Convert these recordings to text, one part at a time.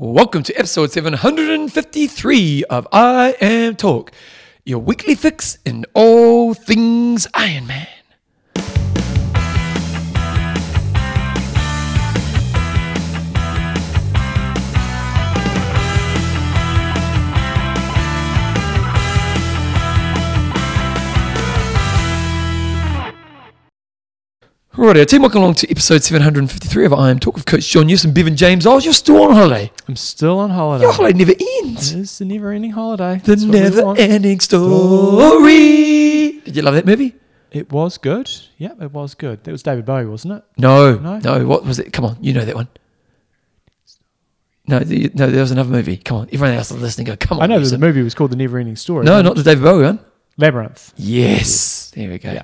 Welcome to episode 753 of IM Talk, your weekly fix in all things Ironman. Alrighty, team, welcome along to episode 753 of IM Talk with Coach John Newsom, Bevan James. Oh, you're still on holiday. I'm still on holiday. Your holiday never ends. It is the never ending holiday. The That's what we never want. ending story. Did you love that movie? It was good. Yeah, it was good. That was David Bowie, wasn't it? No, No? no. What was it? Come on, you know that one. No, the, no, there was another movie. Come on, everyone else is listening. Go, come on. I know that the Newsom. movie was called The Never Ending Story. No, not the David Bowie one. Labyrinth. Yes, there we go. Yeah.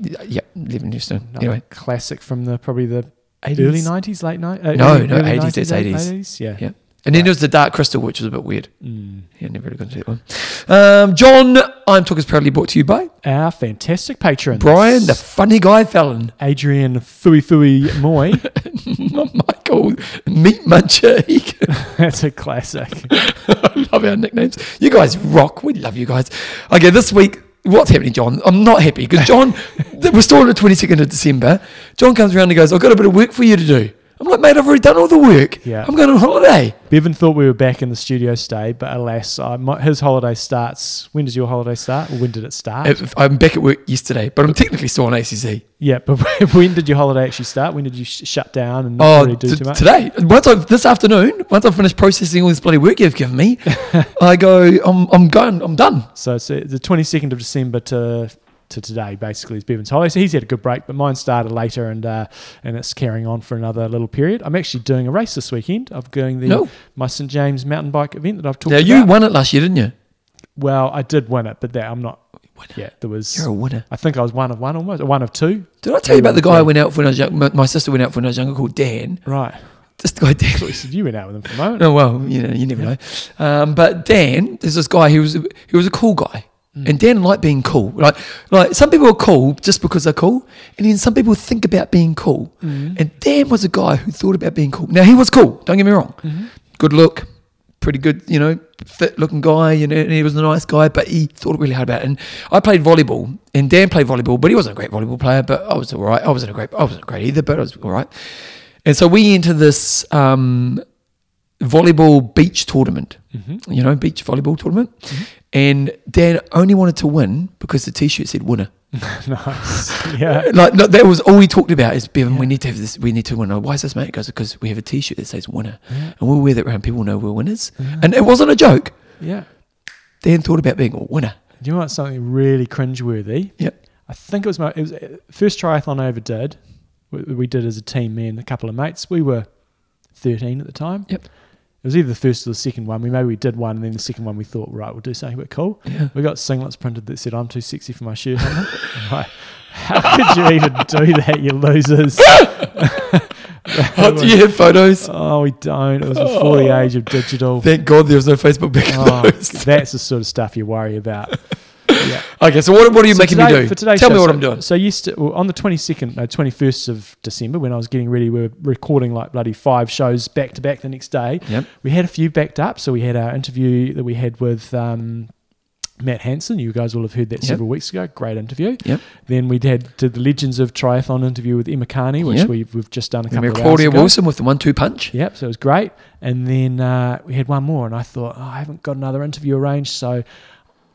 Yep, yep. Living Houston. Another Anyway, classic from the probably the 80s. early 90s, late 90s. Uh, No, early, no, 80s, It's 80s. Yeah. yeah. And then there was the Dark Crystal, which was a bit weird. Mm. Yeah, never really got to that one. Um, John, IM Talk is proudly brought to you by Our fantastic patron, Brian, the funny guy Fallon. Adrian Fui Fui Moy. Michael, Meat Muncher. He That's a classic. I love our nicknames. You guys rock. We love you guys. Okay, this week, what's happening, John? I'm not happy because John, we're still on the 22nd of December. John comes around and goes, I've got a bit of work for you to do. I'm like, mate, I've already done all the work. Yeah. I'm going on holiday. Bevan thought we were back in the studio stay, but alas, I, my, his holiday starts. When does your holiday start? Or when did it start? If- I'm back at work yesterday, but I'm technically still on ACC. yeah, but when did your holiday actually start? When did you sh- shut down and not Oh, really do t- too much? today. Once I this afternoon, once I've finished processing all this bloody work you've given me, I go, I'm, I'm going, I'm done. So it's the 22nd of December to to today, basically, is Bevan's holiday. So he's had a good break, but mine started later and uh, and it's carrying on for another little period. I'm actually doing a race this weekend. I'm doing the No. my St James mountain bike event that I've talked Now, about. Now, you won it last year, didn't you? well, I did win it, but that I'm not. Yeah, there was. You're a winner. I think I was one of one almost, or one of two. Did I tell you about the guy I went out when I was young? My, my sister went out for when I was younger called Dan. Right. This guy Dan. I said you went out with him for a moment. Oh well, you know, you never know. Um, but Dan, there's this guy. He was he was a cool guy, Mm. and Dan liked being cool. Like like some people are cool just because they're cool, and then some people think about being cool. Mm. And Dan was a guy who thought about being cool. Now he was cool. Don't get me wrong. Mm-hmm. Good look, pretty good. You know, fit looking guy. You know, and he was a nice guy, but he thought really hard about it. And I played volleyball, and Dan played volleyball, but he wasn't a great volleyball player. But I was all right. I wasn't a great. I wasn't great either, but I was all right. And so we entered this um, volleyball beach tournament, you know, beach volleyball tournament. And Dan only wanted to win because the t-shirt said winner. nice. Yeah. Like no, that was all we talked about is Bevan. We need to have this. We need to win. Why is this, mate? Goes because we have a t-shirt that says winner, and we'll wear that around. People know we're winners, and it wasn't a joke. Yeah. Dan thought about being a winner. Do you want something really cringeworthy? Yep. I think it was my it was uh, first triathlon I ever did. We, we did as a team, me and a couple of mates. We were thirteen at the time. Yep. It was either the first or the second one. We maybe we did one, and then the second one we thought, right, we'll do something a bit cool. Yeah. We got singlets printed that said, "I'm too sexy for my shirt." like, how could you even do that, you losers? Oh, do you have photos? Oh, we don't. It was before the oh. age of digital. Thank God there was no Facebook back Oh, that's the sort of stuff you worry about. Yeah. Okay, so what, what are you So making today- me do? For today's Tell show, me what so- I'm doing. So used to, well, on the 22nd, no, 21st of December, when I was getting ready, we were recording like bloody five shows back to back the next day. Yep. We had a few backed up. So we had our interview that we had with um, Matt Hanson. You guys will have heard that Yep. several weeks ago. Great interview. Yep. Then we had did the Legends of Triathlon interview with Emma Carney, which Yep. we've, we've just done a couple of hours Claudia ago. Wilson with the one-two punch. Yep, so it was great. And then uh, we had one more, and I thought, oh, I haven't got another interview arranged, so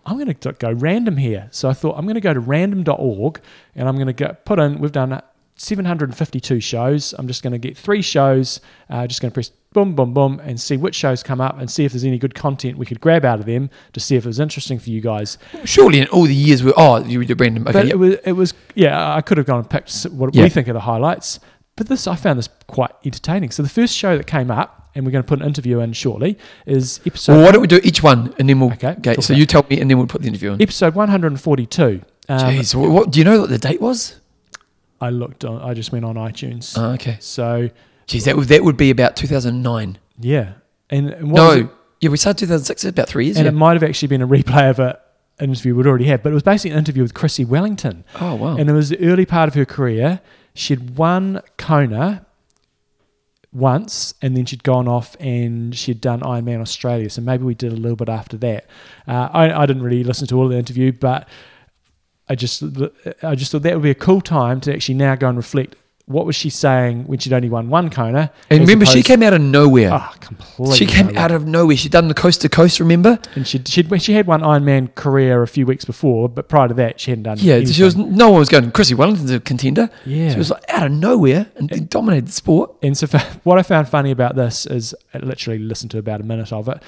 I'm going to go random here. So I thought I'm going to go to random.org, and I'm going to go put in. We've done 752 shows. I'm just going to get three shows. Uh, just going to press boom, boom, boom, and see which shows come up, and see if there's any good content we could grab out of them to see if it was interesting for you guys. Surely in all the years we oh you did random. Okay, but yep. it was, it was, yeah, I could have gone and picked what Yeah. we think are the highlights. But this, I found this quite entertaining. So the first show that came up, and we're going to put an interview in shortly, is episode well, why don't we do each one and then we'll Okay, okay. so you tell me and then we'll put the interview in. episode 142. Um, Jeez, what, what do you know what the date was? I looked on. I just went on iTunes. Oh, okay. so Jeez, that would that would be about 2009. yeah, and, and what No, yeah, we started 2006. About three years. and Yeah. it might have actually been a replay of a, an interview we'd already had, but it was basically an interview with Chrissie Wellington. oh wow. And it was the early part of her career. She'd won Kona once, and then she'd gone off and she'd done Ironman Australia. So maybe we did a little bit after that. Uh, I, I didn't really listen to all the interview, but I just I just thought that would be a cool time to actually now go and reflect. What was she saying when she'd only won one Kona? And remember, she came out of nowhere. Ah, completely. she came nowhere. out of nowhere. She'd done the coast to coast, remember? and she'd, she'd she had one Ironman career a few weeks before, but prior to that, she hadn't done. Yeah, she was. No one was going. Chrissie Wellington's a contender. Yeah. she was like out of nowhere and then dominated the sport. And so, what I found funny about this is I literally listened to about a minute of it.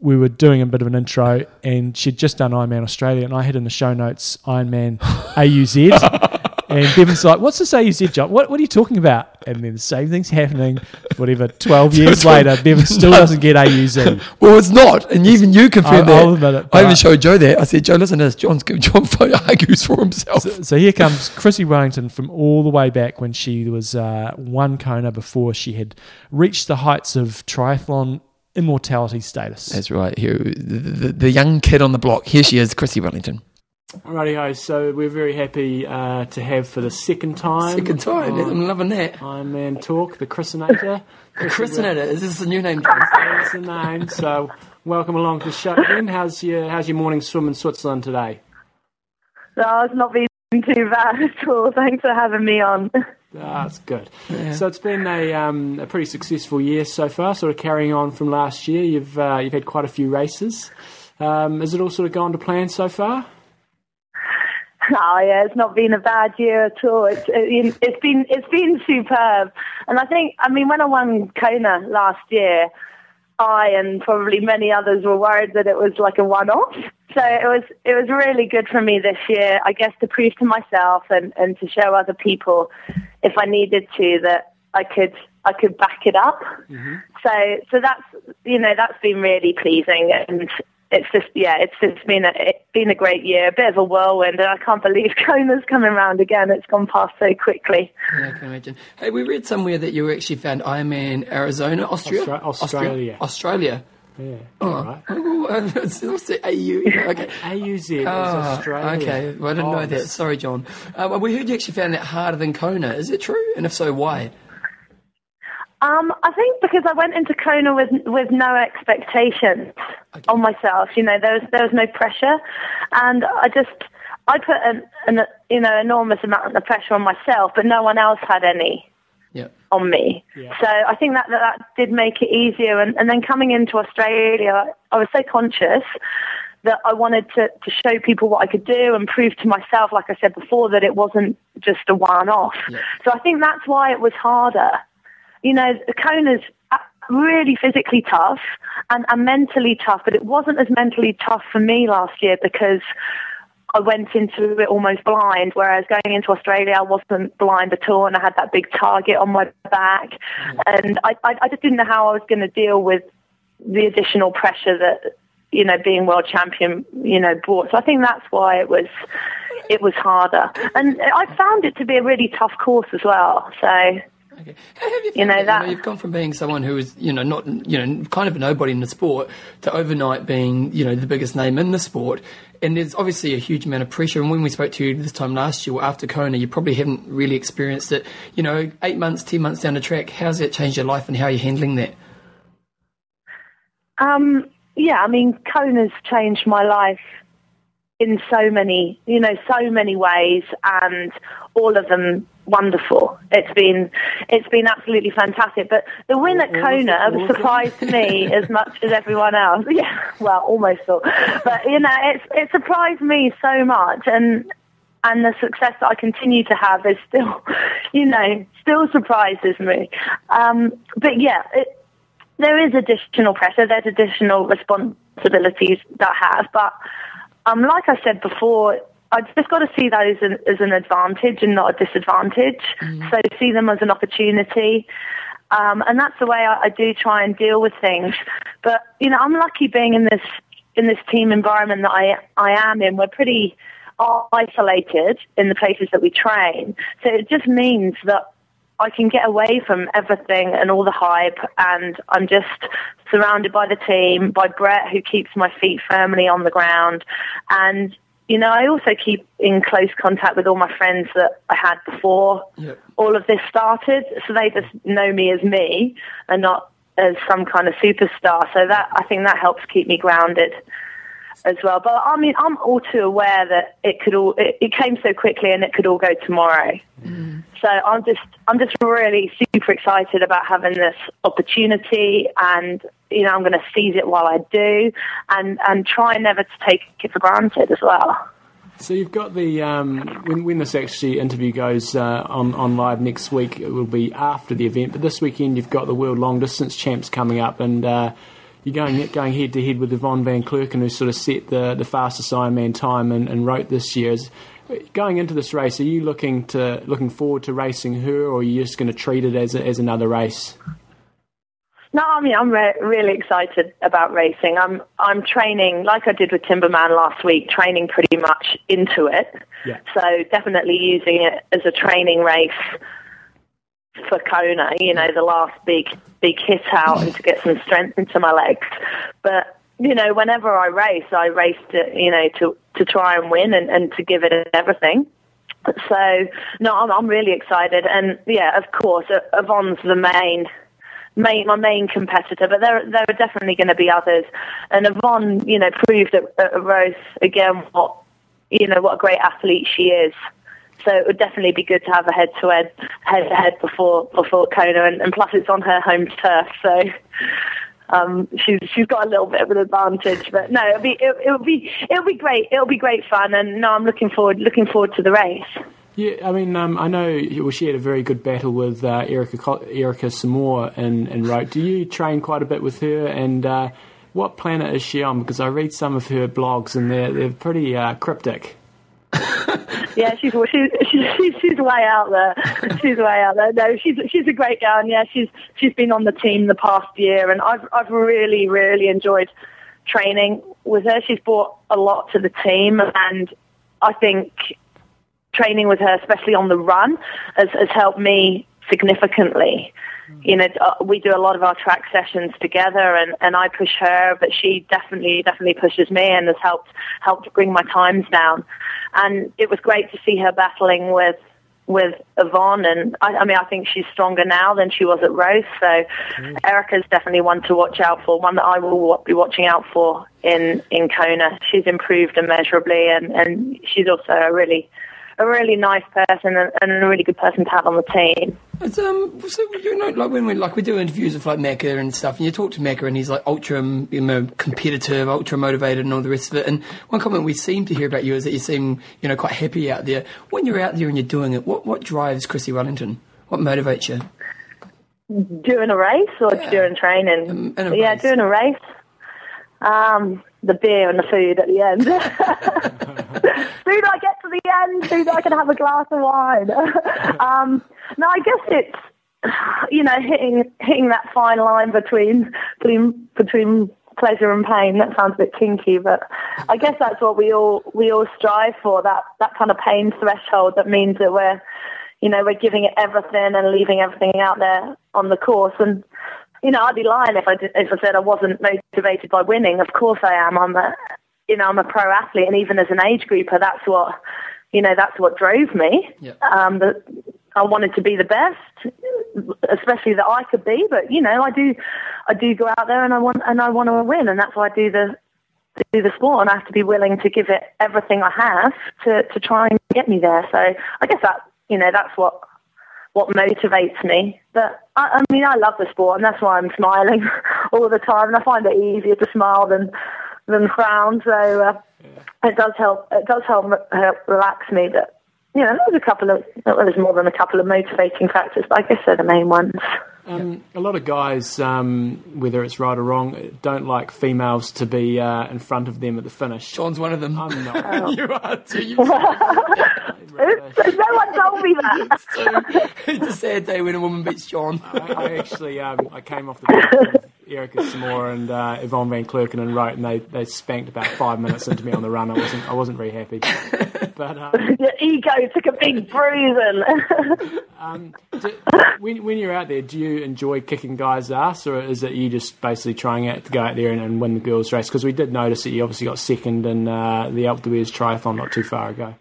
We were doing a bit of an intro, and she'd just done Ironman Australia, and I had in the show notes Ironman AUZ. And Bevan's like, "What's this AUZ job? What What are you talking about?" And then the same thing's happening. Whatever, twelve years later, Bevan still doesn't get AUZ. Well, it's not, and even you confirmed that. I'll admit it, I even showed Joe that. I said, Joe, listen to this. John's John argues for himself. So, so here comes Chrissie Wellington from all the way back when she was uh, one Kona before she had reached the heights of triathlon immortality status. That's right. Here, the, the, the young kid on the block. Here she is, Chrissie Wellington. Alrighty, ho. So we're very happy uh, to have for the second time. Second time. on I'm loving that. Ironman Talk, the Chrisinator. Christenator. Is this a new name? James? That's the name. So welcome along to the show again. How's your How's your morning swim in Switzerland today? No, it's not been too bad at all. Thanks for having me on. Ah, That's good. So it's been a, um, a pretty successful year so far, sort of carrying on from last year. You've uh, you've had quite a few races. Um, has it all sort of gone to plan so far? Oh yeah, it's not been a bad year at all. It's it, it's been it's been superb, and I think I mean when I won Kona last year, I and probably many others were worried that it was like a one-off. So it was it was really good for me this year, I guess, to prove to myself and and to show other people, if I needed to, that I could I could back it up. Mm-hmm. So so that's you know that's been really pleasing and. It's just yeah, it's just been a it's been a great year, a bit of a whirlwind, and I can't believe Kona's coming round again. It's gone past so quickly. Yeah, I can imagine. Hey, we read somewhere that you actually found Ironman Arizona, Austria, Austra- Australia. Australia. Yeah. Oh, All right. oh, it's AU. Okay. AUZ is Oh, Australia. okay. Well, I didn't Oh, know that. Sorry, John. Uh, well, we heard you actually found that harder than Kona. Is it true? And if so, why? Um, I think because I went into Kona with with no expectations Okay. on myself. You know, there was there was no pressure, and I just I put an, an you know enormous amount of pressure on myself, but no one else had any Yeah. on me. Yeah. So I think that, that that did make it easier. And, and then coming into Australia, I was so conscious that I wanted to, to show people what I could do and prove to myself, like I said before, that it wasn't just a one-off. Yeah. So I think that's why it was harder. You know, the Kona's uh, really physically tough and, and mentally tough, but it wasn't as mentally tough for me last year because I went into it almost blind, whereas going into Australia, I wasn't blind at all, and I had that big target on my back, and I, I, I just didn't know how I was going to deal with the additional pressure that you know being world champion you know brought. So I think that's why it was it was harder, and I found it to be a really tough course as well. So Okay. How have you, You know, found that- you've gone from being someone who is, you know, not, you know, kind of a nobody in the sport to overnight being, you know, the biggest name in the sport. And there's obviously a huge amount of pressure. And when we spoke to you this time last year, after Kona, you probably haven't really experienced it. You know, eight months, ten months down the track, how's that changed your life and how are you handling that? Um, yeah, I mean, Kona's changed my life in so many, you know, so many ways, and all of them wonderful. It's been, it's been absolutely fantastic. But the win at Kona them, all of them? surprised me as much as everyone else. Yeah, well, almost all. But you know, it's it surprised me so much, and and the success that I continue to have is still, you know, still surprises me. Um, but yeah, it, there is additional pressure. There's additional responsibilities that I have, but um, like I said before, I've just got to see those as, as an advantage and not a disadvantage. So see them as an opportunity. Um, and that's the way I, I do try and deal with things. But you know, I'm lucky being in this in this team environment that I I am in. We're pretty isolated in the places that we train, so it just means that I can get away from everything and all the hype, and I'm just surrounded by the team, by Brett, who keeps my feet firmly on the ground, and you know, I also keep in close contact with all my friends that I had before Yep. all of this started. So they just know me as me and not as some kind of superstar. So that I think that helps keep me grounded as well. But I mean, I'm all too aware that it could all it, it came so quickly and it could all go tomorrow. So I'm just I'm just really super excited about having this opportunity, and you know I'm going to seize it while I do, and and try never to take it for granted as well. So you've got the um, when when this actually interview goes uh, on on live next week, it will be after the event. But this weekend you've got the world long distance champs coming up, and uh, you're going going head to head with Yvonne Van Vlerken, who sort of set the the fastest Ironman time and, and Roth this year. Is, going into this race, are you looking to looking forward to racing her, or are you just going to treat it as a, as another race? No, I mean I'm re- really excited about racing. I'm I'm training like I did with Timberman last week, training pretty much into it. Yeah. So definitely using it as a training race for Kona. You know, the last big big hit out and to get some strength into my legs. But you know, whenever I race, I race to you know to to try and win and, and to give it everything. So no, I'm I'm really excited, and yeah, of course, uh, Yvonne's the main main, my main competitor, but there there are definitely going to be others. And Yvonne, you know, proved at, at Roth again what you know what a great athlete she is. So it would definitely be good to have a head to head head to head before before Kona, and, and plus it's on her home turf, so. Um, she's she's got a little bit of an advantage, but no, it'll be it, it'll be it'll be great. It'll be great fun, and no, I'm looking forward looking forward to the race. Yeah, I mean, um, I know well, she had a very good battle with uh, Erika Erika Csomor in, in Roth. Do you train quite a bit with her? And uh, what planet is she on? Because I read some of her blogs and they're they're pretty uh, cryptic. Yeah, she's she's she's she's way out there. She's way out there. No, she's she's a great girl, and yeah, she's she's been on the team the past year, and I've I've really really enjoyed training with her. She's brought a lot to the team, and I think training with her, especially on the run, has, has helped me significantly. You know, uh, we do a lot of our track sessions together, and, and I push her, but she definitely definitely pushes me, and has helped helped bring my times down. And it was great to see her battling with with Yvonne, and I, I mean, I think she's stronger now than she was at Roth. So mm. Erika's definitely one to watch out for, one that I will be watching out for in in Kona. She's improved immeasurably, and and she's also a really a really nice person and, and a really good person to have on the team. It's, um, so you know, like when we like we do interviews with like Macca and stuff, and you talk to Macca, and he's like ultra, you know, competitive, ultra motivated, and all the rest of it. And one comment we seem to hear about you is that you seem, you know, quite happy out there. When you're out there and you're doing it, what what drives Chrissie Wellington? What motivates you? Doing a race or Yeah. doing training? Um, in yeah, race. doing a race. Um, the beer and the food at the end. soon I get to the end, soon I can have a glass of wine. um, no, I guess it's you know hitting hitting that fine line between between between pleasure and pain. That sounds a bit kinky, but I guess that's what we all we all strive for. That that kind of pain threshold that means that we're you know we're giving it everything and leaving everything out there on the course and you know, I'd be lying if I did, if I said I wasn't motivated by winning. Of course I am. I'm a, you know, I'm a pro athlete, and even as an age grouper, that's what, you know, that's what drove me. Yeah. Um, I wanted to be the best, especially that I could be. But you know, I do, I do go out there and I want and I want to win, and that's why I do the do the sport, and I have to be willing to give it everything I have to to try and get me there. So I guess that you know that's what what motivates me. But I, I mean, I love the sport, and that's why I'm smiling all the time. And I find it easier to smile than than frown. So uh, it does help. It does help, help relax me. But you know, there's a couple of well, there's more than a couple of motivating factors, but I guess they're the main ones. Um, a lot of guys, um, whether it's right or wrong, don't like females to be uh, in front of them at the finish. John's one of them. I'm not. you are too. You no one told me that. too. It's a sad day when a woman beats John. I, I actually um, I came off the back of Erika Csomor and uh, Yvonne Van Klerkenen Roth, and they, they spanked about five minutes into me on the run. I wasn't I wasn't very happy. But uh, Your ego took a big bruising. um, do, when when you're out there, do you enjoy kicking guys' ass, or is it you just basically trying out to go out there and, and win the girls' race? Because we did notice that you obviously got second in uh, the Alpe d'Huez triathlon not too far ago.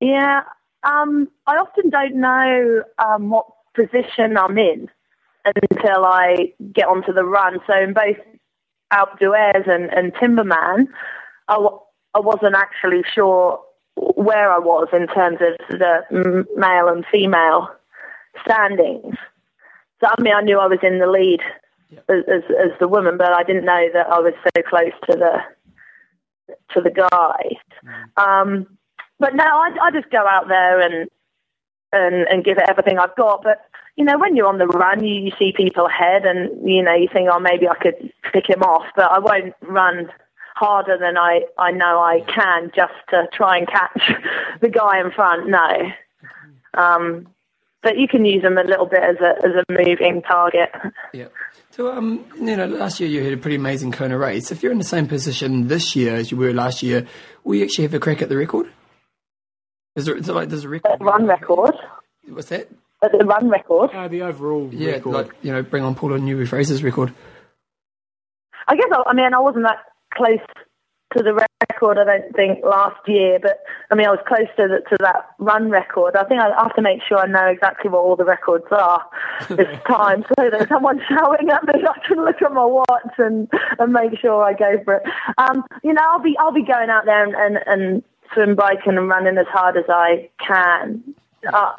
yeah, um, I often don't know um, what position I'm in until I get onto the run. So in both Alpe and, and Timberman, I, w- I wasn't actually sure where I was in terms of the male and female standings. So I mean, I knew I was in the lead as, as, as the woman, but I didn't know that I was so close to the to the guys. Um, but no, I, I just go out there and and and give it everything I've got. But you know, when you're on the run, you, you see people ahead, and you know, you think, oh, maybe I could pick him off, but I won't run harder than I I know I can just to try and catch the guy in front. No. Um, but you can use them a little bit as a as a moving target. Yeah. So, um, you know, last year you had a pretty amazing Kona race. If you're in the same position this year as you were last year, will you actually have a crack at the record? Is there, is there like there's a record? Run record. What's that? At the run record. Uh, the overall Yeah, record. like you know, bring on Paul Paula Newby Fraser's record. I guess I, I mean I wasn't that close to the record. I don't think last year, but I mean I was close to the, to that run record. I think I have to make sure I know exactly what all the records are this time, so that someone's shouting at me, I can look at my watch and and make sure I go for it. Um, you know, I'll be I'll be going out there and and, and swim biking and running as hard as I can. Uh,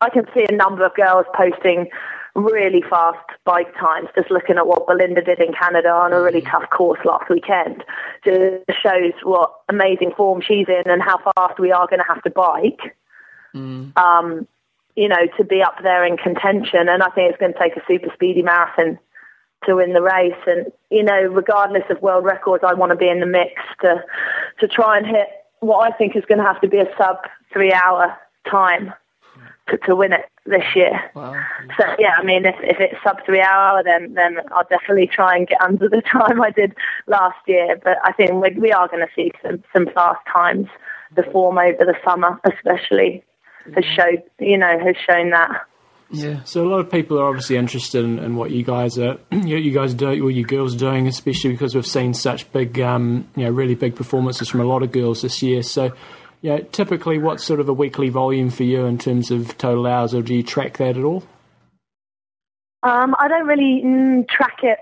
I can see a number of girls posting really fast bike times, just looking at what Belinda did in Canada on a really tough course last weekend. Just shows what amazing form she's in and how fast we are going to have to bike. Um, you know, to be up there in contention. And I think it's going to take a super speedy marathon to win the race. And you know, regardless of world records, I want to be in the mix to to try and hit what I think is going to have to be a sub three hour time to, to win it this year. Wow. So yeah, I mean, if if it's sub three hour, then then I'll definitely try and get under the time I did last year. But I think we, we are going to see some some fast times. The form over the summer, especially, has showed you know has shown that. Yeah. So a lot of people are obviously interested in, in what you guys are, you, guys do, or you girls are doing, especially because we've seen such big, um, you know, really big performances from a lot of girls this year. So, you know, typically, what's sort of a weekly volume for you in terms of total hours, or do you track that at all? Um, I don't really mm, track it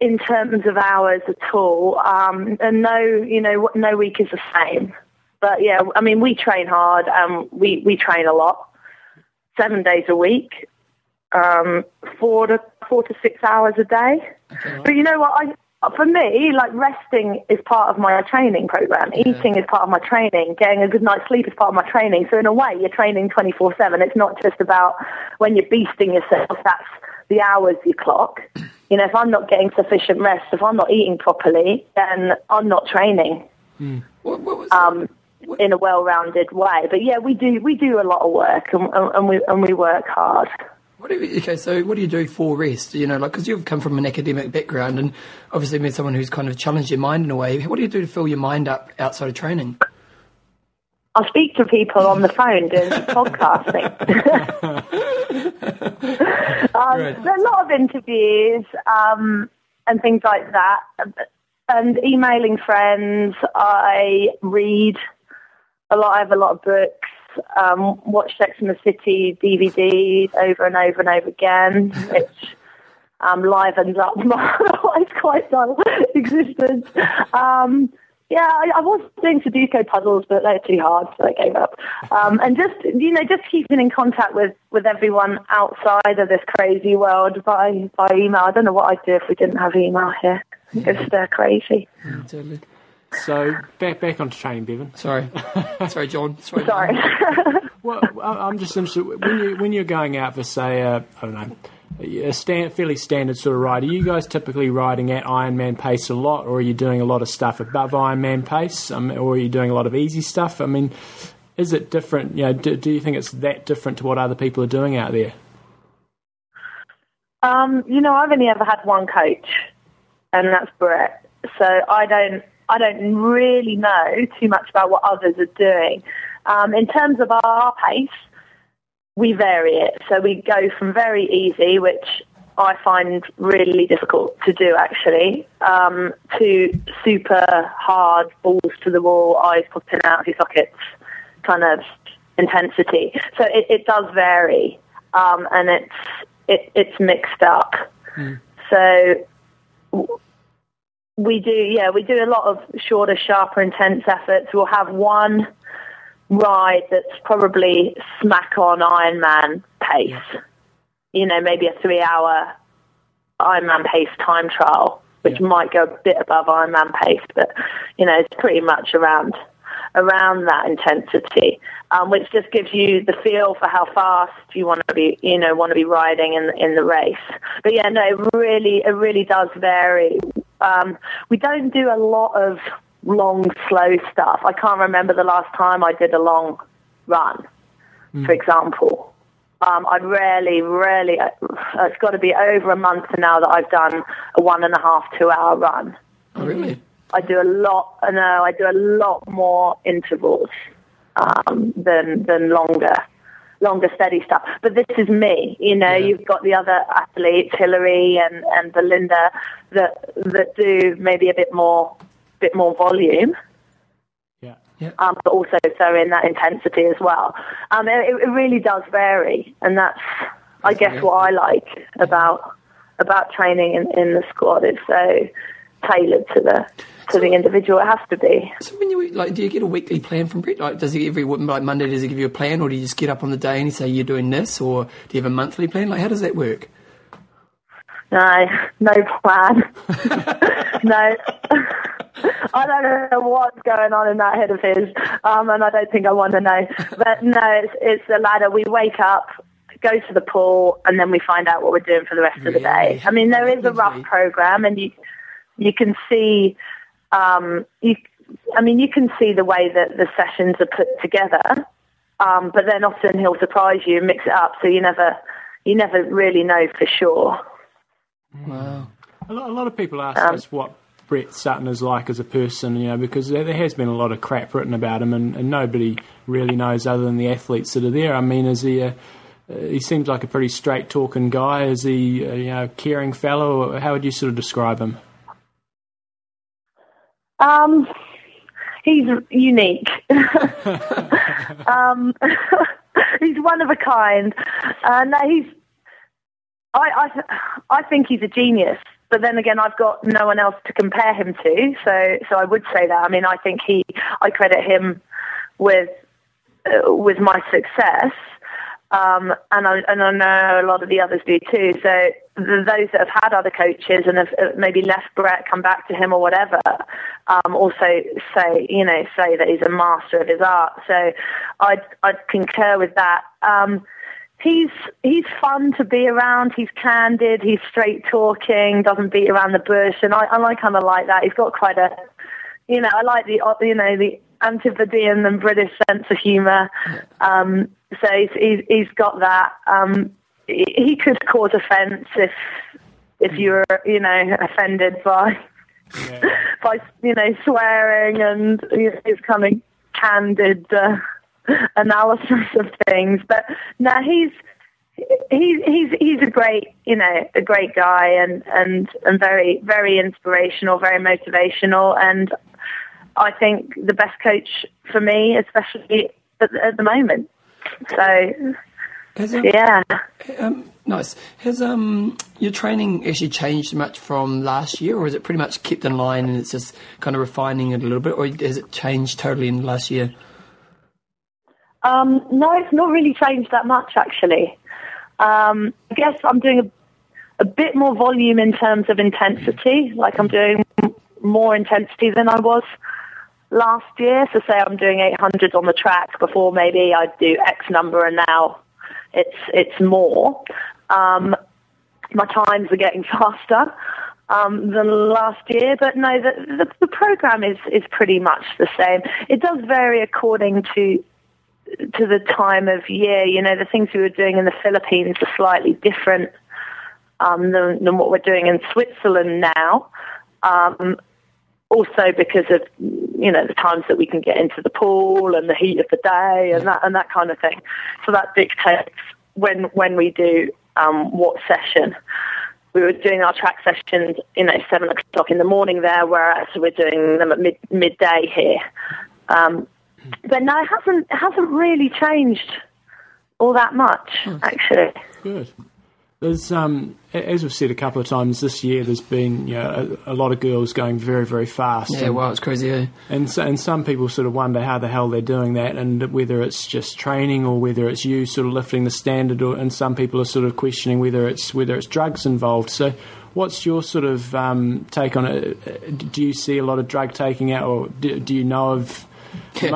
in terms of hours at all, um, and no, you know, no week is the same. But yeah, I mean, we train hard, and we we train a lot, seven days a week, um, four to four to six hours a day. But you know what? I for me, like resting is part of my training program. Eating is part of my training. Getting a good night's sleep is part of my training. So in a way, you're training 24/7. It's not just about when you're beasting yourself. That's the hours you clock. You know, if I'm not getting sufficient rest, if I'm not eating properly, then I'm not training What, what was um, in a well-rounded way. But yeah, we do we do a lot of work and, and and we and we work hard. What do you, okay, so what do you do for rest? You know, like because you've come from an academic background and obviously been someone who's kind of challenged your mind in a way. What do you do to fill your mind up outside of training? I speak to people on the phone doing podcasting. um, Right. There are a lot of interviews um, and things like that, and emailing friends. I read a lot. I have a lot of books. Um, watch Sex and the City DVDs over and over and over again, which um, livens up my quite dull existence. Um, yeah, I, I was doing Sudoku puzzles, but they're too hard, so I gave up. Um, and just you know, just keeping in contact with with everyone outside of this crazy world by by email. I don't know what I'd do if we didn't have email here. Just uh, crazy. Totally. So back back onto training, Bevan. Sorry, sorry, John. Sorry. Sorry. Well, I- I'm just interested when you when you're going out for say a, I don't know a stand, fairly standard sort of ride. Are you guys typically riding at Ironman pace a lot, or are you doing a lot of stuff above Ironman pace, um, or are you doing a lot of easy stuff? I mean, is it different? You know, do, do you think it's that different to what other people are doing out there? Um, you know, I've only ever had one coach, and that's Brett. So I don't, I don't really know too much about what others are doing. Um, in terms of our pace, we vary it. So we go from very easy, which I find really difficult to do actually, um, to super hard, balls to the wall, eyes popping out of your sockets kind of intensity. So it, it does vary, um, and it's it, it's mixed up. Mm. So we do, yeah, we do a lot of shorter, sharper, intense efforts. We'll have one ride that's probably smack on Ironman pace. Yeah. You know, maybe a three-hour Ironman pace time trial, which yeah. might go a bit above Ironman pace, but you know, it's pretty much around around that intensity, um, which just gives you the feel for how fast you want to be, you know, want to be riding in in the race. But yeah, no, it really, it really does vary. Um, we don't do a lot of long, slow stuff. I can't remember the last time I did a long run, mm. for example. Um, I rarely, rarely, uh, it's got to be over a month now that I've done a one and a half, two hour run. Oh, really? I do a lot. No, I do a lot more intervals um, than than longer, longer steady stuff. But this is me. You know, yeah. you've got the other athletes, Hillary and and Belinda, that that do maybe a bit more, bit more volume. Yeah. Yeah. Um, but also so in that intensity as well. Um, it, it really does vary, and that's, I guess, what I like about about training in, in the squad. It's so tailored to the to the individual. It has to be. So when you like, do you get a weekly plan from Brett? Like, does he every like Monday does he give you a plan, or do you just get up on the day and he say you're doing this, or do you have a monthly plan? Like, how does that work? No, no plan. no. I don't know what's going on in that head of his, um, and I don't think I want to know. But no, it's, it's the ladder. We wake up, go to the pool, and then we find out what we're doing for the rest really? of the day. I mean, there is a rough program, and you you can see um, you, I mean, you can see the way that the sessions are put together, um, but then often he'll surprise you and mix it up, so you never, you never really know for sure. Wow. A lot, a lot of people ask um, us what Brett Sutton is like as a person, you know, because there, there has been a lot of crap written about him, and, and, nobody really knows other than the athletes that are there. I mean, is he a, uh, he seems like a pretty straight talking guy. Is he, a, you know, caring fellow? How would you sort of describe him? Um, he's unique. um, he's one of a kind. Uh, no, he's. I, I I think he's a genius. But then again, I've got no one else to compare him to, so so I would say that. I mean, I think he. I credit him with uh, with my success. Um, and I and I know a lot of the others do too. So those that have had other coaches and have maybe left Brett, come back to him or whatever, um, also say you know say that he's a master of his art. So I'd I'd concur with that. Um, he's he's fun to be around. He's candid. He's straight talking. Doesn't beat around the bush, and I, I kind of like that. He's got quite a, you know, I like the you know the Antipodean and British sense of humour. Um, so he's, he's, he's got that. Um, he could cause offence if if you were you know offended by yeah. by you know swearing and his kind of candid uh, analysis of things. But no, he's he's he's he's a great you know a great guy and and and very very inspirational, very motivational, and I think the best coach for me, especially at, at the moment. So, um, yeah. Um, nice. Has um, your training actually changed much from last year, or is it pretty much kept in line and it's just kind of refining it a little bit, or has it changed totally in the last year? Um, no, it's not really changed that much actually. Um, I guess I'm doing a, a bit more volume in terms of intensity, like I'm doing more intensity than I was last year. So say I'm doing 800 on the track before maybe I'd do X number and now it's, it's more. Um, my times are getting faster. Um, than last year, but no, the, the, the program is, is pretty much the same. It does vary according to to the time of year. You know, the things we were doing in the Philippines are slightly different um, than, than what we're doing in Switzerland now. Um, also because of you know the times that we can get into the pool and the heat of the day and that and that kind of thing. So that dictates when when we do um, what session. We were doing our track sessions, you know, seven o'clock in the morning there, whereas we're doing them at mid, midday here. Um, but no, it hasn't it hasn't really changed all that much, actually. Good. There's, um, as we've said a couple of times this year, there's been you know, a, a lot of girls going very, very fast. Yeah, and, wow, it's crazy. Eh? and so, and some people sort of wonder how the hell they're doing that, and whether it's just training or whether it's you sort of lifting the standard, or, and some people are sort of questioning whether it's whether it's drugs involved. So, what's your sort of um, take on it? Do you see a lot of drug taking out, or do, do you know of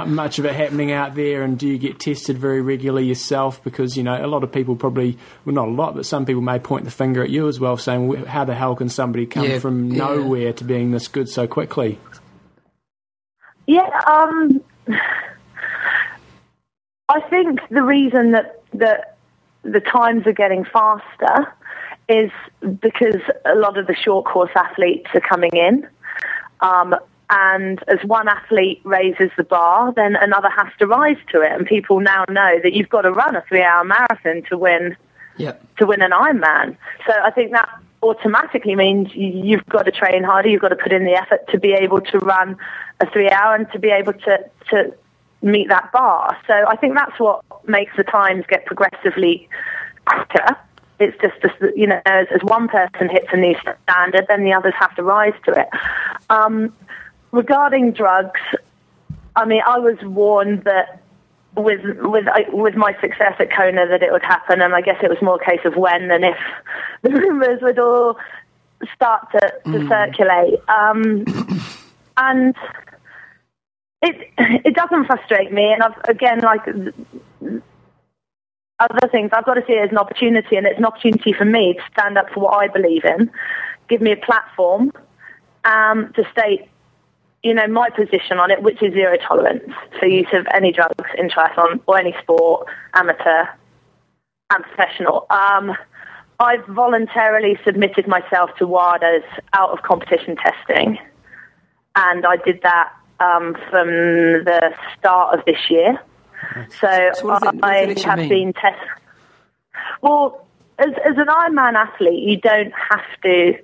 much of it happening out there? And do you get tested very regularly yourself? Because you know a lot of people probably, well, not a lot, but some people may point the finger at you as well, saying, "Wh- "How the hell can somebody come Yeah, from yeah. nowhere to being this good so quickly?" Yeah, um, I think the reason that that the times are getting faster is because a lot of the short course athletes are coming in. Um, and as one athlete raises the bar, then another has to rise to it. And people now know that you've got to run a three-hour marathon to win to win an Ironman. So I think that automatically means you've got to train harder, you've got to put in the effort to be able to run a three hour and to be able to, to meet that bar. So I think that's what makes the times get progressively quicker. It's just, just that, you know, as, as one person hits a new standard, then the others have to rise to it. Um, regarding drugs, I mean, I was warned that with with with my success at Kona that it would happen, and I guess it was more a case of when than if the rumours would all start to, to circulate. Um, and it it doesn't frustrate me, and I've again like other things, I've got to see it as an opportunity, and it's an opportunity for me to stand up for what I believe in, give me a platform um, to state you know, my position on it, which is zero tolerance for use of any drugs in triathlon or any sport, amateur and professional. Um, I've voluntarily submitted myself to WADA's out of competition testing, and I did that um, from the start of this year. So, So it- I have mean? been tested. Well, as, as an Ironman athlete, you don't have to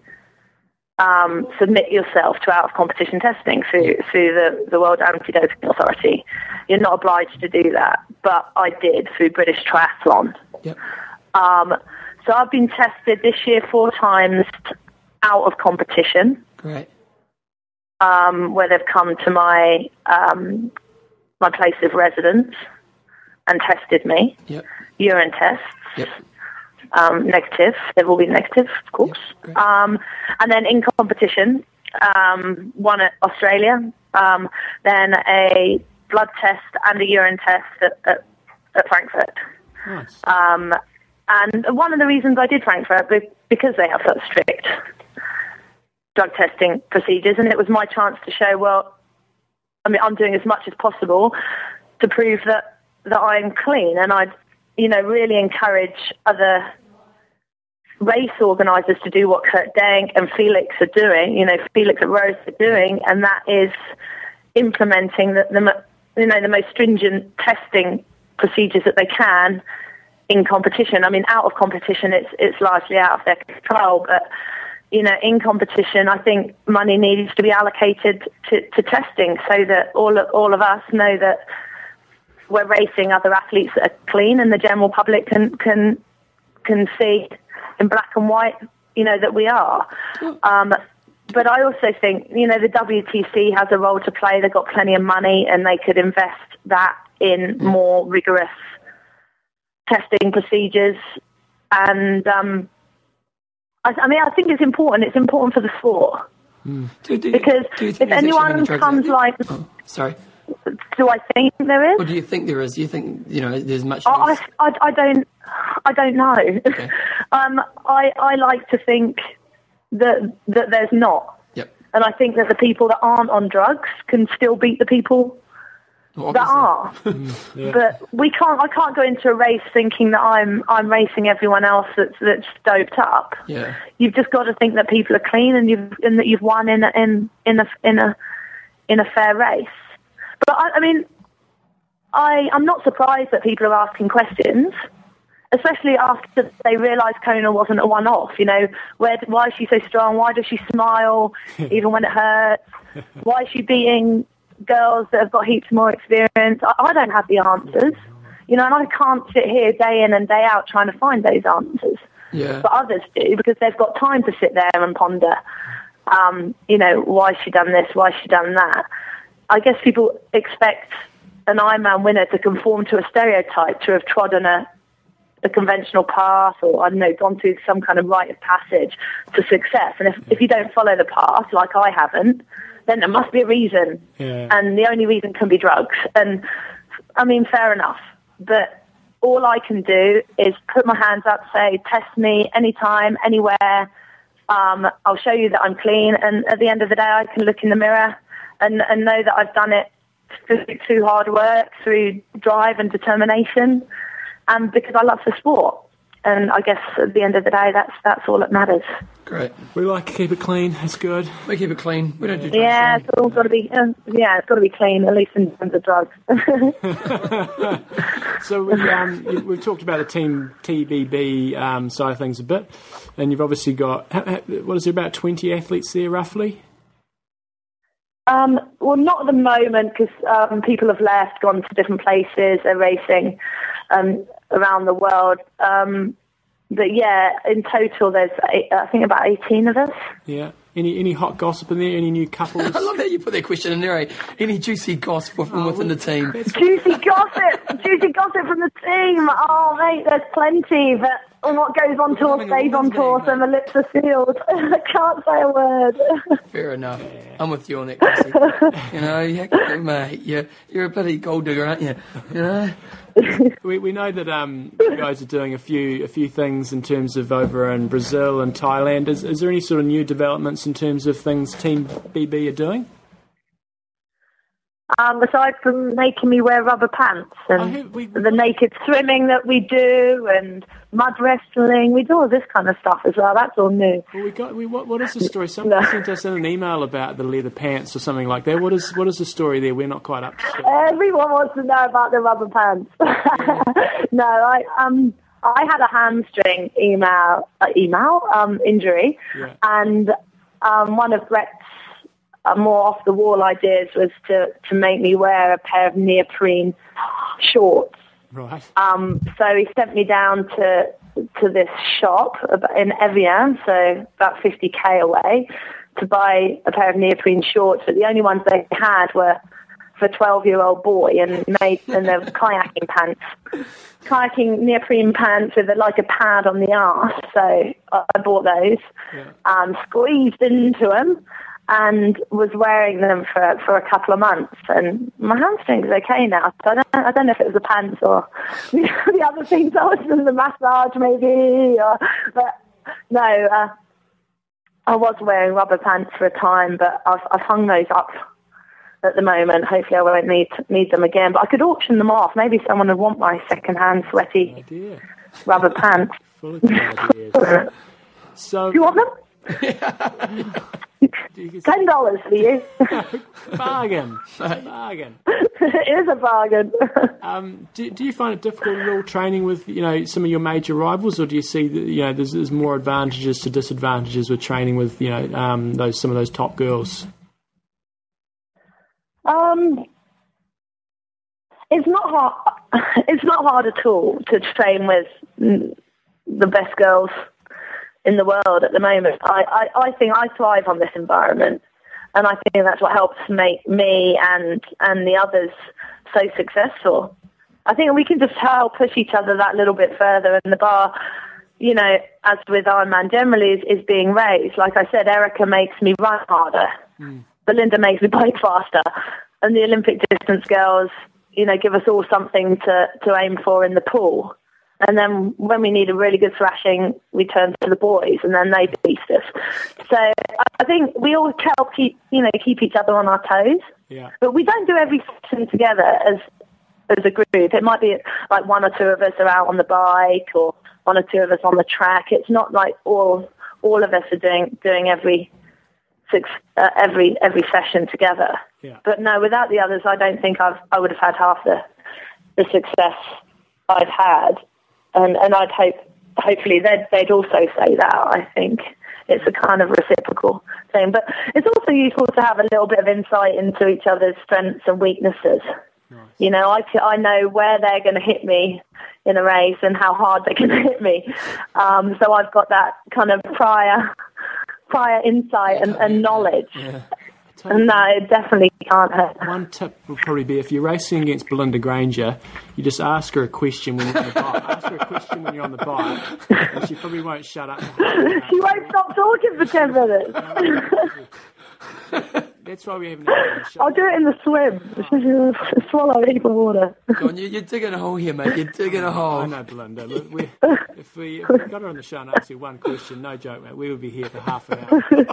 um, submit yourself to out of competition testing through through the, the World Anti-Doping Authority. You're not obliged to do that, but I did through British Triathlon. Yep. Um, so I've been tested this year four times out of competition, Great. um, where they've come to my um, my place of residence and tested me, Yep. urine tests. Yep. Um, negative. They've all been negative, of course. um, and then in competition, um, one at Australia, um, then a blood test and a urine test at, at, at Frankfurt. Nice. Um, and one of the reasons I did Frankfurt be- because they have such strict drug testing procedures, and it was my chance to show, well, I mean, I'm doing as much as possible to prove that that I'm clean, and I'd, you know, really encourage other race organisers to do what Kurt Denk and Felix are doing. You know, Felix and Roth are doing, and that is implementing the, the you know the most stringent testing procedures that they can in competition. I mean, out of competition, it's it's largely out of their control, but you know, in competition, I think money needs to be allocated to, to testing so that all all of us know that we're racing other athletes that are clean, and the general public can can can see in black and white, you know, that we are. Um, but I also think, you know, the WTC has a role to play. They've got plenty of money, and they could invest that in more rigorous testing procedures. And um, I, I mean, I think it's important. It's important for the sport Do, do, because do if anyone comes like. Oh, sorry. Do I think there is? Or do you think there is? Do you think you know there's much? I. I, I don't I don't know. um, I I like to think that that there's not, Yep. and I think that the people that aren't on drugs can still beat the people Well, that obviously. are. But we can't. I can't go into a race thinking that I'm I'm racing everyone else that's that's doped up. Yeah. You've just got to think that people are clean and you've and that you've won in a, in in a in a in a fair race. But I, I mean, I I'm not surprised that people are asking questions. Especially after they realise Kona wasn't a one-off, you know, where why is she so strong? Why does she smile even when it hurts? Why is she beating girls that have got heaps more experience? I, I don't have the answers, you know, and I can't sit here day in and day out trying to find those answers. Yeah. But others do because they've got time to sit there and ponder. Um, you know, why she done this? Why has she done that? I guess people expect an Ironman winner to conform to a stereotype, to have trodden a, a conventional path, or I don't know, gone through some kind of rite of passage to success. And if, if you don't follow the path, like I haven't, then there must be a reason. Yeah. And the only reason can be drugs. And I mean, fair enough. But all I can do is put my hands up, say, test me anytime, anywhere. Um, I'll show you that I'm clean. And at the end of the day, I can look in the mirror and, and know that I've done it through, through hard work, through drive and determination, and because I love the sport. And I guess at the end of the day, that's that's all that matters. Great. We like to keep it clean. It's good. We keep it clean. We don't do drugs. Yeah, it's all got to be. Uh, yeah, it's got to be clean, at least in terms of drugs. So we um, we've talked about the team TBB um, side of things a bit, and you've obviously got ha- ha- what is there about twenty athletes there roughly? Um, well, not at the moment because um, people have left, gone to different places. They're racing um, around the world. Um, but yeah, in total, there's eight, I think about 18 of us. Yeah. Any any hot gossip in there? Any new couples? I love that you put that question in there. eh? Any juicy gossip from within the team? Juicy gossip, juicy gossip from the team. Oh, mate, there's plenty. But what goes on tour stays on tour, so my lips are sealed. I can't say a word. Fair enough. I'm with you on that, Chrissie. you know, yeah, mate, you're, you're a bloody gold digger, aren't you? You know? We, we know that um, you guys are doing a few a few things in terms of over in Brazil and Thailand. Is, is there any sort of new developments in terms of things Team TBB are doing? Um, aside from making me wear rubber pants and we- the naked swimming that we do and mud wrestling, we do all this kind of stuff as well. That's all new. Well, we got we, what, what is the story? Someone No. sent us in an email about the leather pants or something like that. What is what is the story there? We're not quite up to. Everyone wants to know about the rubber pants. no, I um I had a hamstring email uh, email um injury, Yeah. and um one of Brett's uh, more off the wall ideas was to to make me wear a pair of neoprene shorts. Right. Um, so he sent me down to to this shop in Evian, so about 50k away, to buy a pair of neoprene shorts. But the only ones they had were for a 12 year old boy and made and they were kayaking pants, kayaking neoprene pants with a, like a pad on the arse. So I, I bought those, Yeah. um, squeezed into them. And was wearing them for for a couple of months, and my hamstring's okay now. So I don't I don't know if it was the pants or the other things. I was in the massage maybe, or, but no, uh, I was wearing rubber pants for a time, but I've I've hung those up at the moment. Hopefully, I won't need need them again. But I could auction them off. Maybe someone would want my second-hand sweaty rubber pants. Full of ideas. So Do you want them? you can- Ten dollars for you. bargain. bargain. it is a bargain. Um, do, do you find it difficult at all training with you know some of your major rivals, or do you see that you know there's, there's more advantages to disadvantages with training with you know um, those some of those top girls? Um, it's not hard. It's not hard at all to train with the best girls in the world at the moment. I, I, I think I thrive on this environment, and I think that's what helps make me and and the others so successful. I think we can just help push each other that little bit further, and the bar. You know, as with Ironman generally, is, is being raised. Like I said, Erika makes me run harder. Hmm. Belinda makes me bike faster, and the Olympic distance girls, you know, give us all something to to aim for in the pool. And then when we need a really good thrashing, we turn to the boys, and then they beat us. So I- think we all help keep, you know, keep each other on our toes. Yeah. But we don't do every session together as as a group. It might be like one or two of us are out on the bike, or one or two of us on the track. It's not like all all of us are doing doing every six, uh, every every session together. Yeah. But no, without the others, I don't think I've I would have had half the the success I've had, and and I'd hope hopefully they'd they'd also say that. I think it's a kind of reciprocal thing, but it's also useful to have a little bit of insight into each other's strengths and weaknesses. You know, I, I know where they're going to hit me in a race and how hard they're going to hit me. Um, so I've got that kind of prior prior insight and, and knowledge. And no, it definitely can't hurt. One tip would probably be if you're racing against Belinda Granger, you just ask her a question when you're on the bike. ask her a question when you're on the bike, and she probably won't shut up. She won't stop talking for 10 minutes. That's why we haven't had. I'll do it in the swim. Swallow a heap of water. Go on, you, you're digging a hole here, mate. You're digging a hole. know, Belinda. Look, we, if, we, if we got her on the show and asked her one question, no joke, mate, we would be here for half an hour.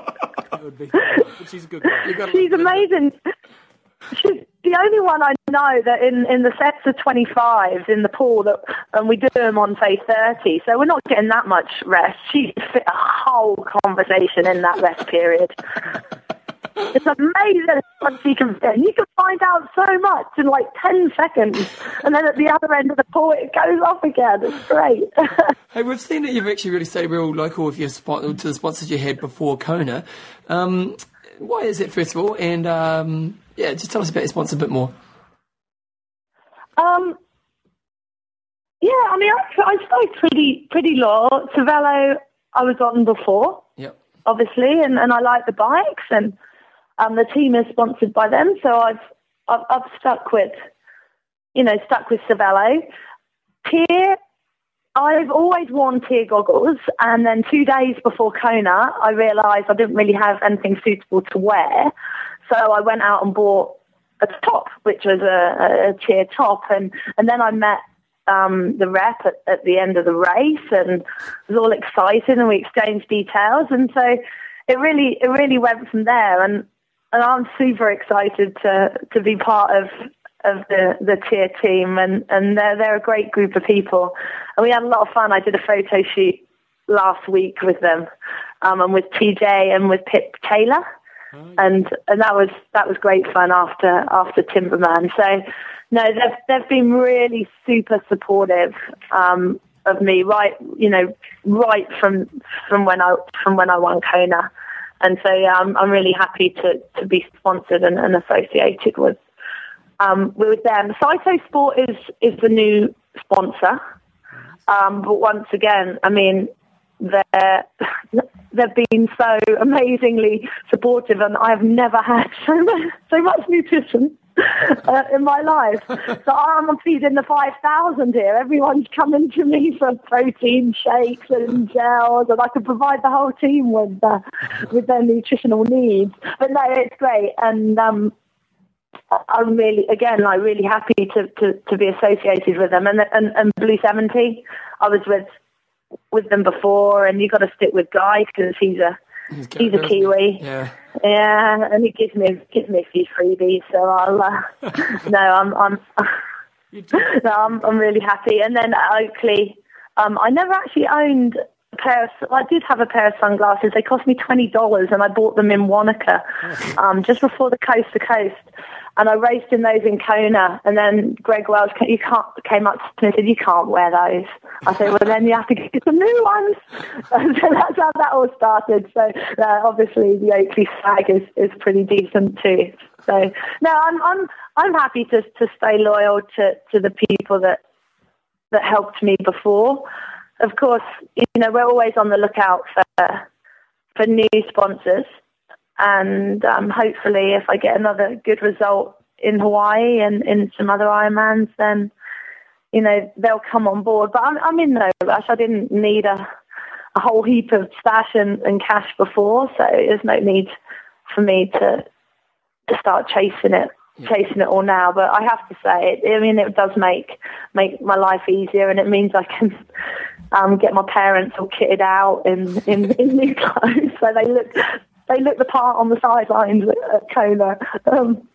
It would be, but she's a good girl. She's amazing. She's the only one I know that in, in the sets of 25s in the pool that, and we do them on say 30, so we're not getting that much rest. She fit a whole conversation in that rest period. It's amazing what she can fit. You can find out so much in like 10 seconds, and then at the other end of the pool it goes off again. It's great. Hey, we've seen that you've actually really stayed real local with your spot to the sponsors you had before Kona. Um, why is it, first of all? And um, yeah, just tell us about your sponsor a bit more. Um, yeah, I mean, I, I stayed pretty pretty low. Cervelo, I was on before, Yep. obviously, and, and I like the bikes, and um, the team is sponsored by them, so I've I've, I've stuck with, you know, stuck with Cervelo. TYR, I've always worn TYR goggles, and then two days before Kona, I realised I didn't really have anything suitable to wear, so I went out and bought a top, which was a, a TYR top, and and then I met um, the rep at, at the end of the race, and was all excited, and we exchanged details, and so it really it really went from there, and and I'm super excited to to be part of of the the TYR team, and and they're they're a great group of people, and we had a lot of fun. I did a photo shoot last week with them, um, and with TJ and with Pip Taylor and and that was that was great fun after after Timberman. So no, they've they've been really super supportive um, of me, right? You know, right from from when I from when I won Kona, and so yeah, I'm I'm really happy to to be sponsored and, and associated with um, with them. Saito Sport is is the new sponsor, um, but once again, I mean, they're they've been so amazingly supportive, and I've never had so much so much nutrition. Uh, in my life, so I'm feeding the five thousand here. Everyone's coming to me for protein shakes and gels, and I can provide the whole team with uh, with their nutritional needs. But no, it's great, and um, I'm really, again, like really happy to, to, to be associated with them. And, and and Blue Seventy, I was with with them before, and you've got to stick with Guy because he's a he's a Kiwi. Yeah. Yeah, and he gives me gives me a few freebies, so I'll. Uh, no, I'm I'm no, I'm I'm really happy. And then at Oakley, um, I never actually owned pair of. I did have a pair of sunglasses. They cost me twenty dollars, and I bought them in Wanaka, um, just before the coast to coast. And I raced in those in Kona, and then Greg Wells you can't, came up to me and said, "You can't wear those." I said, "Well, then you have to get some new ones." And so that's how that all started. So uh, obviously, the Oakley swag is, is pretty decent too. So no, I'm I'm I'm happy to to stay loyal to to the people that that helped me before. Of course, you know we're always on the lookout for for new sponsors, and um, hopefully, if I get another good result in Hawaii and in some other Ironmans, then you know they'll come on board. But I'm I'm in no rush. I didn't need a a whole heap of stash and, and cash before, so there's no need for me to to start chasing it chasing it all now. But I have to say, it, I mean, it does make make my life easier, and it means I can um, get my parents all kitted out in, in, in new clothes, so they look they look the part on the sidelines at, at Kona. Um,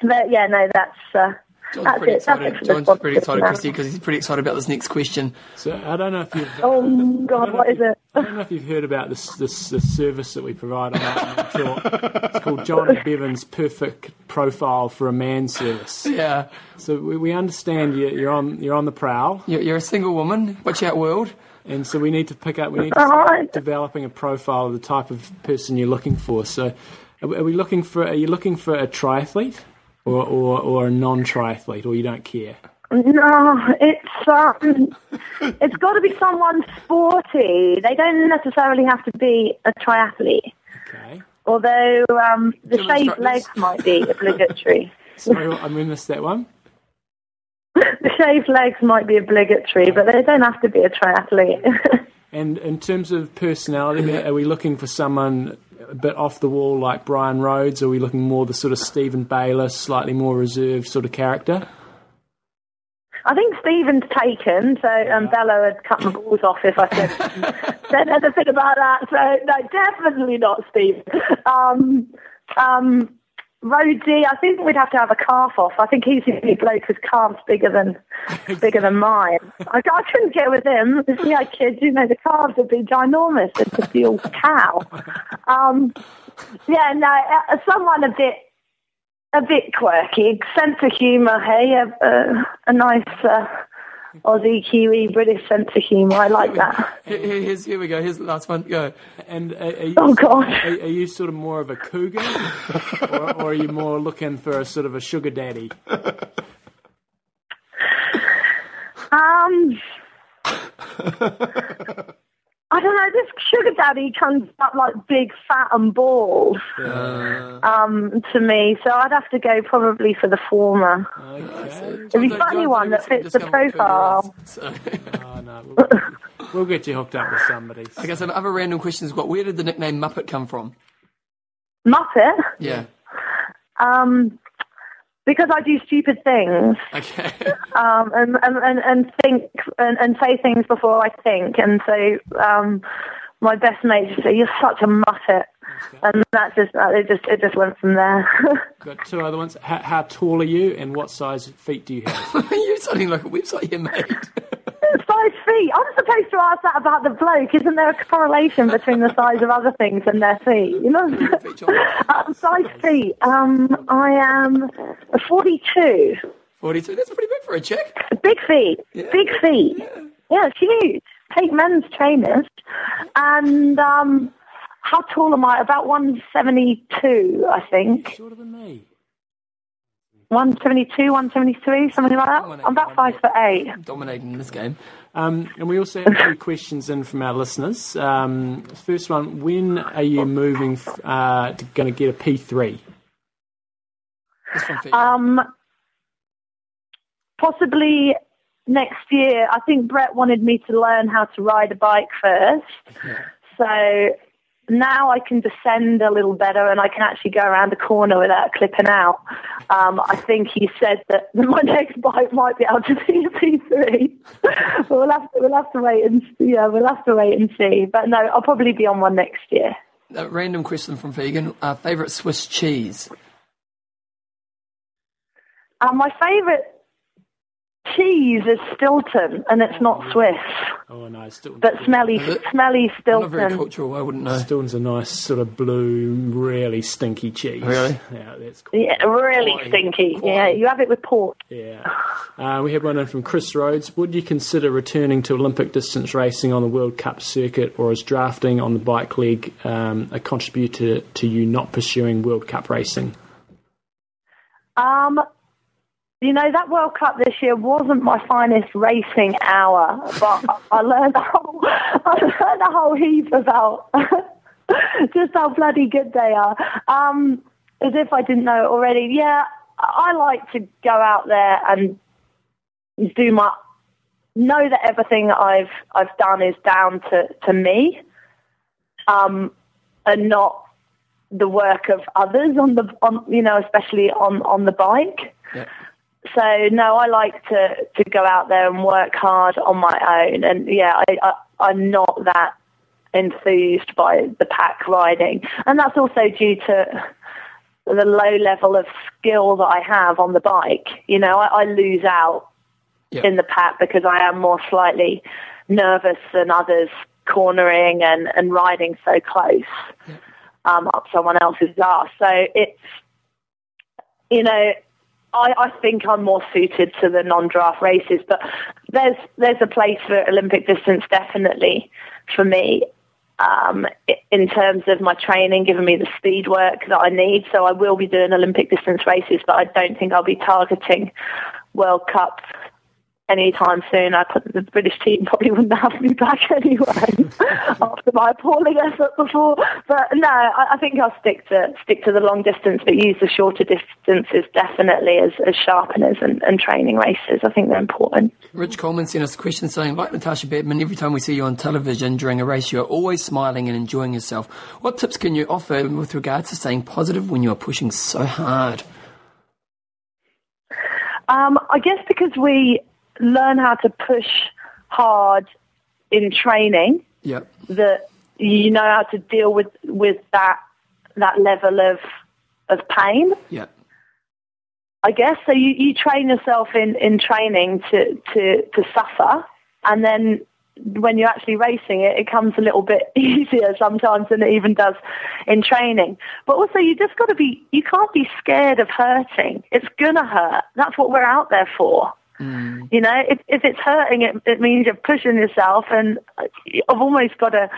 but yeah, no, that's uh, John's that's pretty it. Excited. it for John's pretty excited, Christy, because he's pretty excited about this next question. So I don't know if you've. Oh God, don't know what if is you- it? I don't know if you've heard about this this, this service that we provide on our talk. It's called John Bevan's Perfect Profile for a Man service. Yeah, So we, we understand you, you're on you're on the prowl, you're, you're a single woman. Watch out, world. and so we need to pick up. We need to start developing a profile of the type of person you're looking for. So are we looking for? Are you looking for a triathlete or or, or a non-triathlete, or you don't care? No, it's um, it's got to be someone sporty. They don't necessarily have to be a triathlete. Okay. Although um, the Gym shaved instructors. legs might be obligatory. Sorry, I missed that one. the shaved legs might be obligatory, but they don't have to be a triathlete. And in terms of personality, are we looking for someone a bit off the wall like Brian Rhodes? Or are we looking more the sort of Stephen Bayliss, slightly more reserved sort of character? I think Stephen's taken, so um, Bella would cut my balls off if I said said anything about that. So no, definitely not Stephen. Um, um, Rhodesy, I think we'd have to have a calf off. I think he's the only bloke whose calf's bigger than bigger than mine. I, I couldn't get with him. You see, I kid you know the calves would be ginormous. It's a real cow. Um, yeah, no, uh, someone a bit a bit quirky, sense of humour. Hey, a, a, a nice uh, Aussie, Kiwi, British sense of humour. I like that. Here, here- here's, here we go. Here's the last one. Go. And are, are you, Oh God. are, are you sort of more of a cougar, or, or are you more looking for a sort of a sugar daddy? Um, I don't know. This sugar daddy comes up like big, fat, and bald um, to me. So I'd have to go probably for the former. Okay. It'd be funny one that fits the profile. So, Oh, no, we'll, we'll get you hooked up with somebody. okay, so another random question is what? Where did the nickname Muppet come from? Muppet, Yeah. um, because I do stupid things Okay. um, and, and, and, and think and, and say things before I think. And so um, my best mate just say, "You're such a muppet," and that just uh, it just it just went from there. Got two other ones. How, how tall are you, and what size feet do you have? You're sounding like a website you made. Five feet. I'm supposed to ask that about the bloke. Isn't there a correlation between the size of other things and their feet? You know, um, size feet. Um, I am a 42. 42. That's pretty big for a chick. Big feet. Yeah. Big feet. Yeah, it's huge. Take men's trainers. And um, how tall am I? About 172, I think. Shorter than me. 172, 173, something like that. I'm about five foot eight. Dominating this game. Um, and we also have a few questions in from our listeners. Um, first one: When are you moving? f- Uh, going to get a P three? This from feet. Um, possibly next year. I think Brett wanted me to learn how to ride a bike first. So now I can descend a little better and I can actually go around the corner without clipping out. Um, I think he said that my next bike might be able to be a P3. but we'll have to, we'll have to wait and yeah, we'll have to wait and see. But no, I'll probably be on one next year. A random question from Vegan. Uh, favorite Swiss cheese? Um, my favourite cheese is Stilton, and it's not Swiss, Oh no, Stilton's, but smelly, Is it? smelly I'm not very cultural. I wouldn't know. Stilton's a nice sort of blue, really stinky cheese. Really? Yeah, that's cool. Yeah, really Quite, stinky. quite. Yeah, you have it with pork. Yeah. Uh, we had one in from Chris Rhodes. Would you consider returning to Olympic distance racing on the World Cup circuit, or is drafting on the bike leg um, a contributor to you not pursuing World Cup racing? Um, you know that World Cup this year wasn't my finest racing hour, but I learned a whole, I learned a whole heap about just how bloody good they are. Um, as if I didn't know already. Yeah, I like to go out there and do my know that everything I've I've done is down to to me, um, and not the work of others on the on you know especially on on the bike. Yeah. So no, I like to to go out there and work hard on my own, and yeah, I, I I'm not that enthused by the pack riding, and that's also due to the low level of skill that I have on the bike. You know, I, I lose out Yeah. in the pack because I am more slightly nervous than others cornering and, and riding so close um, up someone else's ass. So it's, you know, I, I think I'm more suited to the non-draft races, but there's there's a place for Olympic distance definitely for me um, in terms of my training, giving me the speed work that I need. So I will be doing Olympic distance races, but I don't think I'll be targeting World Cup anytime soon. I put the British team probably wouldn't have me back anyway after my appalling effort before. But no, I, I think I'll stick to stick to the long distance, but use the shorter distances definitely as, as sharpeners and, and training races. I think they're important. Rich Coleman sent us a question saying, like Natascha Badmann, every time we see you on television during a race, you're always smiling and enjoying yourself. What tips can you offer with regards to staying positive when you are pushing so hard? Um, I guess because we learn how to push hard in training, Yep. that you know how to deal with with that that level of of pain. Yep. I guess so. You, you train yourself in, in training to, to to suffer, and then when you're actually racing it, it comes a little bit easier sometimes than it even does in training. But also, you just got to be. You can't be scared of hurting. It's gonna hurt. That's what we're out there for. You know, if, if it's hurting, it, it means you're pushing yourself, and I've almost got to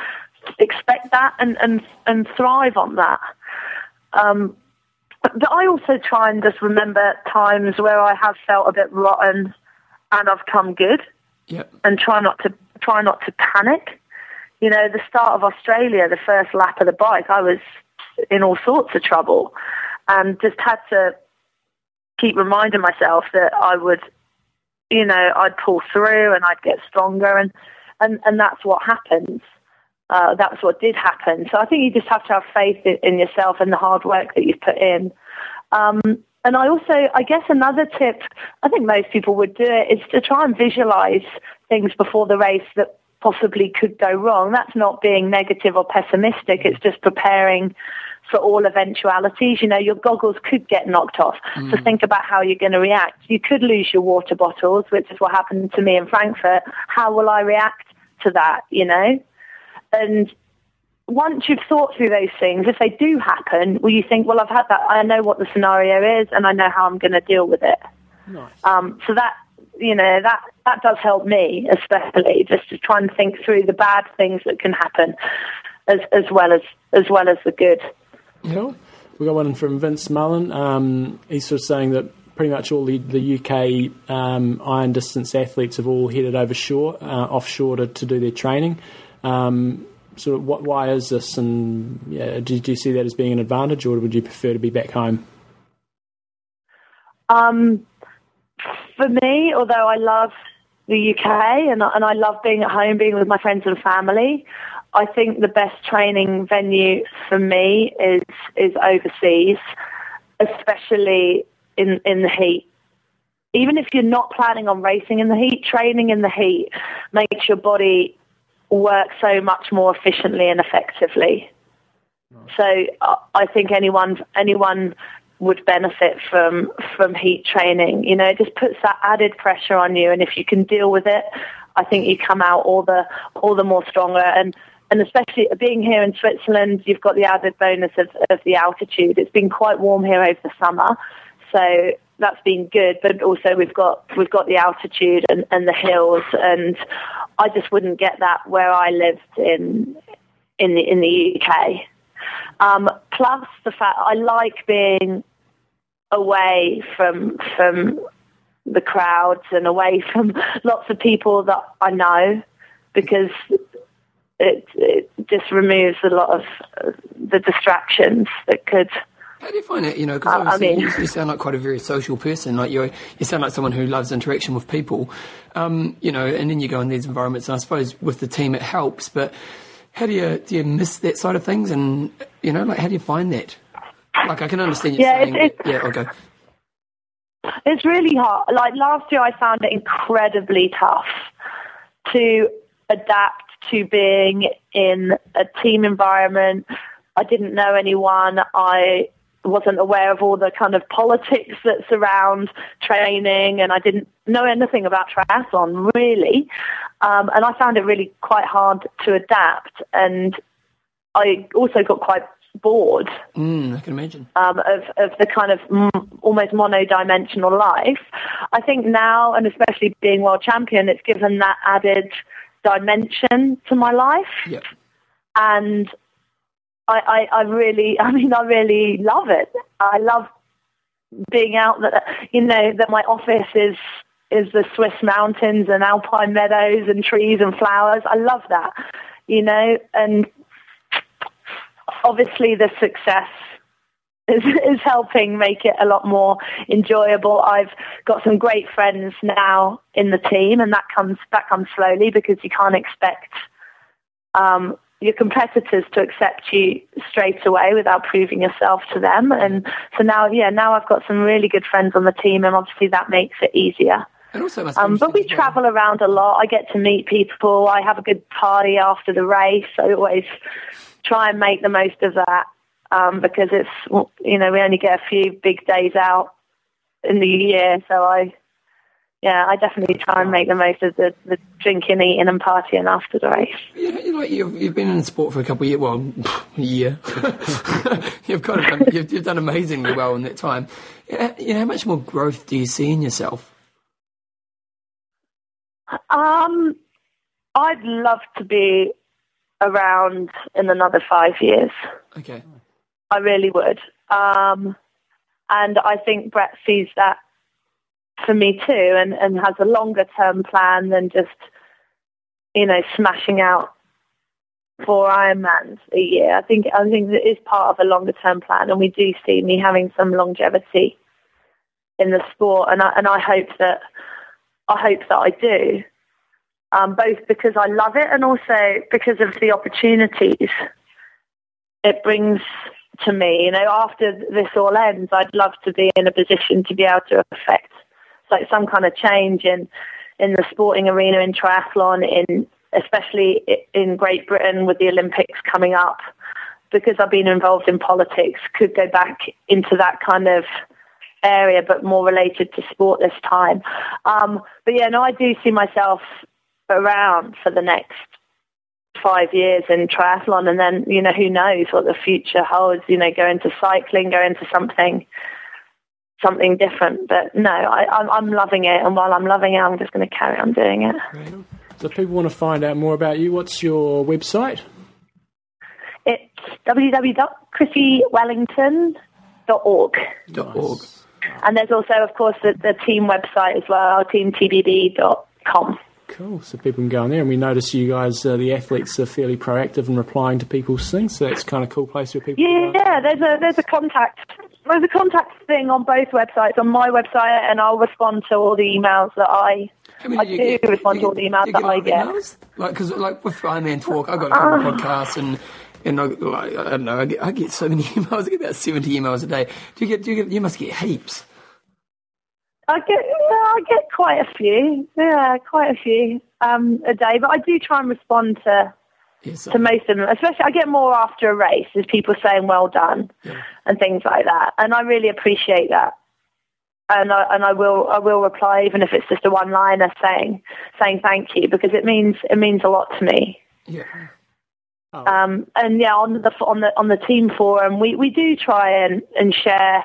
expect that and and and thrive on that. Um, but but I also try and just remember times where I have felt a bit rotten, and I've come good, Yep. and try not to try not to panic. You know, the start of Australia, the first lap of the bike, I was in all sorts of trouble, and just had to keep reminding myself that I would, you know, I'd pull through and I'd get stronger, and and and that's what happens. Uh, that's what did happen. So I think you just have to have faith in, in yourself and the hard work that you've put in. Um, and I also, I guess another tip, I think most people would do it, is to try and visualize things before the race that possibly could go wrong. That's not being negative or pessimistic. It's just preparing for all eventualities. You know, your goggles could get knocked off. So think about how you're going to react. You could lose your water bottles, which is what happened to me in Frankfurt. How will I react to that? You know? And once you've thought through those things, if they do happen, will you think, well, I've had that, I know what the scenario is and I know how I'm going to deal with it. Nice. Um, so that, you know, that, that does help me, especially just to try and think through the bad things that can happen as, as well as, as well as the good. Cool. We got one from Vince Mullen. Um, he's sort of saying that pretty much all the, the UK um, iron distance athletes have all headed over shore, uh, offshore to, to do their training. Um, sort of, what, why is this? And yeah, do, do you see that as being an advantage, or would you prefer to be back home? Um, for me, although I love the UK and, I- and I love being at home, being with my friends and family, I think the best training venue for me is is overseas, especially in in the heat. Even if you're not planning on racing in the heat, training in the heat makes your body work so much more efficiently and effectively. So I think anyone anyone would benefit from from heat training. You know, it just puts that added pressure on you, and if you can deal with it, I think you come out all the all the more stronger. And and especially being here in Switzerland, you've got the added bonus of, of the altitude. It's been quite warm here over the summer, so that's been good. But also we've got we've got the altitude and, and the hills, and I just wouldn't get that where I lived in in the in the UK. Um, plus the fact I like being away from from the crowds and away from lots of people that I know because it, it just removes a lot of uh, the distractions that could. How do you find it? You know, because Uh, I obviously mean- you, you sound like quite a very social person. Like you, you sound like someone who loves interaction with people. Um, you know, and then you go in these environments. And I suppose with the team it helps. But how do you do you miss that side of things? And you know, like how do you find that? Like I can understand you Yeah, saying, it's- that- yeah, okay, It's really hard. Like last year, I found it incredibly tough to adapt to being in a team environment. I didn't know anyone. I wasn't aware of all the kind of politics that surround training, and I didn't know anything about triathlon really. Um, and I found it really quite hard to adapt, and I also got quite bored Mm, I can imagine. um, of, of the kind of mm, almost monodimensional life. I think now, and especially being world champion, it's given that added dimension to my life Yep. and I, I, I really, I mean, I really love it. I love being out that, you know, that my office is, is the Swiss mountains and alpine meadows and trees and flowers. I love that, you know, and obviously the success is, is helping make it a lot more enjoyable. I've got some great friends now in the team and that comes, that comes slowly because you can't expect, um, your competitors to accept you straight away without proving yourself to them. And so now, yeah, now I've got some really good friends on the team, and obviously that makes it easier. And also, must Um, but we well. travel around a lot. I get to meet people. I have a good party after the race. I always try and make the most of that um, because it's you know we only get a few big days out in the year. So I yeah I definitely try and make the most of the, the drinking, eating, and partying after the race. You know, you like you've, you've been in sport for a couple of years. Well, a year. you've kind of done, you've, you've done amazingly well in that time. Yeah, You know, how much more growth do you see in yourself? Um, I'd love to be around in another five years. Okay. I really would. Um, and I think Brett sees that for me too and, and has a longer term plan than just, you know, smashing out four Ironmans a year. I think I think it is part of a longer term plan and we do see me having some longevity in the sport and I and I hope that I hope that I do. Um, both because I love it and also because of the opportunities it brings to me. You know, after this all ends, I'd love to be in a position to be able to affect like some kind of change in in the sporting arena in triathlon, in especially in Great Britain with the Olympics coming up. Because I've been involved in politics, could go back into that kind of area, but more related to sport this time. Um, but yeah, no, I do see myself around for the next five years in triathlon and then you know who knows what the future holds you know go into cycling go into something something different. But no I, I'm, I'm loving it and while I'm loving it I'm just going to carry on doing it. So if people want to find out more about you, what's your website? it's www.chrissiewellington.org Dot org. and there's also of course the, the team website as well teamtbb.com Cool. So people can go on there, and we notice you guys, uh, the athletes, are fairly proactive in replying to people's things. So that's kind of cool place where people. can go. Yeah, there's a there's a contact there's a contact thing on both websites on my website and I'll respond to all the emails that I How many I do respond to all the emails you that a I lot of get. emails? Like, because like with Ironman Talk, I got a couple of podcasts and. And I, like, I don't know. I get, I get so many emails. I get about seventy emails a day. Do you get? Do you get? You must get heaps. I get yeah, I get quite a few. Yeah, quite a few um, a day. But I do try and respond to Yes. to most of them. Especially I get more after a race, is people saying well done and things like that. And I really appreciate that. And I and I will I will reply even if it's just a one liner saying saying thank you because it means it means a lot to me. Yeah. Um, and yeah, on the on the on the team forum, we, we do try and, and share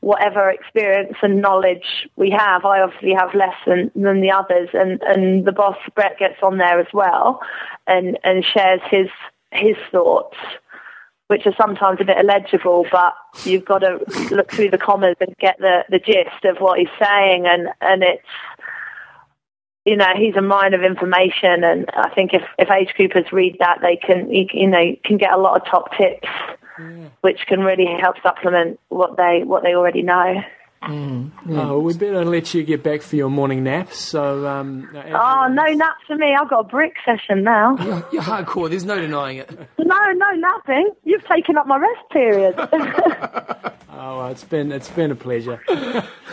whatever experience and knowledge we have. I obviously have less than, than the others, and, and the boss Brett gets on there as well, and and shares his his thoughts, which are sometimes a bit illegible, but you've got to look through the commas and get the the gist of what he's saying, and and it's you know, he's a mine of information, and I think if, if age groupers read that, they can, you, you know, can get a lot of top tips, which can really help supplement what they what they already know. Oh, well, we better let you get back for your morning nap. So, um, Oh, no naps for me. I've got a brick session now. You're, you're hardcore. There's no denying it. No, no napping. You've taken up my rest period. oh, well, it's been it's been a pleasure.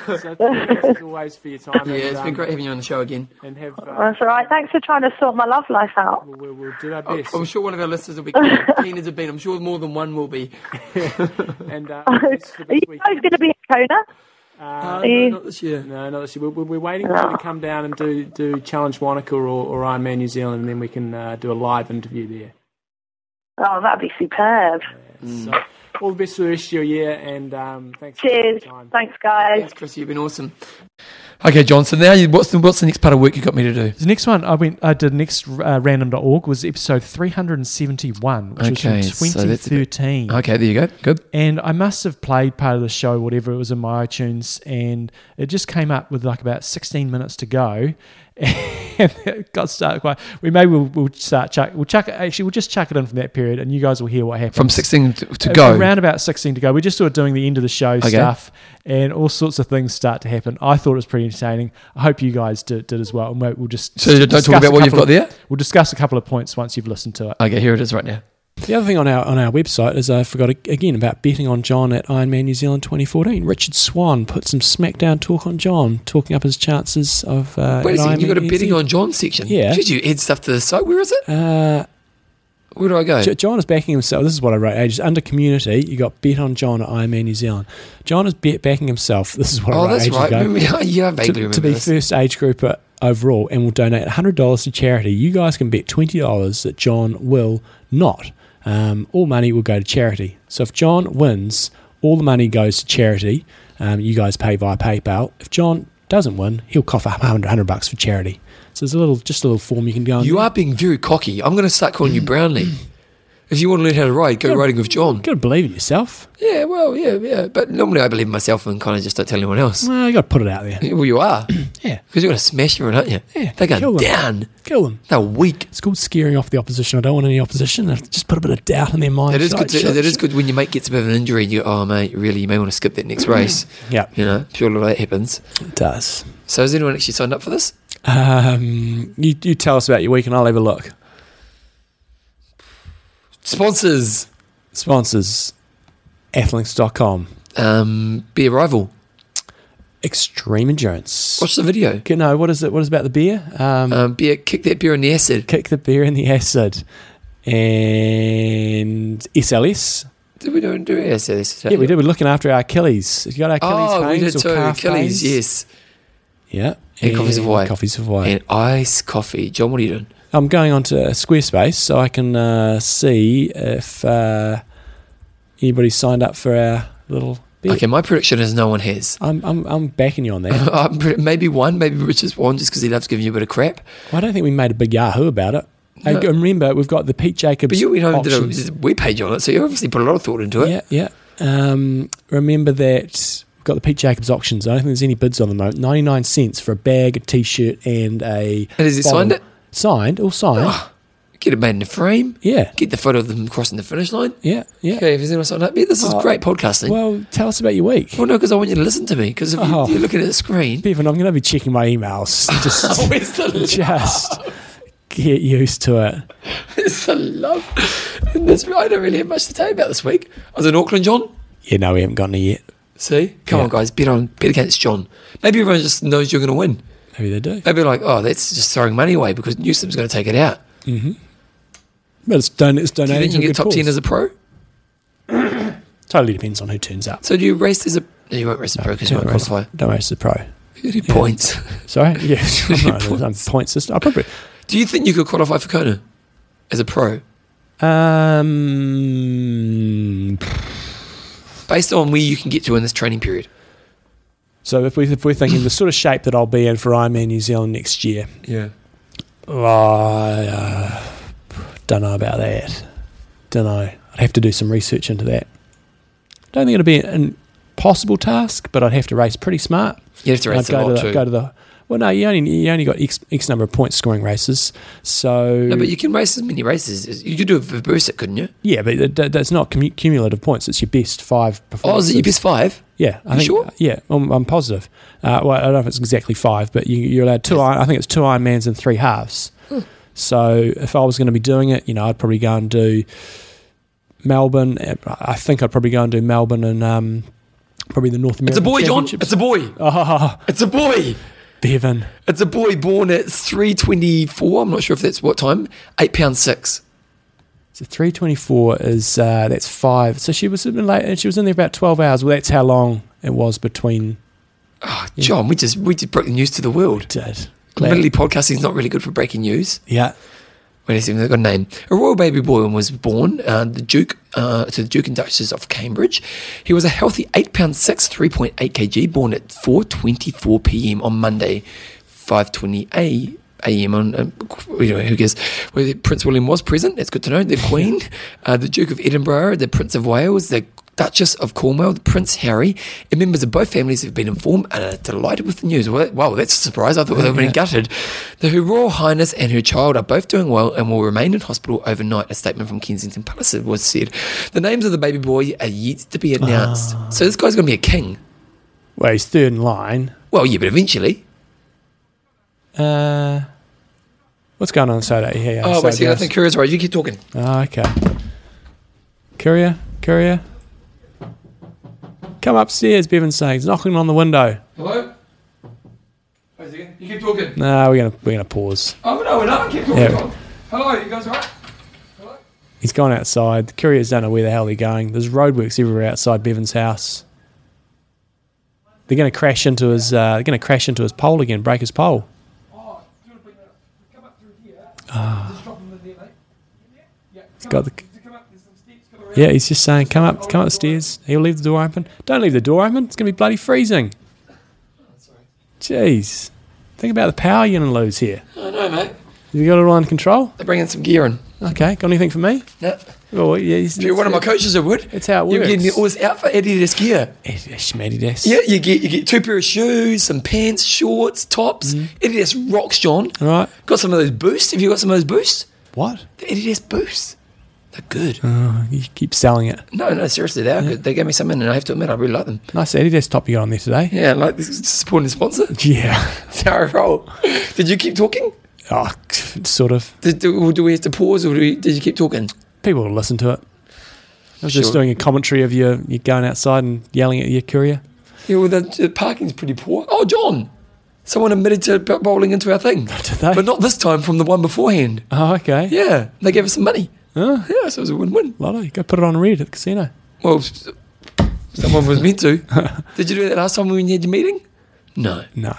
So thanks as always for your time. Yeah, and, it's been um, great having you on the show again. And have uh, That's all right. Thanks for trying to sort my love life out. we'll, we'll do our I'm best. I'm sure one of our listeners will be keen, keen as have been. I'm sure more than one will be. And uh, Are you guys going to be in Kona? Uh, Uh, no, not this year. no, not this year. We're, we're waiting for you to come down and do, do Challenge Wanaka or, or Ironman New Zealand, and then we can uh, do a live interview there. Oh, that'd be superb. So, all the best for the rest of your year, and um, thanks for Cheers. your time. Thanks, guys. Thanks, Chris. You've been awesome. Okay, Johnson. Now, you, what's the what's the next part of work you got me to do? The next one I went, I did next uh, random.org was episode 371, which Okay, was from so that's a bit- 2013. Okay, there you go. Good. And I must have played part of the show, whatever it was in my iTunes, and it just came up with like about 16 minutes to go. And it got started quite. We maybe we'll, we'll start chuck. We'll chuck. Actually, we'll just chuck it in from that period, and you guys will hear what happened. From 16 to, to Uh, go. Around about 16 to go. We're just sort of doing the end of the show Okay. stuff and all sorts of things start to happen. I thought it was pretty entertaining. I hope you guys did, did as well. And we'll we'll just So don't talk about what you've got of- there. We'll discuss a couple of points once you've listened to it. Okay, here it is right now. The other thing on our on our website is I forgot again about betting on John at Ironman New Zealand 2014. Richard Swan put some SmackDown talk on John, talking up his chances of. Uh, Wait a second, you Ironman got a betting on John section. Yeah. Did you add stuff to the site? Where is it? Uh, Where do I go? John is backing himself. This is what I wrote. Ages under community, you got bet on John at Ironman New Zealand. John is bet backing himself. This is what I oh, wrote that's ages right. ago. Remember- yeah, I vaguely to, remember to be this. first age grouper overall and will donate $100 to charity. You guys can bet $20 that John will not. Um, all money will go to charity. So if John wins, all the money goes to charity. Um, you guys pay via PayPal. If John doesn't win, he'll cough up 100, 100 bucks for charity. So there's a little, just a little form you can go on. You are being very cocky. I'm going to start calling you Brownlee. If you want to learn how to ride, go riding with John. You've got to believe in yourself. Yeah, well, yeah, yeah. But normally I believe in myself and kind of just don't tell anyone else. Well, you got to put it out there. Well, you are. Yeah, Because you're going to smash everyone, aren't you? Yeah, They're kill going them. down. kill them. They're weak. It's called scaring off the opposition. I don't want any opposition. Just put a bit of doubt in their mind. It is I- good. To, should I- it is good when your mate gets a bit of an injury and you go, oh, mate, really, you may want to skip that next race. Yeah, You know, sure a of that happens. it does. So has anyone actually signed up for this? Um, you, you tell us about your week and I'll have a look. Sponsors. Sponsors athlinks.com, Um, be a rival. Extreme Endurance. Watch the video. Okay, no, what is it? What is about the beer? Um, Um, beer, kick that beer in the acid. kick the beer in the acid. And SLS. Did we don't do acid? Yeah, we did. We're looking after our Achilles. You got our Achilles Oh, we did or too. calf Achilles, pains? yes. Yeah. And Coffees of Hawaii. Coffees of Hawaii. And ice coffee. John, what are you doing? I'm going on to Squarespace so I can uh, see if uh, anybody signed up for our little beer. Okay, my prediction is no one has. I'm, I'm, I'm backing you on that. Pre- maybe one, maybe Richard's one, just because he loves giving you a bit of crap. I don't think we made a big yahoo about it. No. And remember, we've got the Pete Jacobs But you, know, did options. a, we paid you on it, so you obviously put a lot of thought into it. Yeah, yeah. Um, remember that got the Pete Jacobs auctions. I don't think there's any bids on them. though. 99 cents for a bag, a t-shirt, and a And has he bottle. signed it? Signed, all signed. Oh, get it made in the frame. Yeah, Get the photo of them crossing the finish line. yeah, yeah. Okay, if there's anyone signed up, yeah, this is Oh, great podcasting. Well, tell us about your week. Well, no, because I want you to listen to me. Because if Oh. you, you're looking at the screen, Bevan, I'm going to be checking my emails. Just, oh, where's the just get used to it. It's the love. And this, I don't really have much to tell you about this week. I was in Auckland, John. Yeah, no, we haven't gotten it yet. See, come Yeah. on, guys, bet on bet against John. Maybe everyone just knows you're going to win. Maybe they do. Maybe like, oh, that's just throwing money away because Newsom's going to take it out. But it's, don- it's Do you think you get top ten as a pro? Totally depends on who turns up. So do you race as a? No, you won't race as a pro because you won't race, qualify. don't race the pro. You need points. Sorry? Yeah. I'm not- I'm point system. I probably. Do you think you could qualify for Kona as a pro Um, based on where you can get to in this training period? so if, we, if we're thinking the sort of shape that I'll be in for Ironman New Zealand next year, Yeah. oh, I uh, don't know about that. Don't know. I'd have to do some research into that. Don't think it'll be an impossible task, but I'd have to race pretty smart. You have to race I'd a go lot to the, too. go to the. Well, no, you only you only got x, x number of points scoring races. So no, but you can race as many races. You could do it for Bursa, couldn't you? yeah, but that- that's not commu- cumulative points. It's your best five Oh, performances. Oh, is it your best five? Yeah, I You think. sure? Yeah, I'm, I'm positive. Uh, well, I don't know if it's exactly five, but you, you're allowed two. I think it's two Ironmans and three halves. Hmm. So if I was going to be doing it, you know, I'd probably go and do Melbourne. I think I'd probably go and do Melbourne and um, Probably the North American. It's a boy, John. It's a boy. Oh, It's a boy. Bevan. It's a boy born at 324. I'm not sure if that's what time. Eight pounds six. So three twenty four is uh, that's five. So she was bit late, and she was in there about twelve hours. Well, that's how long it was between. Oh, John, we just we just broke the news to the world. Did Admittedly, podcasting is not really good for breaking news. yeah. Wait a second, they've got a name. A royal baby boy was born, uh, the Duke, uh, to the Duke and Duchess of Cambridge. He was a healthy eight pounds six, three point eight kg, born at four twenty four p.m. on Monday, five twenty a. AM on, uh, you know, who cares? Well, Prince William was present. That's good to know. The Queen, uh, the Duke of Edinburgh, the Prince of Wales, the Duchess of Cornwall, the Prince Harry, and members of both families have been informed and are delighted with the news. Well, wow, that's a surprise. I thought they were being gutted. The Her Royal Highness and her child are both doing well and will remain in hospital overnight. A statement from Kensington Palace was said. The names of the baby boy are yet to be announced. So this guy's going to be a king. Well, he's third in line. Well, yeah, but eventually. Uh, what's going on Saturday? Yeah, yeah. Oh, wait, see, I think Courier's right. You keep talking. Oh, okay. Courier, courier. Come upstairs, Bevan's saying. He's knocking on the window. Hello? Wait a second. You keep talking. No, we're gonna we're gonna pause. Oh, no, we're not. Keep talking. Yeah. Hello, you guys all right? Hello? He's gone outside. The couriers don't know where the hell they're going. There's roadworks everywhere outside Bevan's house. They're going to crash into his. Uh, they're going to crash into his pole again, break his pole. Oh, do you want to bring that up? Come up through here. Just drop them in there, mate. Yeah, come got the- come up. There's some steps. Come around. Yeah, he's just saying, come up, come upstairs. He'll leave the door open. Don't leave the door open. It's going to be bloody freezing. Jeez, think about the power you're going to lose here. I know, mate. Have you got it all under control? They're bringing some gear in. Okay, got anything for me? Yeah. Oh, yeah. If you're one of my coaches, I would. It's how it You're works. getting all this outfit, Adidas gear. Desk. Yeah, you get you get two pair of shoes, some pants, shorts, tops. Mm. Adidas rocks, John. All right. Got some of those boosts. Have you got some of those boosts? What? The Adidas boosts. They're good. Oh, you keep selling it. No, no, seriously, they are good. They gave me some in, and I have to admit, I really like them. Nice Adidas top you got on there today. Yeah, like this is supporting sponsor. Yeah. That's how I roll. Did you keep talking? Oh, sort of. Did, do, do we have to pause, or do we, did you keep talking? People will listen to it. I was Sure. just doing a commentary of you, you going outside and yelling at your courier. Yeah, well, the, the parking's pretty poor. Oh, John, someone admitted to bowling into our thing, Did they? but not this time from the one beforehand. Oh, okay. Yeah, they gave us some money. Oh, Yeah, so it was a win-win. Lotto, go put it on red at the casino. Well, someone was meant to. Did you do that last time when you had your meeting? No. No.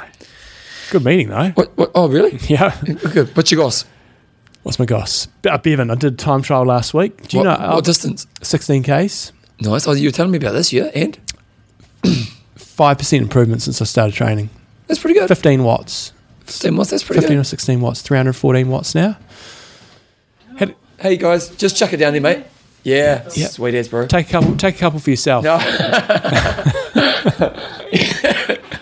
Good meeting, though. What? what oh, really? Yeah. Good. What's your goss? What's my goss? Uh, Bevan, I did a time trial last week. Do you what, know? what distance? 16 Ks, Nice. Oh, you were telling me about this, yeah? And 5% improvement since I started training. that's pretty good. 15 watts. 15 watts. That's pretty 15 or 16 watts. 314 watts now. Had, Hey guys, just chuck it down there, mate. Yeah. Yeah. Sweet as, bro. take a couple. Take a couple for yourself. No.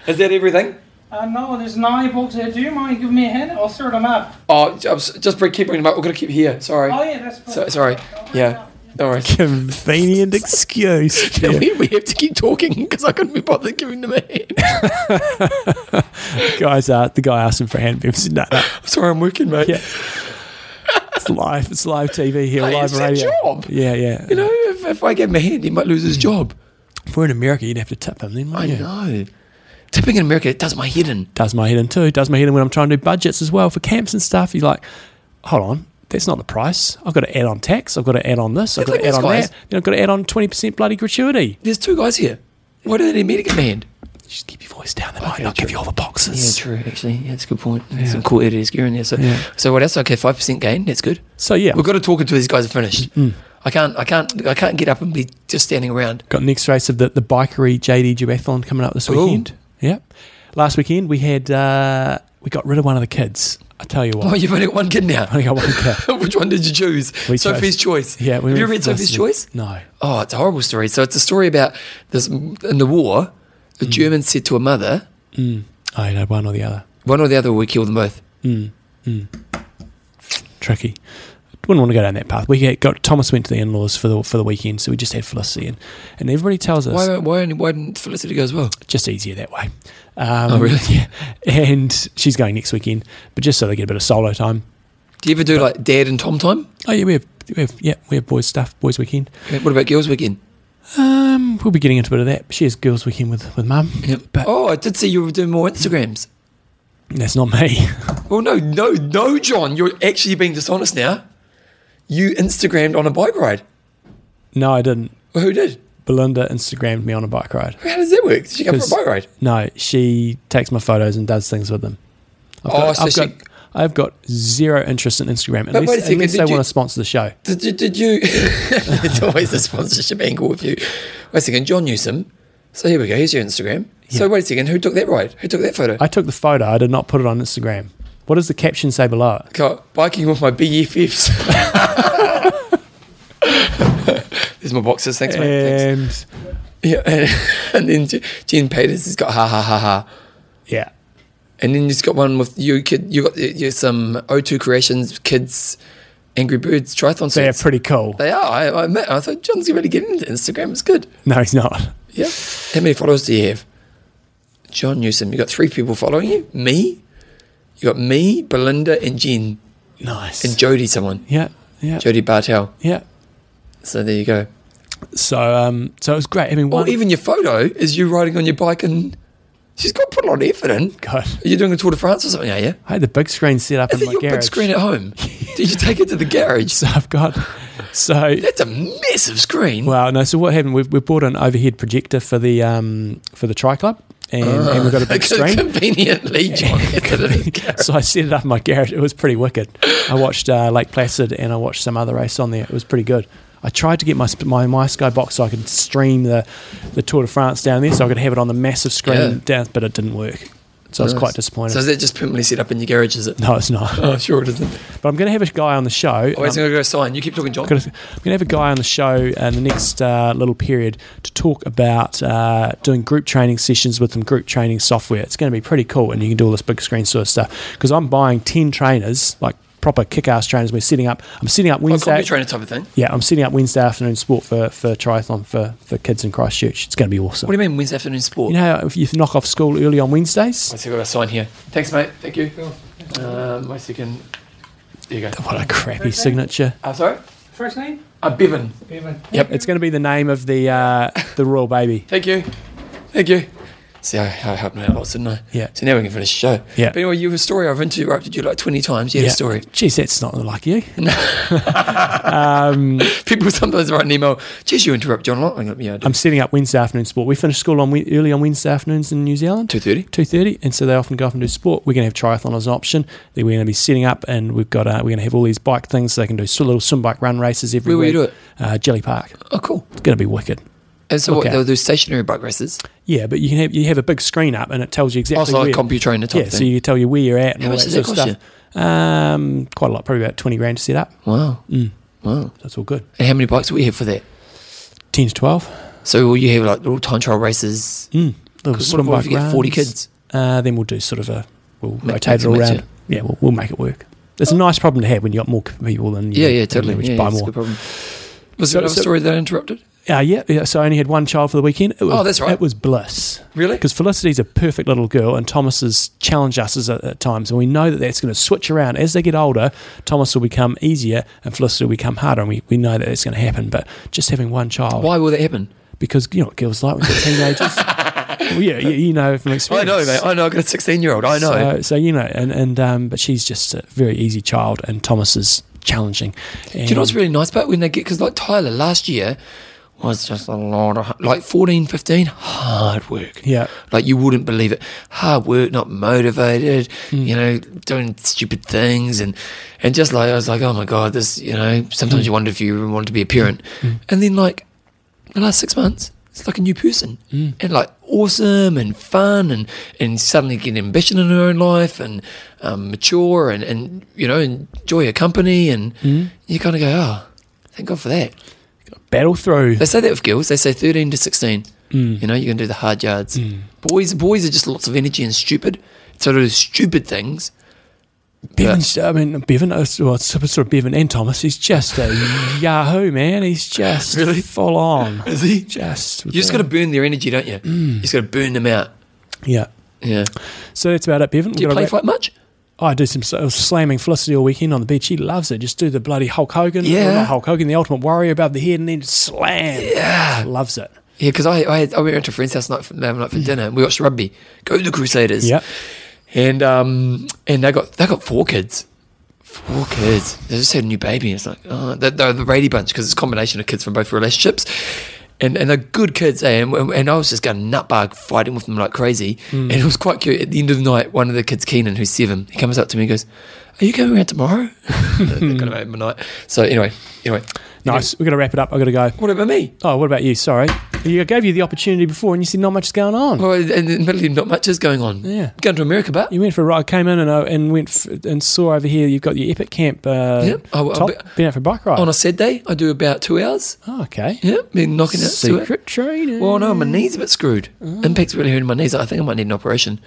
Is that everything? Uh, no, there's nine books here. Do you mind giving me a hand? I'll sort them up. Oh, I'm just bring, keep bringing them up. We're going to keep here. Sorry. Oh, yeah, that's So, sorry. Yeah. No worries. Convenient excuse. Yeah, we, we have to keep talking because I couldn't be bothered giving them a hand. Guys, uh, the guy asked him for a hand. Bevan said, no, no. Sorry, I'm working, mate. Yeah. It's live. It's live TV here. Hey, live it's radio. job. Yeah, yeah. You know, if, if I gave him a hand, he might lose his hmm. job. If we're in America, you'd have to tip him then, I you? know. Tipping in America, it does my head in. Does my head in too. Does my head in when I'm trying to do budgets as well for camps and stuff. You're like, hold on, that's not the price. I've got to add on tax. I've got to add on this. I've got to add on guys- that. Then I've got to add on 20% bloody gratuity. There's two guys here. Why do they need me to give him a hand? Just keep your voice down. They might Okay, not give you all the boxes. Yeah, true. Actually, yeah, that's a good point. Some cool Adidas gear in there. So, Yeah. so what else? Okay, five percent gain. That's good. So yeah, We've got to talk until these guys are finished. I can't. I can't. I can't get up and be just standing around. got next race of the, the bikery JD duathlon coming up this Ooh. weekend. Yeah. Last weekend we had uh, we got rid of one of the kids. I tell you what. Oh, you've only got one kid now. I only got one kid. Which one did you choose? We Sophie's chose- Choice. Yeah, we Have you read Sophie's Choice? No. Oh, it's a horrible story. So it's a story about this in the war. Mm. The Germans said to a mother, I know, one or the other. "One or the other, we kill them both." Tricky. Wouldn't want to go down that path. We got Thomas went to the in-laws for the for the weekend, so we just had Felicity, and, and everybody tells us Why? Why? Why didn't Felicity go as well? just easier that way. Um, Oh, really? Yeah. And she's going next weekend, but just so they get a bit of solo time. Do you ever do like Dad and Tom time? Oh yeah, we have we have yeah we have boys stuff boys weekend. Okay, What about girls weekend? Um, we'll be getting into a bit of that. She has girls' weekend with with mum. But Oh, I did see you were doing more Instagrams. that's not me. Well, no, no, no, John. You're actually being dishonest now. You Instagrammed on a bike ride. no, I didn't. Well, who did? Belinda Instagrammed me on a bike ride. How does that work? Did she go for a bike ride? No, she takes my photos and does things with them. I've Oh, got, so I've, she- got, I've got zero interest in Instagram But wait a unless, second, unless did they you- want to sponsor the show. Did, did, did you? it's always a sponsorship angle with you. Wait a second, John Newsom. So here we go. Here's your Instagram. So wait a second. Who took that ride? Who took that photo? I took the photo. I did not put it on Instagram. What does the caption say below it? Got biking with my BFFs. There's my boxes. Thanks, mate. Thanks. And Yeah, and, and then Je- Jen Peters has got ha ha ha ha. yeah, And then you've got one with you kid. You got you some O2 Creations kids, Angry Birds triathlon they're pretty cool. They are. I, I admit. I thought John's really getting into Instagram. It's good. No, he's not. Yeah. How many followers do you have? John Newsom. You got three people following you. Me. You got me, Belinda, and Jen, Nice. and Jody. Someone. yeah, yeah, Jody Bartel. yeah. So there you go. So, um, so it was great. I mean, Or even your photo is you riding on your bike and she's got to put a lot of effort in. God, Are you doing a Tour de France or something? Are you? I had the big screen set up Is in it my your garage. big screen at home? Did you take it to the garage? So I've got. So That's a massive screen. Well, no. So what happened? We've, we bought an overhead projector for the um, for the tri club, and, and we've got a big screen. Conveniently, John has it in the garage. so I set it up in my garage. It was pretty wicked. I watched uh, Lake Placid and I watched some other race on there. It was pretty good. I tried to get my my my Sky box so I could stream the the Tour de France down there, so I could have it on the massive screen Yeah. down, but it didn't work. So I was quite disappointed. So is that just permanently set up in your garage? Is it? no, it's not. Oh, sure it isn't. But I'm going to have a guy on the show. Oh, wait, um, I'm going to go sign. You keep talking, John. I'm going to have a guy on the show in the next uh, little period to talk about uh, doing group training sessions with some group training software. It's going to be pretty cool, and you can do all this big screen sort of stuff. Because I'm buying ten trainers, like proper kick-ass trainers. We're setting up. I'm setting up Oh, Wednesday. computer trainer type of thing. yeah, I'm setting up Wednesday afternoon sport for, for triathlon for, for kids in Christchurch. It's going to be awesome. What do you mean Wednesday afternoon sport? You know, if you knock off school early on Wednesdays, Let's see what I sign here. Thanks, mate. Thank you. Um, my second. There you go. what a crappy signature. Uh, sorry? First name? Uh, Bevan. Bevan. Yep. It's going to be the name of the uh, the royal baby. Thank you. Thank you. See, I, I helped me out lots, didn't I? Yeah. So now we can finish the show. Yeah. But anyway, you have a story. I've interrupted you like 20 times. You had a story. Geez, that's not like you. um, People sometimes write an email, geez, you interrupt John a lot. I'm yeah, I. I'm setting up Wednesday afternoon sport. We finish school on early on Wednesday afternoons in New Zealand. 2.30. Two thirty, and so they often go off and do sport. We're going to have triathlon as an option. Then we're going to be setting up, and we've got uh, we're going to have all these bike things. So they can do little swim bike run races every Where will you do it? Uh, Jellie Park. Oh, cool. It's going to be wicked. And so what, they'll do stationary bike races. Yeah, but you can have you have a big screen up, and it tells you exactly Also where. like computer trainer type yeah, thing. so you tell you where you're at and How all that sort of stuff. Um, quite a lot, probably about twenty grand to set up. wow. Mm, Wow. that's all good. And how many bikes will you have for that? Ten to twelve. So will you have like little time trial races? Mm, little swim what, bike if you get 40 kids? Uh, then we'll do sort of a we'll Ma- rotate it all around. match Yeah, we'll, we'll make it work. It's a nice problem to have when you've got more people than you Yeah, yeah, totally. Yeah, buy yeah, it's a more. good problem. Was So- there another so- story that I interrupted? Uh, yeah, yeah. So I only had one child for the weekend. It was, Oh, that's right. It was bliss Really? because Felicity's a perfect little girl, and Thomas has challenged us at, at times, and we know that that's going to switch around as they get older. Thomas will become easier, and Felicity will become harder, and we, we know that it's going to happen. But just having one child, Why will that happen? because you know what girls like when they're teenagers. well, yeah, you, you know from experience. I know, mate. I know. I've got a 16 year old. I know. So, so you know, and and um, but she's just a very easy child, and Thomas is challenging. Do you know what's really nice about when they get because like Tyler last year was just a lot of like 14, 15, hard work. Yeah. Like you wouldn't believe it. Hard work, not motivated, Mm. you know, doing stupid things and and just like I was like, oh my god, this you know, sometimes Mm. you wonder if you even wanted to be a parent. And then like the last six months, it's like a new person. Mm. And like awesome and fun and and suddenly get ambition in her own life and um, mature and, and you know, enjoy her company and Mm. you kind of go, oh, thank God for that. Battle through. They say that with girls. They say 13 to 16. Mm. You know, you can do the hard yards. Boys, boys are just lots of energy and stupid. So to do stupid things. Bevan's, I mean, Bevan, uh, well, sort of Bevan and Thomas. He's just a yahoo man. He's just Really? full on. Is he? Just You just got to burn their energy, don't you? You just got to burn them out. yeah. Yeah. So that's about it, Bevan. Do you play fight much? I do some slamming Felicity all weekend on the beach. She loves it. Just do the bloody Hulk Hogan. Yeah. Hulk Hogan, the Ultimate Warrior above the head and then slam. Yeah. Loves it. Yeah, because I, I, I went to a friend's house night for, um, night for dinner and we watched rugby. Go the Crusaders. Yeah, And um and they got they got four kids. Four kids. They just had a new baby. It's like oh, they're, they're the Brady bunch because it's a combination of kids from both relationships. And, and they're good kids, eh? And, and I was just going nutbug fighting with them like crazy. And it was quite cute. At the end of the night, one of the kids, Keenan, who's seven, he comes up to me and goes, Are you going around tomorrow? Kind of at midnight. So, anyway, anyway. Nice. We're gonna wrap it up. I've got to go. What about me? Oh, what about you? Sorry. You I gave you the opportunity before and you said not much is going on. Well, and admittedly, not much is going on. Yeah. Going to America, but You went for a ride, came in and, uh, and went f- and saw over here you've got your Epic Camp uh, Yep. Oh, I'll top. be- Been out for a bike ride. on a Saturday, I do about two hours. oh, okay. Yeah, been knocking out two. Secret training. Well, no, my knee's a bit screwed. Impact's really hurting my knees. I think I might need an operation.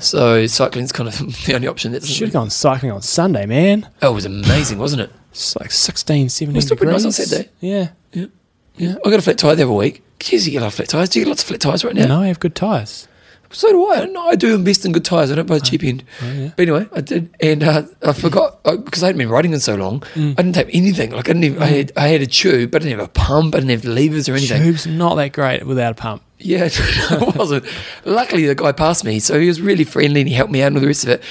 So cycling's kind of the only option. That Should have gone cycling on Sunday, man. Oh, it was amazing, wasn't it? It's like 16, 17 was still pretty degrees. nice on Saturday. Yeah. Yeah. I got a flat tire the other week. Jeez, you get a lot of flat tires. Do you get lots of flat tires right now? No, I have good tyres. So do I. No, I do invest in good tires. I don't buy the cheap end. yeah. But anyway, I did, and uh, I forgot because I hadn't been riding in so long. Mm. I didn't have anything. Like I didn't. Even, I had I had a tube, but I didn't have a pump. I didn't have levers or anything. Tube's not that great without a pump. Yeah, it wasn't. Luckily, the guy passed me, so he was really friendly and he helped me out and all the rest of it.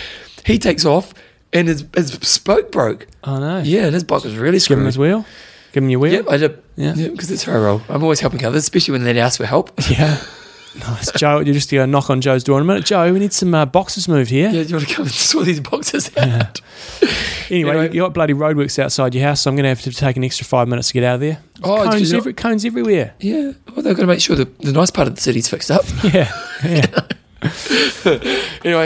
He takes off, and his, his spoke broke. Oh, no. Yeah, and his bike was really Give screwed. him his wheel. Give him your wheel. Yep, I did. Yeah. Yeah, because it's how role. I'm always helping others, especially when they ask for help. Yeah. Nice. Joe, you're just going to knock on Joe's door in a minute. Joe, we need some uh, boxes moved here. Yeah, do you want to come and sort these boxes out? Anyway, Anyway. you got bloody roadworks outside your house, so I'm going to have to take an extra five minutes to get out of there. Oh, cones, every, cones everywhere. Yeah, well, they've got to make sure the, the nice part of the city's fixed up. Yeah. yeah. anyway.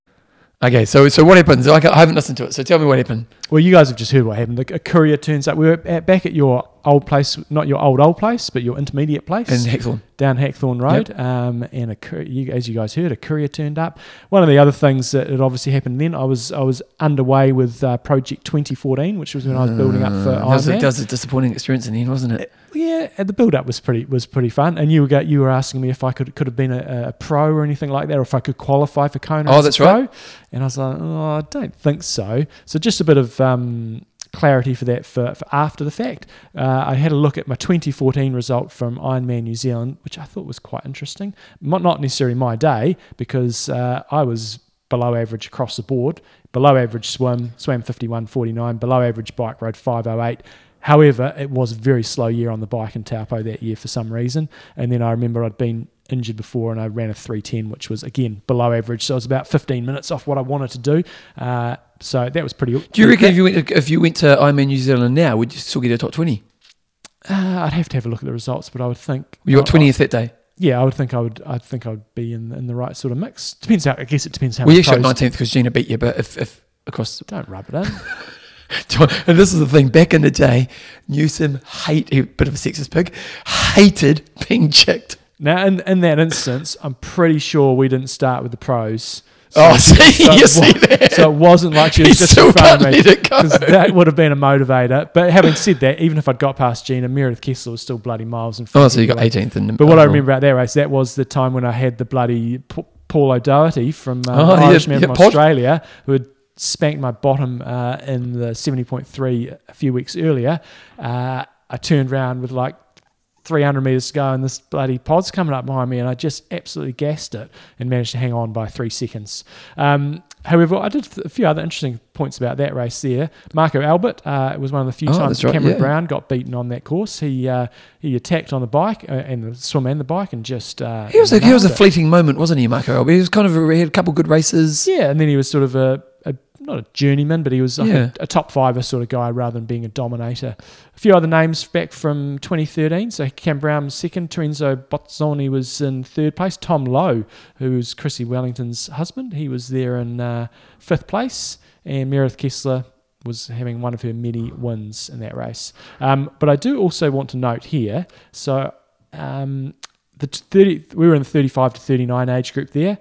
Okay, so so what happens? Like, I haven't listened to it, so tell me what happened. Well, you guys have just heard what happened. A courier turns up. We were at, back at your old place, not your old old place, but your intermediate place And down Hackthorne Road. Um, and a you, as you guys heard, a courier turned up. One of the other things that had obviously happened then, I was I was underway with uh, Project 2014, which was when I was building up for that, was a, that was a disappointing experience in the end, wasn't it? Yeah, the build up was pretty was pretty fun. And you were you were asking me if I could could have been a, a pro or anything like that, or if I could qualify for Kona. Oh, as a that's pro. right. And I was like, oh, I don't think so. So just a bit of um, clarity for that for, for after the fact. Uh, I had a look at my 2014 result from Ironman New Zealand, which I thought was quite interesting. Not necessarily my day because uh, I was below average across the board. Below average swim, swam 51.49. Below average bike rode 508. However, it was a very slow year on the bike in Taupo that year for some reason. And then I remember I'd been injured before and I ran a 310, which was again below average. So it was about 15 minutes off what I wanted to do. Uh, so that was pretty. Do you reckon if you went if you went to Ironman New Zealand now, would you still get a top twenty? Uh, I'd have to have a look at the results, but I would think You got I- twentieth that day. Yeah, I would think I would. I think I would be in in the right sort of mix. Depends how. I guess it depends how. Well, you shot nineteenth because Gina beat you, but if if across Don't rub it in. and this is the thing. Back in the day, Newsom hate a bit of a sexist pig, hated being chicked. Now, in, in that instance, I'm pretty sure we didn't start with the pros. Oh, see, it you see that? So it wasn't like she was just still in front of me. let it go. 'cause that would have been a motivator. But having said that, even if I'd got past Gina, Meredith Kessler was still bloody miles in front. Oh, so you got eighteenth. in the But what I remember about that race, that was the time when I had the bloody Paul O'Doherty from uh, Oh, Irishman yeah, from Pod. Australia, who had spanked my bottom uh, in the 70.3 a few weeks earlier. Uh, I turned around with like 300 meters to go, and this bloody pod's coming up behind me, and I just absolutely gassed it and managed to hang on by three seconds. Um, however, I did a few other interesting points about that race there. Marko Albert uh, was one of the few Oh, times right, Cameron yeah. Brown got beaten on that course. He uh, he attacked on the bike uh, and the swim and the bike, and just uh, He was a, he was a fleeting moment, wasn't he, Marko? Albert? He was kind of a, he had a couple good races. Yeah, and then he was sort of a not a journeyman, but he was like Yeah. a, a top fiver sort of guy rather than being a dominator. A few other names back from 2013. So Cam Brown was second, Terenzo Bozzone was in third place. Tom Lowe, who was Chrissie Wellington's husband, he was there in uh, fifth place, and Meredith Kessler was having one of her many wins in that race. Um, but I do also want to note here, so um, the 30, we were in the 35 to 39 age group there.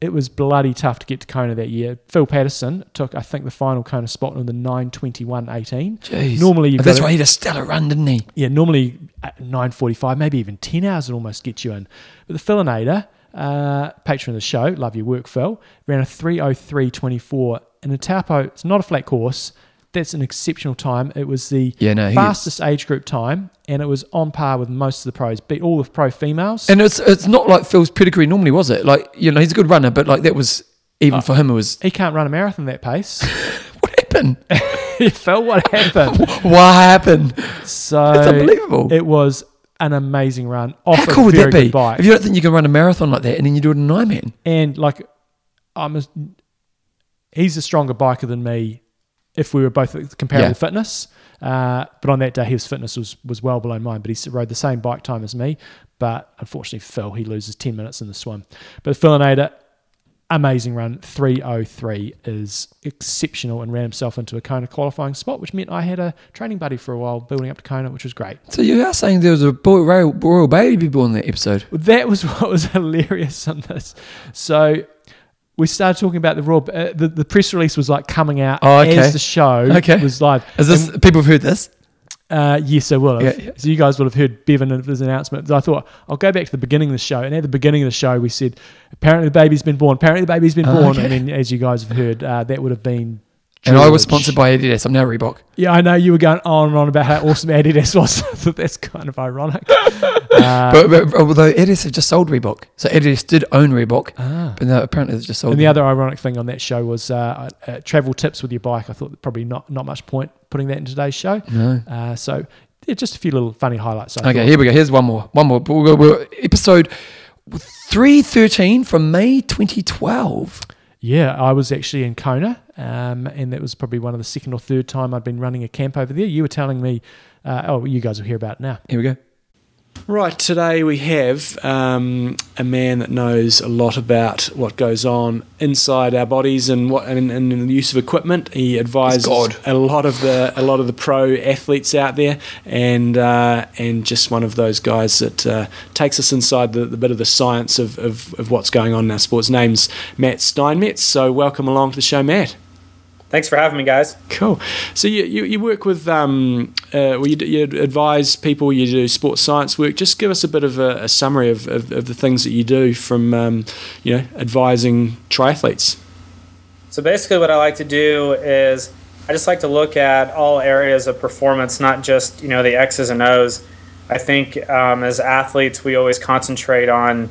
It was bloody tough to get to Kona that year. Phil Patterson took, I think, the final Kona spot in the 9:21.18. Jeez. Normally, you've that's why he had a stellar run, didn't he? yeah, normally at 9.45, maybe even 10 hours would almost get you in. But the Philinator, uh, patron of the show, love your work, Phil, ran a 303.24 And a Taupo, it's not a flat course. That's an exceptional time. It was the Yeah, no, fastest age group time, and it was on par with most of the pros, beat all the pro females. And it's it's not like Phil's pedigree normally, was it? Like you know, he's a good runner, but like that was even uh, for him, it was he can't run a marathon that pace. what happened? he felt what happened. what happened? So It's unbelievable. It was an amazing run off How cool would that be? bike. If you don't think you can run a marathon like that, and then you do it in an Ironman, and like I'm a, he's a stronger biker than me if we were both at comparable Yeah. fitness. Uh, but on that day, his fitness was was well below mine. But he rode the same bike time as me. But unfortunately, Phil he loses ten minutes in the swim. But Philinator, amazing run. Three oh three is exceptional and ran himself into a Kona qualifying spot, which meant I had a training buddy for a while building up to Kona, which was great. so you are saying there was a boy, royal, royal baby born in that episode. Well, That was what was hilarious on this. So we started talking about the raw. Uh, the, the press release was like coming out Oh, okay. as the show Okay. was live. Is this people have heard this? Uh, yes, I will have. Yeah, yeah. So you guys would have heard Bevan and his announcement. I thought I'll go back to the beginning of the show, and at the beginning of the show, we said apparently the baby's been born. Apparently the baby's been Oh, born, okay. and then as you guys have heard, uh, that would have been. And I was sponsored by Adidas. I'm now Reebok. Yeah, I know you were going on and on about how awesome Adidas was. I thought that's kind of ironic. Uh, but, but although Adidas have just sold Reebok, so Adidas did own Reebok, ah. but no, apparently they just sold. And the other ironic thing on that show was uh, uh, travel tips with your bike. I thought probably not not much point putting that in today's show. no. Uh, so yeah, just a few little funny highlights. I Okay, thought. here we go. Here's one more. One more. We'll go, we'll, episode 313 from May 2012. Yeah, I was actually in Kona, um, and that was probably one of the second or third time I'd been running a camp over there. You were telling me, uh, oh, you guys will hear about it now. Here we go. Right, today we have um, a man that knows a lot about what goes on inside our bodies and what and, and the use of equipment. He advises a lot of the a lot of the pro athletes out there, and uh, and just one of those guys that uh, takes us inside the, the bit of the science of, of, of what's going on in our sports. Name's Matt Steinmetz. So welcome along to the show, Matt. Thanks for having me, guys. Cool. So you, you, you work with, um, uh, well, you, you advise people, you do sports science work. Just give us a bit of a, a summary of, of, of the things that you do from, um, you know, advising triathletes. So basically, what I like to do is I just like to look at all areas of performance, not just you know the X's and O's. I think um, as athletes, we always concentrate on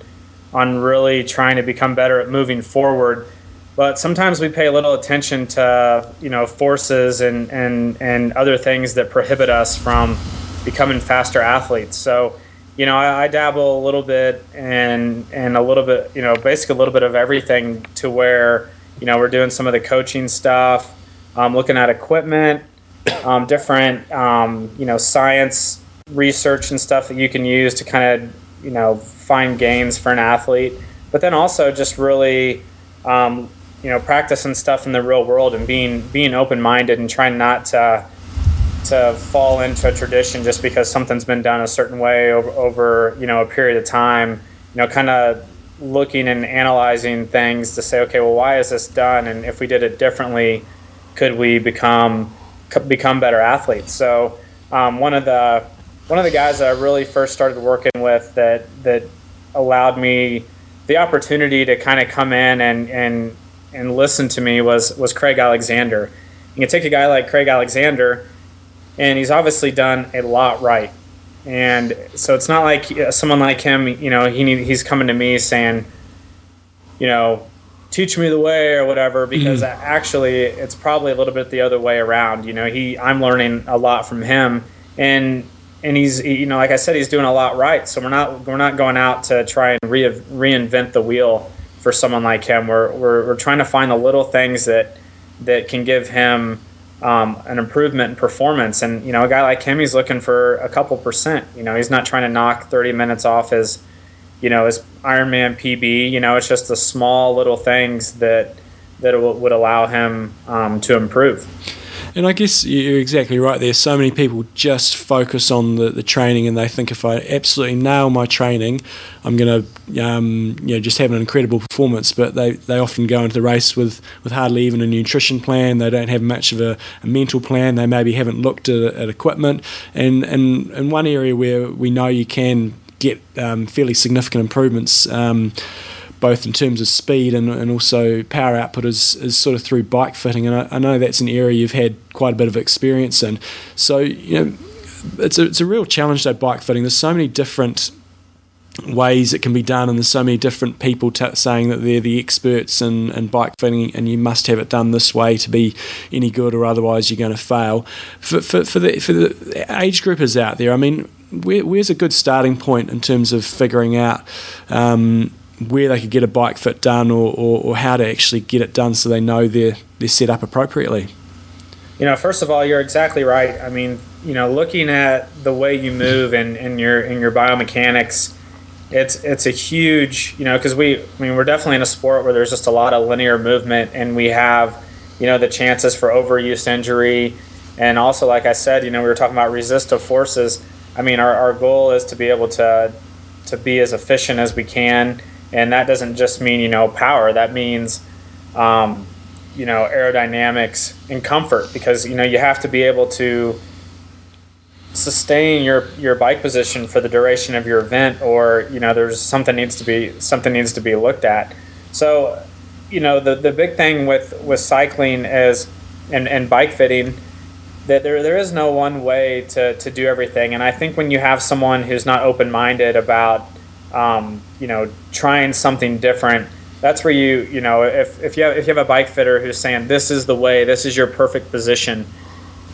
on really trying to become better at moving forward. But sometimes we pay little attention to you know forces and and and other things that prohibit us from becoming faster athletes. So you know I, I dabble a little bit and and a little bit you know basically a little bit of everything to where you know we're doing some of the coaching stuff, um, looking at equipment, um, different um, you know science research and stuff that you can use to kind of you know find gains for an athlete, but then also just really um, you know practicing stuff in the real world and being being open minded and trying not to to fall into a tradition just because something's been done a certain way over, over you know a period of time you know kind of looking and analyzing things to say okay well why is this done? And if we did it differently could we become become better athletes? So um, one of the one of the guys that I really first started working with that that allowed me the opportunity to kind of come in and and and listen to me was was Craig Alexander. You can take a guy like Craig Alexander, and he's obviously done a lot right. And so it's not like uh, someone like him, you know, he need, he's coming to me saying, you know, teach me the way or whatever because actually it's probably a little bit the other way around. You know, he I'm learning a lot from him and and he's you know like I said he's doing a lot right. So we're not we're not going out to try and re- reinvent the wheel for someone like him. We're, we're we're trying to find the little things that that can give him um, an improvement in performance. And you know, a guy like him, he's looking for a couple percent. You know, he's not trying to knock 30 minutes off his, you know, his Ironman PB. You know, it's just the small little things that that would allow him um, to improve. And I guess you're exactly right. there. so many people just focus on the, the training, and they think if I absolutely nail my training, I'm going to um, you know just have an incredible performance. But they, they often go into the race with, with hardly even a nutrition plan. They don't have much of a, a mental plan. They maybe haven't looked at, at equipment. And and and one area where we know you can get um, fairly significant improvements. Um, both in terms of speed and, and also power output is, is sort of through bike fitting. And I, I know that's an area you've had quite a bit of experience in. So, you know, it's a, it's a real challenge though, bike fitting. There's so many different ways it can be done, and there's so many different people t- saying that they're the experts in, in bike fitting, and you must have it done this way to be any good, or otherwise you're going to fail. For, for, for the for the age groupers out there, I mean, where, where's a good starting point in terms of figuring out? Um, where they could get a bike fit done or, or, or how to actually get it done so they know they're, they're set up appropriately. You know, first of all, you're exactly right. I mean, you know, looking at the way you move and, and your in your biomechanics, it's it's a huge, you know, because we, I mean, we're definitely in a sport where there's just a lot of linear movement, and we have, you know, the chances for overuse injury, and also, like I said, you know, we were talking about resistive forces. I mean, our, our goal is to be able to to be as efficient as we can and that doesn't just mean you know power. That means um, you know aerodynamics and comfort because you know you have to be able to sustain your your bike position for the duration of your event or you know there's something needs to be something needs to be looked at so you know the the big thing with with cycling is and and bike fitting that there there is no one way to to do everything and I think when you have someone who's not open minded about um, you know, trying something different. That's where you, you know, if, if you have if you have a bike fitter who's saying this is the way, this is your perfect position,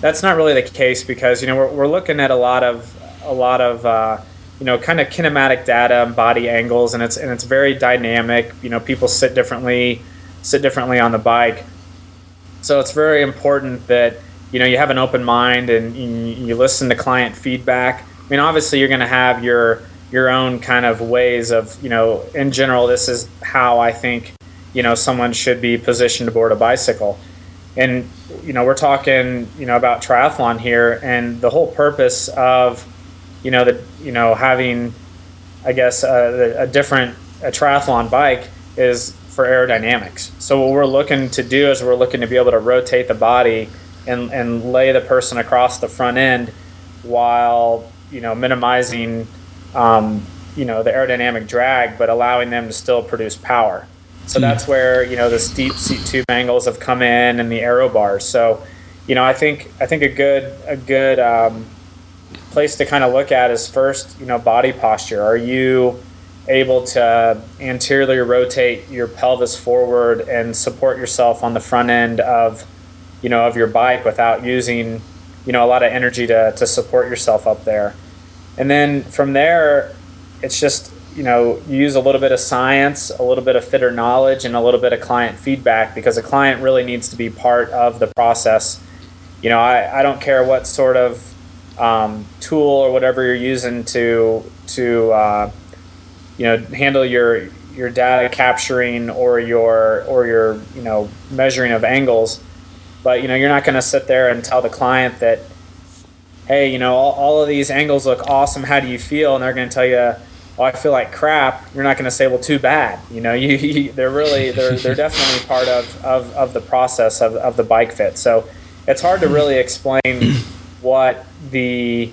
that's not really the case because you know we're, we're looking at a lot of a lot of uh, you know kind of kinematic data and body angles, and it's and it's very dynamic. You know, people sit differently, sit differently on the bike, so it's very important that you know you have an open mind and you, you listen to client feedback. I mean, obviously you're going to have your your own kind of ways of you know in general this is how i think you know someone should be positioned aboard a bicycle. And you know we're talking you know about triathlon here and the whole purpose of you know the you know having i guess a, a different a triathlon bike is for aerodynamics. So what we're looking to do is we're looking to be able to rotate the body and and lay the person across the front end while you know minimizing um, you know the aerodynamic drag, but allowing them to still produce power. So mm. that's where you know the steep seat tube angles have come in and the aero bars. So you know I think I think a good a good um, place to kind of look at is first you know body posture. Are you able to anteriorly rotate your pelvis forward and support yourself on the front end of you know of your bike without using you know a lot of energy to, to support yourself up there and then from there, it's just, you know, you use a little bit of science, a little bit of fitter knowledge, and a little bit of client feedback because a client really needs to be part of the process. You know, I, I don't care what sort of um, tool or whatever you're using to to uh, you know handle your your data capturing or your or your you know measuring of angles but you know you're not going to sit there and tell the client that hey, you know, all, all of these angles look awesome. How do you feel? And they're going to tell you, oh, I feel like crap. You're not going to say, well, too bad. You know, you, you, they're really, they're, they're definitely part of, of, of the process of, of the bike fit. So it's hard to really explain what the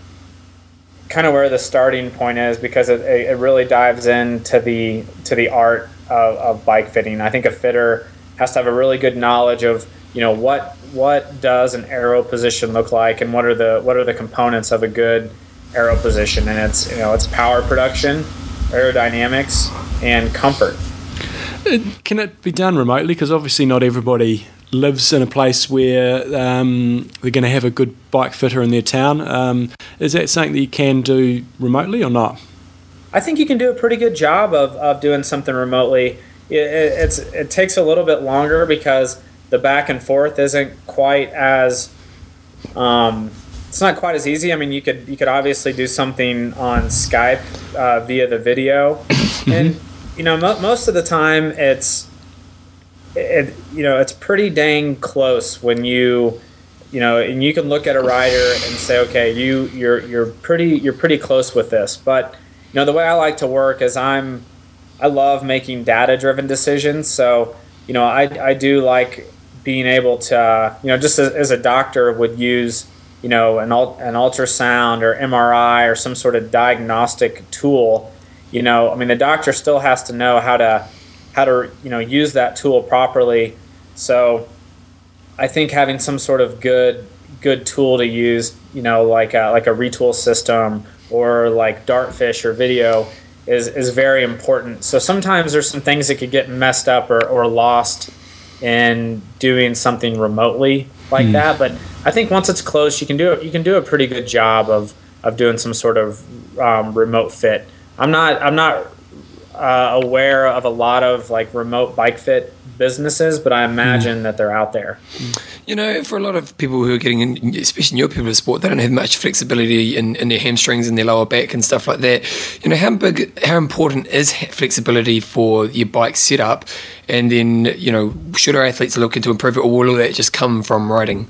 kind of where the starting point is because it, it really dives into the to the art of, of bike fitting. I think a fitter has to have a really good knowledge of you know what what does an aero position look like and what are the what are the components of a good aero position? And it's you know it's power production aerodynamics and comfort. Can it be done remotely? Because obviously not everybody lives in a place where um, they're going to have a good bike fitter in their town. Um, is that something that you can do remotely or not? I think you can do a pretty good job of, of doing something remotely. It, it, it takes a little bit longer because the back and forth isn't quite as um, it's not quite as easy. I mean, you could you could obviously do something on Skype uh, via the video, mm-hmm. and you know mo- most of the time it's it you know it's pretty dang close when you you know and you can look at a rider and say okay you you're you're pretty you're pretty close with this but you know the way I like to work is I'm I love making data driven decisions so you know I I do like being able to, you know, just as, as a doctor would use, you know, an, an ultrasound or MRI or some sort of diagnostic tool, you know, I mean, the doctor still has to know how to how to you know use that tool properly. So I think having some sort of good good tool to use, you know, like a, like a Retül system or like Dartfish or video is, is very important. So sometimes there's some things that could get messed up or, or lost in doing something remotely like mm. that. But I think once it's close, you can do it. You can do a pretty good job of, of doing some sort of um, remote fit. I'm not I'm not uh, aware of a lot of like remote bike fit businesses, but I imagine mm. that they're out there. You know, for a lot of people who are getting in, especially your people of sport, they don't have much flexibility in, in their hamstrings and their lower back and stuff like that. You know, how big, how important is flexibility for your bike setup? And then, you know, should our athletes look into improve it, or will all that just come from riding?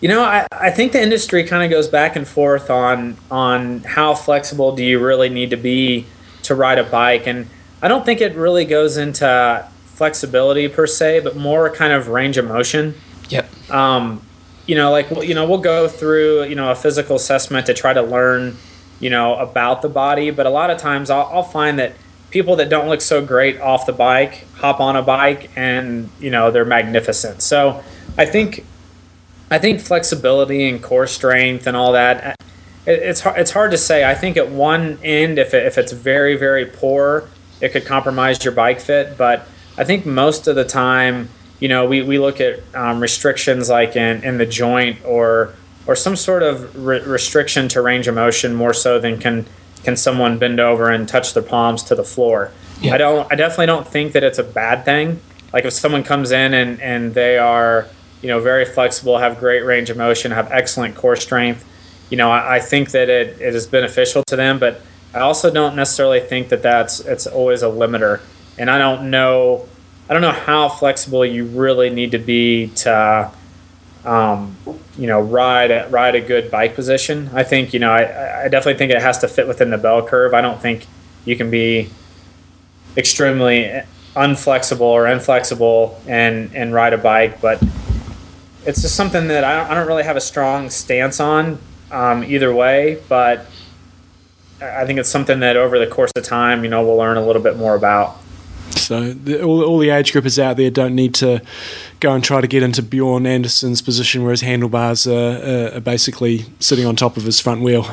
You know, I, I think the industry kind of goes back and forth on on how flexible do you really need to be to ride a bike, and I don't think it really goes into flexibility per se, but more kind of range of motion. Yep. Um, you know, like you know, we'll go through you know a physical assessment to try to learn you know about the body, but a lot of times I'll, I'll find that people that don't look so great off the bike hop on a bike and you know they're magnificent. So I think I think flexibility and core strength and all that it's hard, it's hard to say. I think at one end, if, it, if it's very, very poor, it could compromise your bike fit. But I think most of the time, you know, we, we look at um, restrictions like in, in the joint or or some sort of re- restriction to range of motion more so than can can someone bend over and touch their palms to the floor. Yeah. I don't. I definitely don't think that it's a bad thing. Like if someone comes in and and they are you know very flexible, have great range of motion, have excellent core strength you know, I, I think that it, it is beneficial to them, but I also don't necessarily think that that's it's always a limiter. And I don't know, I don't know how flexible you really need to be to, um, you know, ride a, ride a good bike position. I think you know, I, I definitely think it has to fit within the bell curve. I don't think you can be extremely unflexible or inflexible and and ride a bike, but it's just something that I don't, I don't really have a strong stance on um, either way, but I think it's something that over the course of time, you know, we'll learn a little bit more about. So the, all, all the age groupers out there don't need to go and try to get into Bjorn Andersson's position where his handlebars are, are basically sitting on top of his front wheel.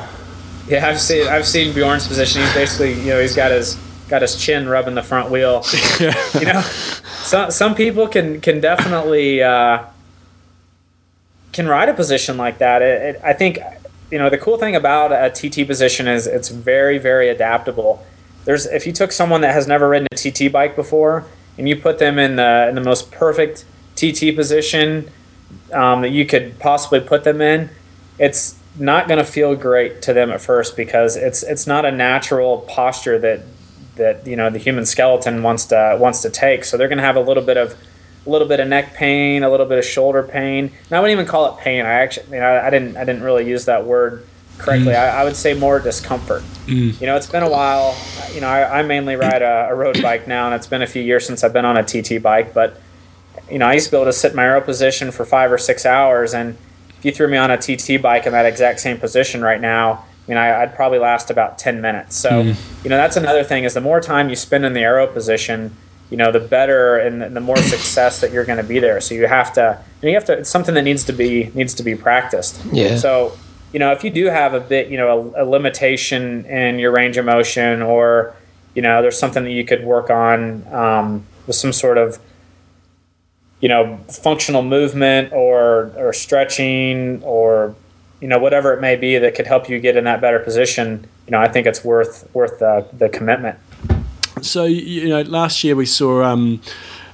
Yeah, I've seen I've seen Bjorn's position. He's basically you know he's got his got his chin rubbing the front wheel. you know, some some people can can definitely uh, can ride a position like that. It, it, I think you know the cool thing about a TT position is it's very very adaptable. There's if you took someone that has never ridden a TT bike before and you put them in the in the most perfect TT position um, that you could possibly put them in, it's not going to feel great to them at first because it's it's not a natural posture that that you know the human skeleton wants to wants to take. So they're going to have a little bit of a little bit of neck pain, a little bit of shoulder pain. And I wouldn't even call it pain. I actually, you know, I, I didn't, I didn't really use that word correctly. Mm. I, I, would say more discomfort. Mm. You know, it's been a while. You know, I, I mainly ride a, a, road bike now, and it's been a few years since I've been on a TT bike. But you know, I used to be able to sit in my aero position for five or six hours, and if you threw me on a TT bike in that exact same position right now, I mean, I, would probably last about ten minutes. So, mm. you know, that's another thing is the more time you spend in the aero position you know, the better and the more success that you're going to be there. So you have to, you have to. It's something that needs to be needs to be practiced. Yeah. So you know, if you do have a bit, you know, a, a limitation in your range of motion, or you know, there's something that you could work on um, with some sort of you know functional movement or or stretching or you know whatever it may be that could help you get in that better position you know i think it's worth worth the, the commitment. So you know, last year we saw um,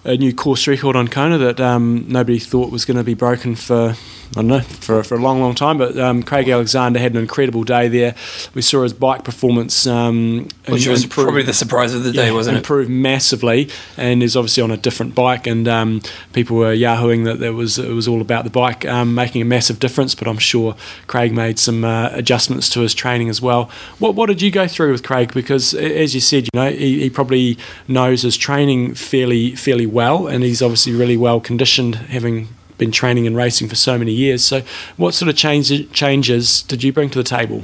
a new course record on Kona that um, nobody thought was going to be broken for I don't know, for, for a long, long time. But um, Craig Alexander had an incredible day there. We saw his bike performance, um, which was probably the surprise of the day, yeah, wasn't improve it? Improved massively, and is obviously on a different bike. And um, people were yahooing that it was it was all about the bike um, making a massive difference. But I'm sure Craig made some uh, adjustments to his training as well. What what did you go through with Craig? Because as you said, you know, he, he probably knows his training fairly fairly well, and he's obviously really well conditioned, having been training and racing for so many years. So, what sort of change, changes did you bring to the table?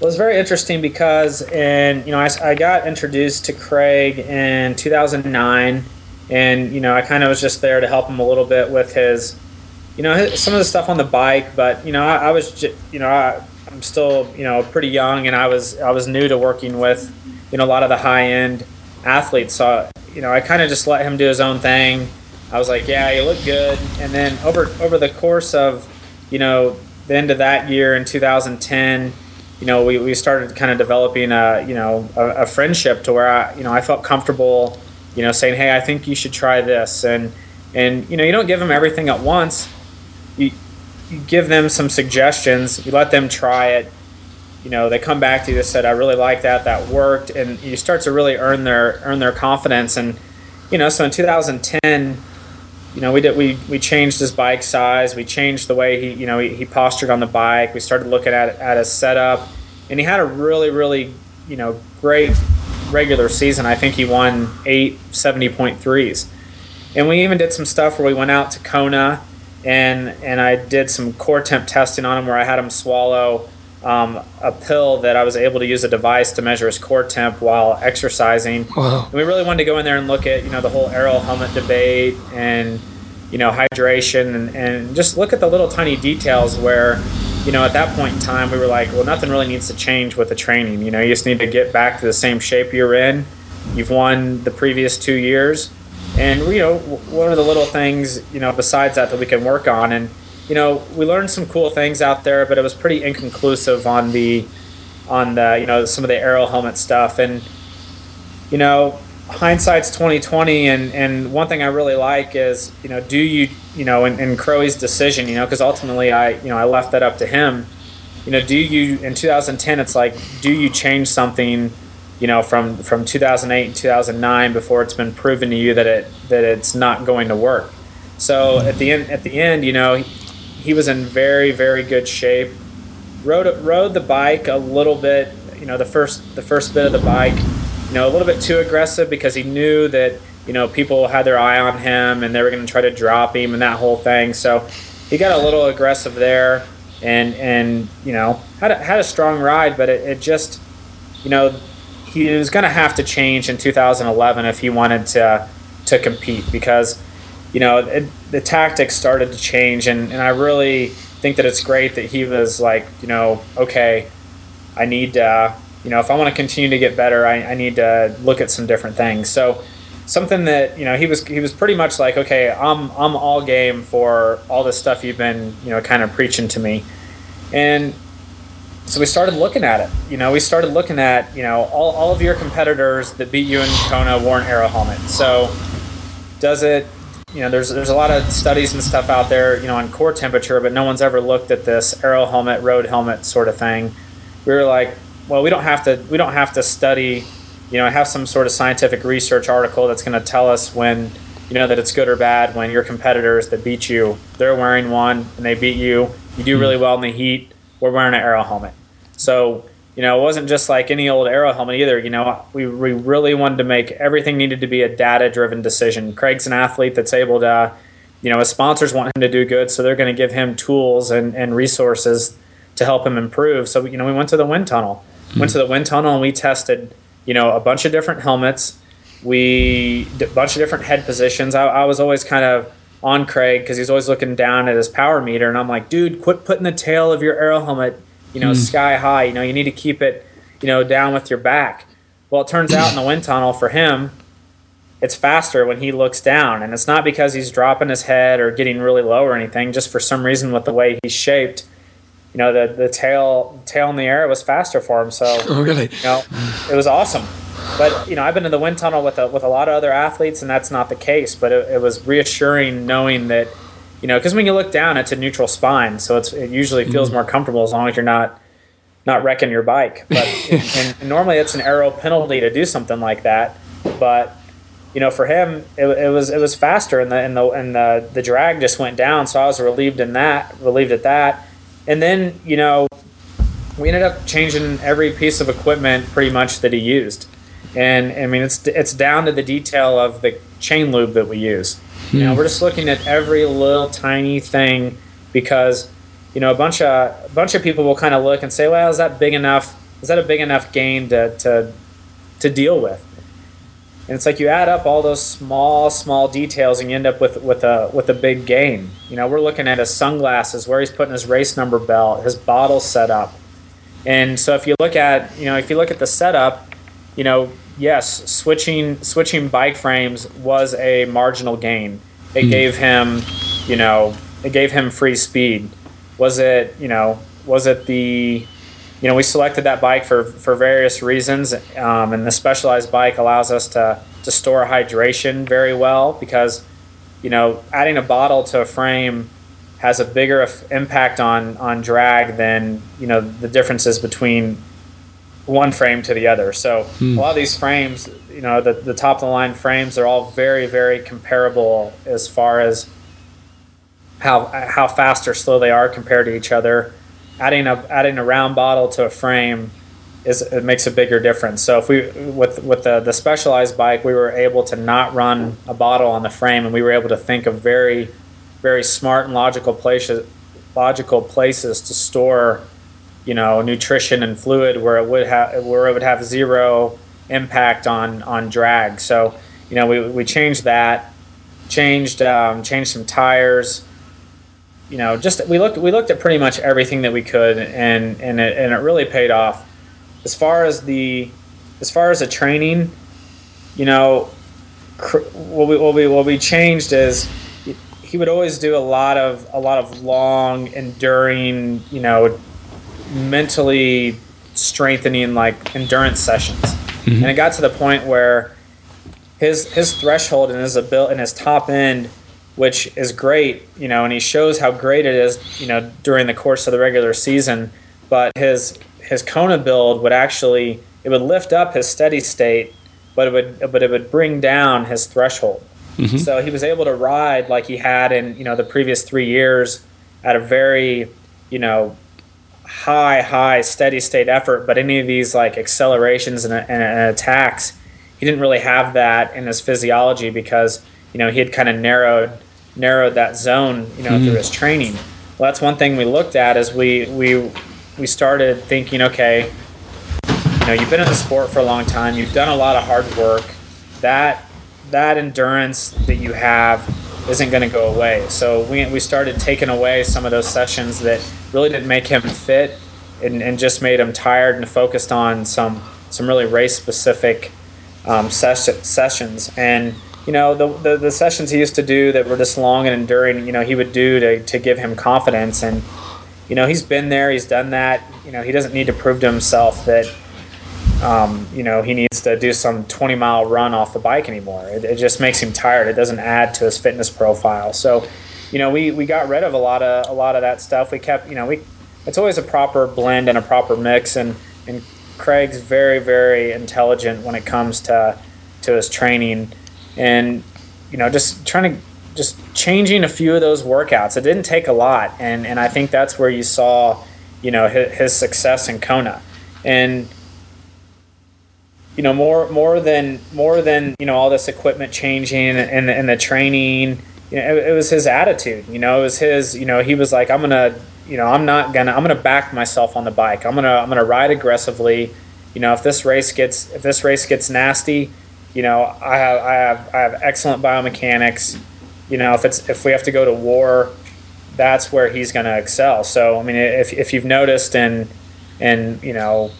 Well, it's very interesting because, and you know, I, I got introduced to Craig in 2009, and you know, I kind of was just there to help him a little bit with his, you know, his, some of the stuff on the bike. But you know, I, I was, ju- you know, I, I'm still, you know, pretty young, and I was, I was new to working with, you know, a lot of the high end athletes. So, you know, I kind of just let him do his own thing. I was like, yeah, you look good. And then over over the course of, you know, the end of that year in 2010 you know, we, we started kind of developing a, you know, a, a, friendship to where I, you know, I felt comfortable, you know, saying, Hey, I think you should try this. And, and, you know, you don't give them everything at once. You, you give them some suggestions, you let them try it. You know, they come back to you and said, I really like that. That worked. And you start to really earn their, earn their confidence. And, you know, so in 2010, you know, we did we we changed his bike size. We changed the way he you know he, he postured on the bike. We started looking at at his setup, and he had a really really you know great regular season. I think he won eight 70.3s. And we even did some stuff where we went out to Kona and and I did some core temp testing on him where I had him swallow um, a pill that I was able to use a device to measure his core temp while exercising. Wow. And we really wanted to go in there and look at you know the whole aero helmet debate and you know hydration and, and just look at the little tiny details where you know at that point in time we were like well nothing really needs to change with the training you know you just need to get back to the same shape you're in you've won the previous two years and you know one of the little things you know besides that that we can work on and you know, we learned some cool things out there, but it was pretty inconclusive on the on the you know some of the aero helmet stuff. And you know hindsight's 2020 and and one thing i really like is you know do you you know in, in Crowe's decision you know because ultimately i you know i left that up to him. You know do you in 2010 it's like do you change something you know from from 2008 and 2009 before it's been proven to you that it that it's not going to work? So at the end at the end you know he was in very very good shape. Rode rode the bike a little bit. You know the first the first bit of the bike. You know a little bit too aggressive because he knew that you know people had their eye on him and they were going to try to drop him and that whole thing. So he got a little aggressive there and and you know had a, had a strong ride, but it, it just you know he was going to have to change in 2011 if he wanted to to compete because you know, it, the tactics started to change, and, and I really think that it's great that he was like, you know, okay, I need, uh, you know, if I want to continue to get better, I, I need to look at some different things. So something that you know he was he was pretty much like, okay, I'm I'm all game for all this stuff you've been you know kind of preaching to me, and so we started looking at it. You know, we started looking at you know all, all of your competitors that beat you in Kona wore an aero helmet. So does it you know, there's there's a lot of studies and stuff out there, you know, on core temperature, but no one's ever looked at this aero helmet, road helmet sort of thing. We were like, well, we don't have to we don't have to study, you know, have some sort of scientific research article that's going to tell us when, you know, that it's good or bad when your competitors that beat you, they're wearing one and they beat you. You do hmm. really well in the heat. We're wearing an aero helmet. So you know, it wasn't just like any old aero helmet either. You know, we, we really wanted to make everything needed to be a data driven decision. Craig's an athlete that's able to, you know, his sponsors want him to do good, so they're going to give him tools and, and resources to help him improve. So, you know, we went to the wind tunnel, mm-hmm. went to the wind tunnel and we tested, you know, a bunch of different helmets. We did a bunch of different head positions. I, I was always kind of on Craig because he's always looking down at his power meter. And I'm like, dude, quit putting the tail of your aero helmet you know, mm. sky high. You know, you need to keep it, you know, down with your back. Well, it turns out in the wind tunnel for him, it's faster when he looks down, and it's not because he's dropping his head or getting really low or anything. Just for some reason, with the way he's shaped, you know, the the tail tail in the air was faster for him. So, oh, really? You know, it was awesome. But you know, I've been in the wind tunnel with a, with a lot of other athletes, and that's not the case. But it, it was reassuring knowing that you know, because when you look down, it's a neutral spine, so it's it usually feels mm-hmm. more comfortable as long as you're not not wrecking your bike. But and, and normally it's an aero penalty to do something like that. But you know, for him, it, it was it was faster, and the and the and the the drag just went down. So I was relieved in that, relieved at that. And then you know, we ended up changing every piece of equipment pretty much that he used. And I mean, it's it's down to the detail of the chain lube that we use. You know, hmm. we're just looking at every little tiny thing because you know a bunch of a bunch of people will kind of look and say, "Well, is that big enough is that a big enough gain to to to deal with? And it's like you add up all those small, small details, and you end up with with a with a big gain. You know, we're looking at his sunglasses, where he's putting his race number belt, his bottle setup, and so if you look at you know if you look at the setup, you know, yes, switching switching bike frames was a marginal gain. It gave him, you know, it gave him free speed. Was it you know was it the you know, we selected that bike for, for various reasons, um, and the specialized bike allows us to, to store hydration very well because, you know, adding a bottle to a frame has a bigger impact on, on drag than, you know, the differences between one frame to the other. So hmm. a lot of these frames, you know, the, the top of the line frames are all very, very comparable as far as how, how fast or slow they are compared to each other adding a adding a round bottle to a frame is it makes a bigger difference. So if we with with the the specialized bike, we were able to not run a bottle on the frame, and we were able to think of very very smart and logical places logical places to store you know nutrition and fluid where it would have where it would have zero impact on on drag. So you know we we changed that, changed um, changed some tires you know, just we looked we looked at pretty much everything that we could, and and it, and it really paid off. As far as the as far as the training, you know, cr- what we what we what we changed is he would always do a lot of a lot of long, enduring, you know, mentally strengthening like endurance sessions, mm-hmm. and it got to the point where his his threshold and his ability and his top end which is great, you know, and he shows how great it is, you know, during the course of the regular season. But his his Kona build would actually it would lift up his steady state, but it would but it would bring down his threshold. Mm-hmm. So he was able to ride like he had in you know the previous three years at a very you know high high steady state effort. But any of these like accelerations and, and, and attacks, he didn't really have that in his physiology because you know he had kind of narrowed narrowed that zone you know through hmm. his training well that's one thing we looked at is we we we started thinking okay you know you've been in the sport for a long time you've done a lot of hard work that that endurance that you have isn't going to go away. So we, we started taking away some of those sessions that really didn't make him fit and, and just made him tired and focused on some some really race specific um, ses- sessions. And you know the, the the sessions he used to do that were just long and enduring you know he would do to, to give him confidence. And you know he's been there he's done that. You know he doesn't need to prove to himself that um, you know he needs to do some 20 mile run off the bike anymore. It, it just makes him tired. It doesn't add to his fitness profile. So you know we, we got rid of a lot of a lot of that stuff. We kept you know we it's always a proper blend and a proper mix. And and Craig's very very intelligent when it comes to to his training. And you know just trying to just changing a few of those workouts. It didn't take a lot. And and i think that's where you saw you know his, his success in kona. And you know more more than more than you know all this equipment changing and, and the training you know it, it was his attitude you know it was his you know he was like i'm gonna you know i'm not gonna i'm gonna back myself on the bike i'm gonna i'm gonna ride aggressively you know if this race gets if this race gets nasty you know, I have I have I have excellent biomechanics. You know, if it's if we have to go to war, that's where he's to excel. So I mean, if if you've noticed in in you know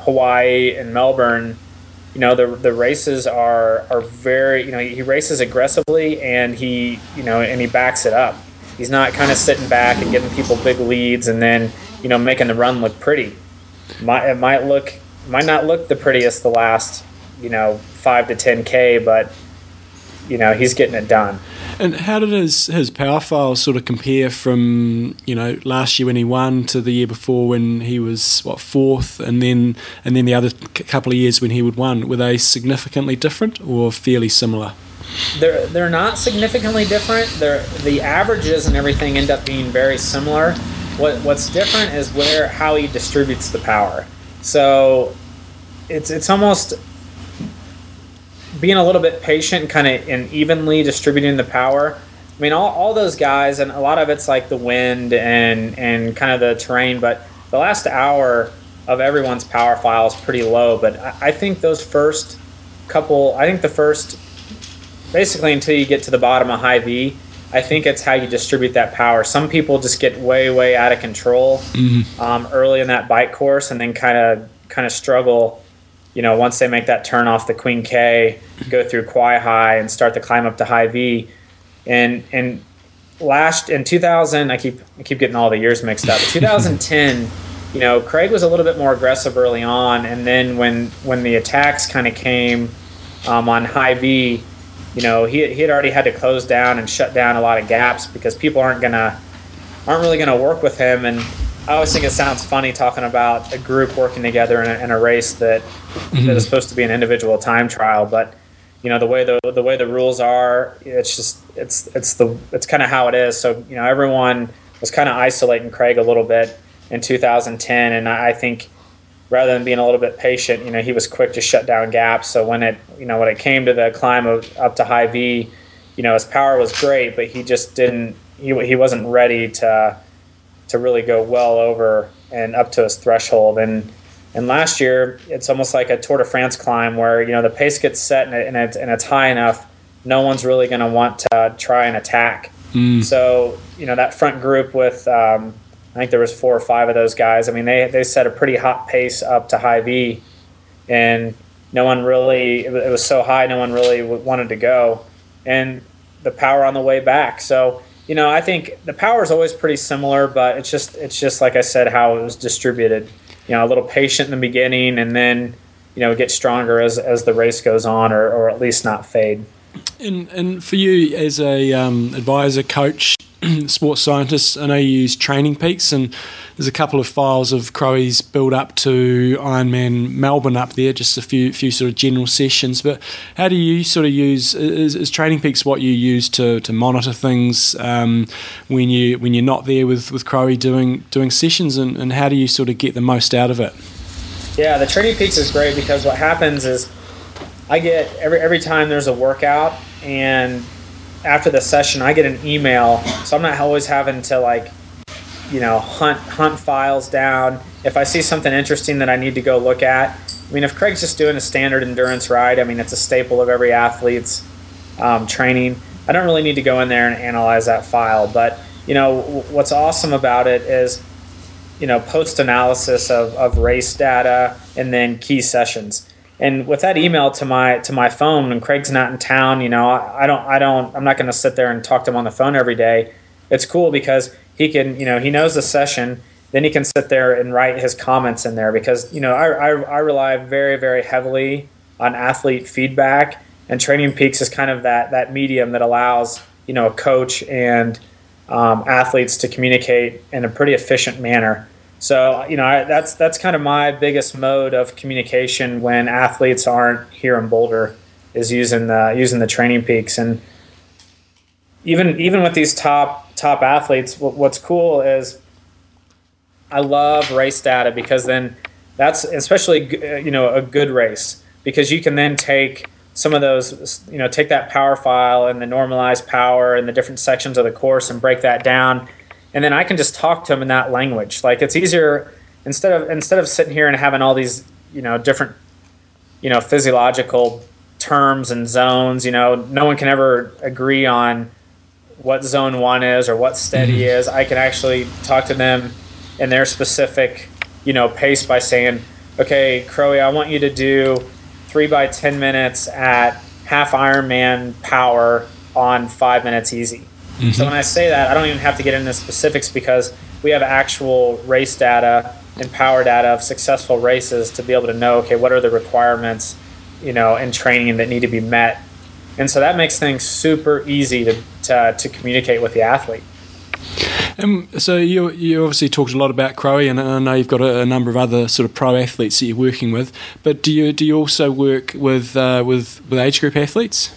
Hawaii and Melbourne, you know the the races are are very you know he races aggressively and he you know and he backs it up. He's not kind of sitting back and giving people big leads and then you know making the run look pretty. Might it might look might not look the prettiest the last you know five to ten k, but you know he's getting it done. And how did his his power file sort of compare from you know last year when he won to the year before when he was what fourth, and then and then the other c- couple of years when he would won? Were they significantly different or fairly similar? They're they're not significantly different. They're the averages and everything end up being very similar. What what's different is where how he distributes the power. So it's it's almost being a little bit patient, kind of and evenly distributing the power. I mean, all, all those guys, and a lot of it's like the wind and and kind of the terrain. But the last hour, of everyone's power file is pretty low. But I, I think those first couple, I think the first, basically until you get to the bottom of Hawi, I think it's how you distribute that power. Some people just get way, way out of control um, early in that bike course, and then kind of kind of struggle. You know, once they make that turn off the Queen K, go through Kawaihae, and start to climb up to Hawi, and and last in 2000, I keep I keep getting all the years mixed up. 2010, you know, Craig was a little bit more aggressive early on, and then when when the attacks kind of came um, on Hawi, you know, he, he had already had to close down and shut down a lot of gaps because people aren't gonna aren't really gonna work with him. And I always think it sounds funny talking about a group working together in a, in a race that that mm-hmm. is supposed to be an individual time trial, but you know the way the the way the rules are, it's just it's it's the it's kind of how it is. So you know everyone was kind of isolating Craig a little bit in 2010, and I I think rather than being a little bit patient, you know, he was quick to shut down gaps. So when it, you know, when it came to the climb of up to Hawi, you know, his power was great, but he just didn't, he, he wasn't ready to, to really go well over and up to his threshold. And, and last year, it's almost like a Tour de France climb where, you know, the pace gets set and, it, and, it's, and it's high enough. No one's really going to want to try and attack. So, you know, that front group with, um, I think there was four or five of those guys. I mean, they, they set a pretty hot pace up to Hawi, and no one really it was so high, no one really wanted to go, and the power on the way back. So you know, I think the power is always pretty similar, but it's just it's just like I said how it was distributed. You know, a little patient in the beginning, and then you know get stronger as as the race goes on, or or at least not fade. And and for you as a um, advisor, coach, sports scientist, I know you use Training Peaks, and there's a couple of files of Crowe's build up to Ironman Melbourne up there, just a few few sort of general sessions. But how do you sort of use is, is Training Peaks what you use to, to monitor things um, when you when you're not there with with Crowie doing doing sessions, and, and how do you sort of get the most out of it? Yeah, the Training Peaks is great because what happens is I get every every time there's a workout and after the session I get an email, so I'm not always having to like you know hunt hunt files down. If I see something interesting that I need to go look at, I mean if Craig's just doing a standard endurance ride, I mean it's a staple of every athlete's um, training. I don't really need to go in there and analyze that file, but you know what's awesome about it is you know post analysis of, of race data and then key sessions and with that email to my to my phone when craig's not in town you know i, I don't i don't i'm not going to sit there and talk to him on the phone every day. It's cool because he can you know he knows the session. Then he can sit there and write his comments in there because you know i, I, I rely very very heavily on athlete feedback. And training peaks is kind of that that medium that allows you know a coach and um, athletes to communicate in a pretty efficient manner so you know I, that's that's kind of my biggest mode of communication when athletes aren't here in Boulder is using the using the training peaks. And even even with these top top athletes what, what's cool is I love race data because then that's especially uh, you know a good race because you can then take some of those you know take that power file and the normalized power and the different sections of the course and break that down and then I can just talk to them in that language. Like it's easier instead of instead of sitting here and having all these you know different you know physiological terms and zones. You know, no one can ever agree on what zone one is or what steady mm-hmm. is. I can actually talk to them in their specific you know pace by saying, okay, Crowie, I want you to do three by ten minutes at half Ironman power on five minutes easy. So when I say that, I don't even have to get into specifics because we have actual race data and power data of successful races to be able to know, okay, what are the requirements, you know, in training that need to be met. And so that makes things super easy to, to, to communicate with the athlete. Um, so you you obviously talked a lot about Crowie, and I know you've got a, a, number of other sort of pro athletes that you're working with. But do you do you also work with uh, with with age group athletes?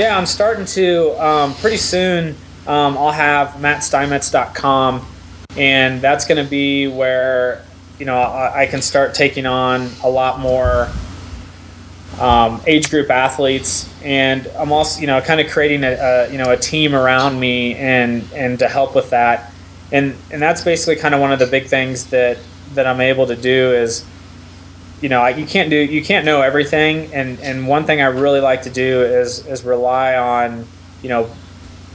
Yeah, I'm starting to. Um, pretty soon, um, I'll have mattsteinmetz.com, and that's going to be where you know I, I, can start taking on a lot more um, age group athletes, and I'm also you know kind of creating a, a, you know a team around me and and to help with that, and and that's basically kind of one of the big things that that I'm able to do is, you know, you can't do you can't know everything, and and one thing I really like to do is is rely on, you know,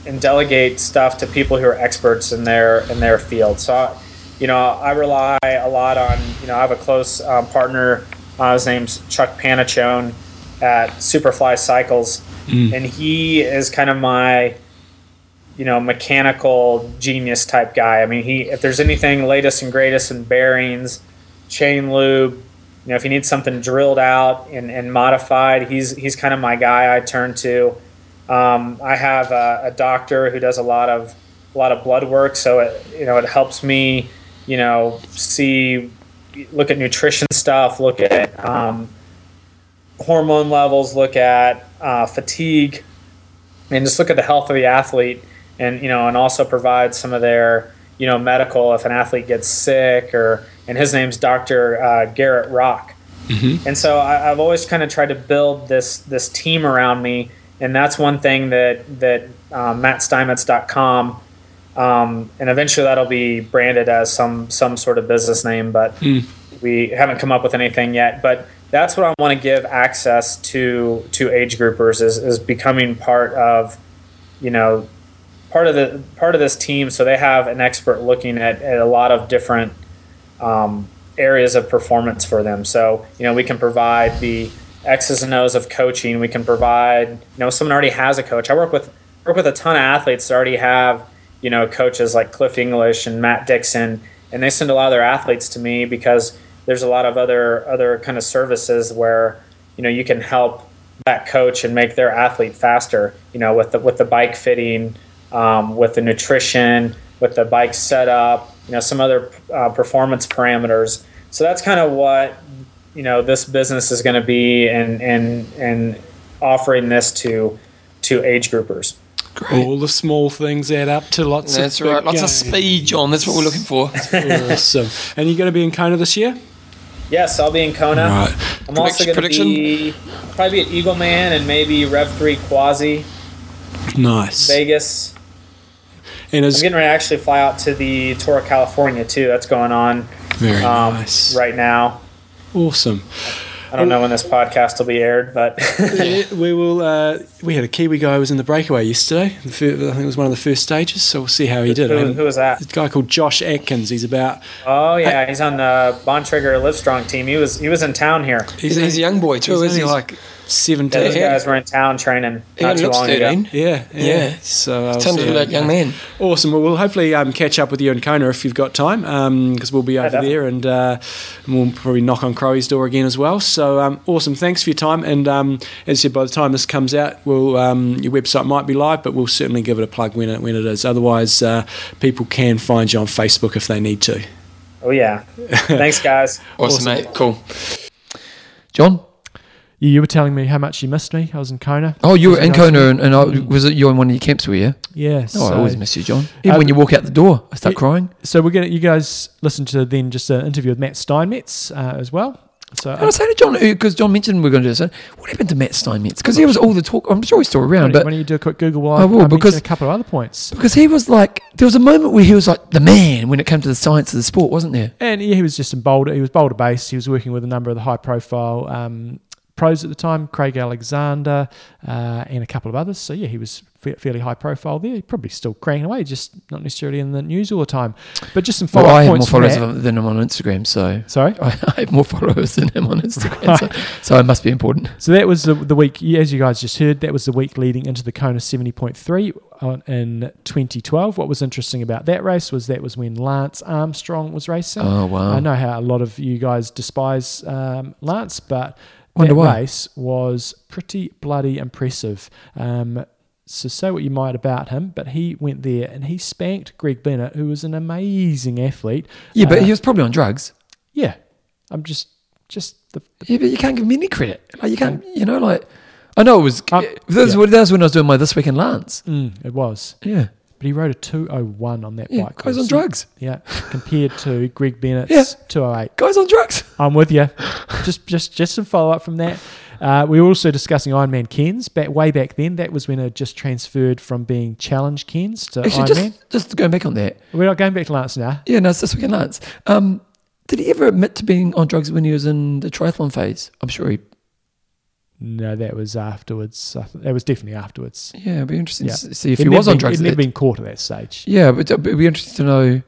and delegate stuff to people who are experts in their in their field. So, I, you know, I rely a lot on you know I have a close um, partner. Uh, his name's Chuck Panaccione at Superfly Cycles, and he is kind of my you know mechanical genius type guy. I mean, he if there's anything latest and greatest in bearings, chain lube, you know, if he needs something drilled out and, and modified, he's he's kind of my guy I turn to. Um, I have a, a doctor who does a lot of a lot of blood work, so it you know it helps me you know see look at nutrition stuff, look at um, hormone levels, look at uh, fatigue, and just look at the health of the athlete, and you know, and also provide some of their you know medical if an athlete gets sick or. And his name's Dr. Uh, Garrett Rock. And so I, I've always kind of tried to build this this team around me, and that's one thing that that MattSteinmetz.com, um, and eventually that'll be branded as some some sort of business name, but we haven't come up with anything yet. But that's what I want to give access to to age groupers is is becoming part of, you know, part of the part of this team. So they have an expert looking at, at a lot of different um, areas of performance for them. So, you know, we can provide the X's and O's of coaching. We can provide, you know, someone already has a coach. I work with work with a ton of athletes that already have, you know, coaches like Cliff English and Matt Dixon, and they send a lot of their athletes to me because there's a lot of other other kind of services where, you know, you can help that coach and make their athlete faster. You know, with the with the bike fitting, um, with the nutrition, with the bike setup, you know, some other uh, performance parameters. So that's kind of what you know this business is going to be, and and and offering this to to age groupers. All the small things add up to lots That's of right. Lots of speed, John. That's what we're looking for. awesome. And you're going to be in Kona this year? Yes, I'll be in Kona. Right. I'm also going to be probably be at Eagle Man and maybe Rev Three Quassy Nice. Vegas. And I'm getting ready to actually fly out to the tour of California too. That's going on very um, nice. right now. Awesome. I don't know when this podcast will be aired, but Yeah, we will. Uh, we had a Kiwi guy who was in the breakaway yesterday. The fir- I think it was one of the first stages, so we'll see how he did. who, Um, who was that? a guy called Josh Atkins. He's about. Oh yeah, he's on the Bontrager Livestrong team. He was he was in town here. He's, he's a young boy too, he's isn't he? only Like, Yeah, 17. those guys were in town training not only too looks long ago. Yeah, yeah. Yeah. So I'll Tends to be like young goes. man. Awesome. Well, we'll hopefully um, catch up with you in Kona if you've got time, because we'll be over definitely. there and, uh, we'll probably knock on Crowie's door again as well. So um, awesome. Thanks for your time. And um, as I said, by the time this comes out, we'll um, your website might be live, but we'll certainly give it a plug when it when it is. Otherwise, uh, people can find you on Facebook if they need to. Oh yeah. Thanks guys. Awesome, mate. Cool. John? You, were telling me how much you missed me. I was in Kona. Oh, you were in Kona, and, and I, was it you in one of your camps, were you? Yeah. Oh, I always miss you, John. Even Uh, when you walk out the door, I start Yeah. crying. So we're gonna. You guys listen to then just an interview with Matt Steinmetz uh, as well. So And I say to John, because John mentioned we are going to do this, what happened to Matt Steinmetz? Because he was all the talk. I'm sure he's still around, but why don't you do a quick Google while I will, I because- a couple of other points. because he was like, there was a moment where he was like the man when it came to the science of the sport, wasn't there? And yeah, he was just in Boulder. He was Boulder based. He was working with a number of the high profile um, pros at the time, Craig Alexander uh, and a couple of others. So yeah, he was fa- fairly high profile there. He probably still cranking away, just not necessarily in the news all the time. But just some follow Well, up I have more points. followers than him on Instagram, so Sorry. I I have more followers than him on Instagram, so, so it must be important. So that was the, the week, as you guys just heard, that was the week leading into the Kona 70.3 in 2012. What was interesting about that race was that was when Lance Armstrong was racing. Oh wow! I know how a lot of you guys despise um, Lance, but Wonder that why. race was pretty bloody impressive. Um, so say what you might about him, but he went there and he spanked Greg Bennett, who was an amazing athlete. Yeah, but Uh, he was probably on drugs. yeah, I'm just just the, Yeah, but you can't give him any credit. Like you can't, you know, like I know it was. Um, that, was yeah. what- that was when I was doing my this week in Lance. mm, it was. Yeah, But he rode a 201 on that yeah. bike. Guys on drugs. Yeah, compared to Greg Bennett's Yeah. 208. Guys on drugs. I'm with you. just just just some follow up from that. Uh, we were also discussing Ironman Cairns back way back then. That was when it just transferred from being Challenge Cairns to Actually, Ironman. just just going back on that. We're not going back to Lance now. Yeah, no, it's this week in Lance. Um, Did he ever admit to being on drugs when he was in the triathlon phase? I'm sure he. No, that was afterwards. That was definitely afterwards. Yeah, it'd be interesting Yeah. to see if He'd he was on been- drugs. He'd never been caught at that stage. Yeah, but uh, it'd be interesting to know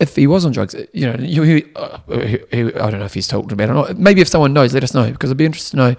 if he was on drugs. Uh, you know, you, he, uh, he, I don't know if he's talked about it or not. Maybe if someone knows, let us know because it'd be interesting to know.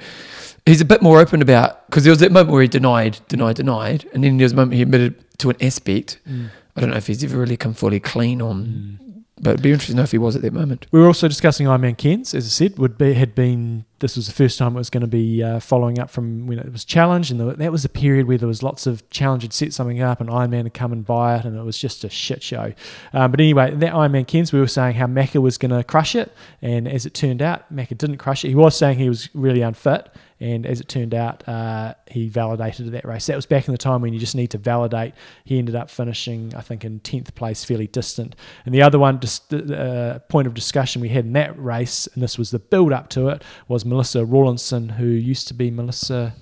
He's a bit more open about because there was that moment where he denied, denied, denied, and then there was a moment he admitted to an aspect. Mm. I don't know if he's ever really come fully clean on, mm. But it'd be interesting to know if he was at that moment. We were also discussing Ironman Cairns, as I said, would be had been this was the first time it was going to be uh, following up from when it was challenged, and the, that was a period where there was lots of challenge had set something up, and Ironman had come and buy it, and it was just a shit show. Um, but anyway, that Ironman Cairns, we were saying how Macca was going to crush it, and as it turned out, Macca didn't crush it. He was saying he was really unfit, and as it turned out, uh, he validated that race. That was back in the time when you just need to validate. He ended up finishing, I think, in tenth place, fairly distant. And the other one, just uh, point of discussion we had in that race, and this was the build up to it, was Melissa Rollison, who used to be Melissa.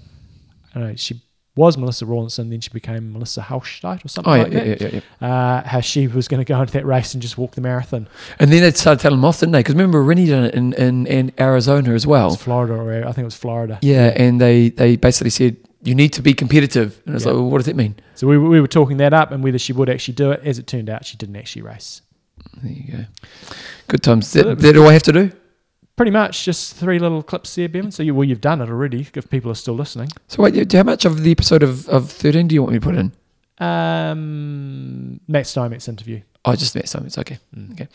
I don't know, she was Melissa Rollison, then she became Melissa Halstead or something Oh yeah, like yeah, that. yeah, yeah, yeah. Uh, how she was going to go into that race and just walk the marathon. And then they started telling him off, didn't they? Because remember, Rinny did it in, in, in Arizona as It well. was Florida, or I think it was Florida. Yeah, and they, they basically said you need to be competitive, and it's Yeah. like, well, what does that mean? So we, were- we were talking that up and whether she would actually do it. As it turned out, she didn't actually race. There you go. Good times. So That, that that all I have to do? Pretty much just three little clips there, Bevan. So you, well, you've done it already if people are still listening. So wait, how much of the episode of, of 13 do you want me to put in? Um, Matt Steinmetz interview. Oh, just about something. It's okay. Mm. Okay.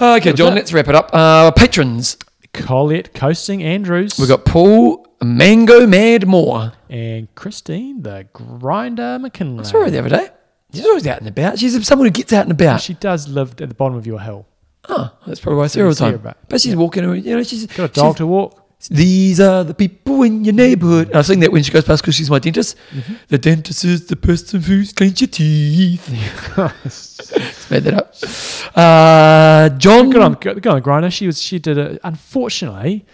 Okay, John, that? let's wrap it up. Uh, patrons. Colette Coasting Andrews. We've got Paul Mango Mad Moore. and Christine the Grinder McKinley. I saw her the other day. She's always out and about. She's someone who gets out and about. She does live at the bottom of your hill. Oh, that's probably why I see her all you the time. about- But she's walking, around, you know, she's Got a dog to walk. These are the people in your neighborhood. And I sing that when she goes past because she's my dentist. Mm-hmm. The dentist is the person who cleans your teeth. Just made that up. Uh, John. Good on, good on the grinder. She was. She did it. Unfortunately,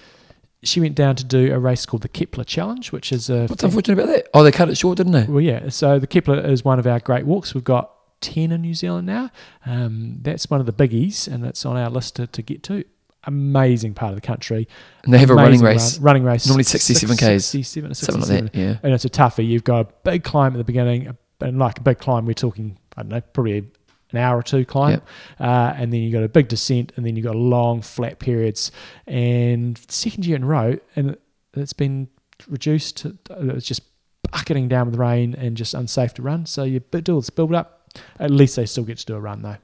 she went down to do a race called the Kepler Challenge, which is a. What's unfortunate about that? Oh, they cut it short, didn't they? Well, yeah. So the Kepler is one of our great walks. We've got ten in New Zealand now. Um, that's one of the biggies, and it's on our list to, to get to. Amazing part of the country. And they have a running race. run- running race. Normally 67 Ks. 67 or Something like that. Yeah. and it's a toughie. You've got a big climb at the beginning, and like a big climb, we're talking, I don't know, probably an hour or two climb, uh, and then you got a big descent, and then you got long flat periods. And second year in a row, and it- it's been reduced. To, it's just bucketing down with rain and just unsafe to run. So you do all this build up. At least they still get to do a run though.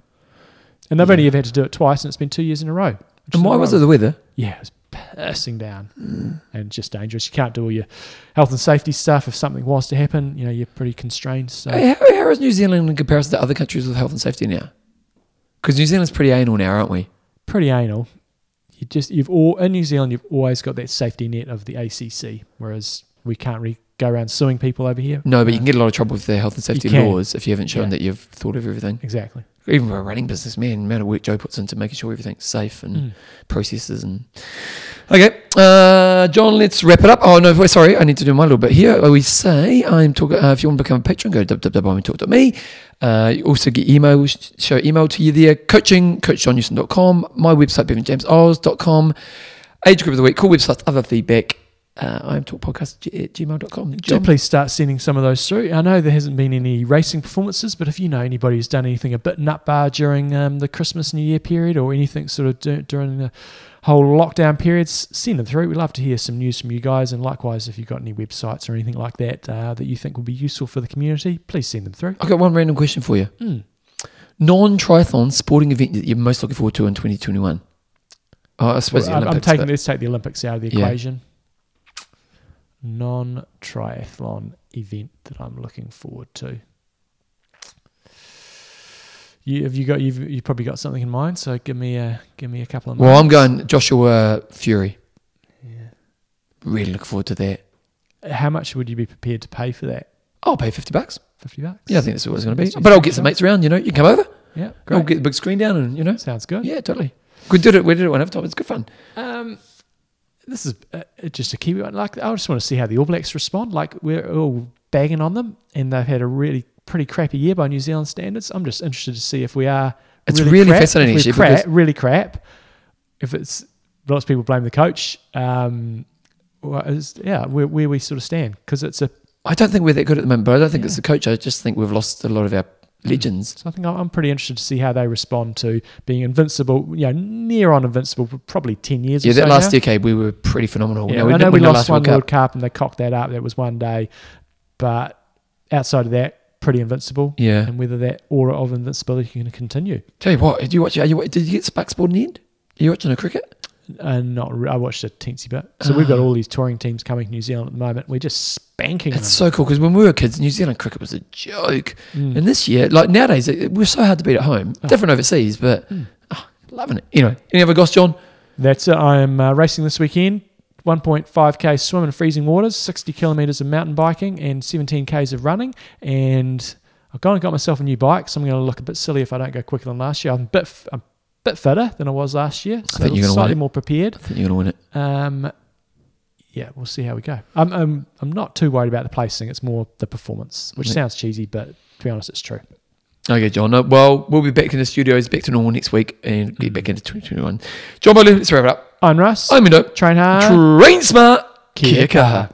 And they've only ever had to do it twice, and it's been two years in a row. And why was it the weather? Yeah, it was pissing down mm. and just dangerous. You can't do all your health and safety stuff. If something was to happen, you know, you're pretty constrained. So Hey, how, how is New Zealand in comparison to other countries with health and safety now? Because New Zealand's pretty anal now, aren't we? pretty anal. You just you've all in New Zealand you've always got that safety net of the ACC, whereas we can't really go around suing people over here. No, but you Uh, can get a lot of trouble with the health and safety can. laws if you haven't shown Yeah. that you've thought of everything. exactly. Even for a running business, man, the amount of work Joe puts into making sure everything's safe and Mm. processes and. Okay, uh, John, let's wrap it up. Oh no, wait, sorry, I need to do my little bit here. We say I'm talking. Uh, if you want to become a patron, go to www.talk.me. Uh, you also get email, show email to you there. Coaching, coachjohnnewsom.com. My website, bevanjamesoz.com. Age group of the week, cool websites, other feedback. Uh, I'm talkpodcast at gmail.com. Do please start sending some of those through. I know there hasn't been any racing performances, but if you know anybody who's done anything a bit nut bar during um, the Christmas New Year period or anything sort of dur- during the whole lockdown periods, send them through. We'd love to hear some news from you guys. And likewise, if you've got any websites or anything like that uh, that you think would be useful for the community, please send them through. I've got one random question for you. Mm. Non triathlon sporting event that you're most looking forward to in 2021? Oh, I suppose Well, the I'm, I'm taking let's take the Olympics out of the Yeah. equation. Non triathlon event that I'm looking forward to. You have you got you've you probably got something in mind, so give me a give me a couple of Well, I'm going Joshua Fury. Yeah. Really look forward to that. How much would you be prepared to pay for that? I'll pay 50 bucks. Fifty bucks? Yeah, I think that's what it's going to be. But I'll get some mates around, you know. You can come over. Yeah, great. I'll get the big screen down and, you know. Sounds good. Yeah, totally. We did it. We did it one other time. It's good fun. Um, this is uh, just a Kiwi one. Like, I just want to see how the All Blacks respond. Like, we're all bagging on them, and they've had a really pretty crappy year by New Zealand standards. I'm just interested to see if we are It's really crap, fascinating, if we're actually, crap, really crap. If it's lots of people blame the coach, um, well, it's- yeah, where, where we sort of stand because it's a. I don't think we're that good at the moment, but I don't think it's the coach. I just think we've lost a lot of our Mm. legends. So I think I'm pretty interested to see how they respond to being invincible. You know, near on invincible for probably ten years. Yeah, or that so last now. decade we were pretty phenomenal. Yeah, No, I know we lost one World World Cup. Cup and they cocked that up. That was one day, but outside of that, pretty invincible. Yeah. and whether that aura of invincibility can continue. Tell you what, did you watch? Are you, did you get Sparks Sport in the end? Are you watching the cricket? And not, I watched a teensy bit. So we've got all these touring teams coming to New Zealand at the moment. We're just spanking It's them. so cool because when we were kids, New Zealand cricket was a joke. Mm. And this year, like nowadays, it, we're so hard to beat at home. Oh. Different overseas, but Hmm. ah, loving it. Anyway, any other goss, John? That's it. I'm uh, racing this weekend. 1.5k swim in freezing waters, 60 kilometres of mountain biking, and 17k's of running. And I've gone and got myself a new bike, so I'm going to look a bit silly if I don't go quicker than last year. I'm a bit, f- I'm bit fitter than I was last year, so think you're slightly it. more prepared. I think you're going to win it. Um, yeah, we'll see how we go. I'm, I'm, I'm not too worried about the placing. It's more the performance, which Yeah. sounds cheesy, but to be honest, it's true. Okay, John. Uh, well, we'll be back in the studios, back to normal next week, and get back into 2021. John Bolu, let's wrap it up. I'm Russ. I'm Indo. Train hard. Train smart. Kia Kia kaha.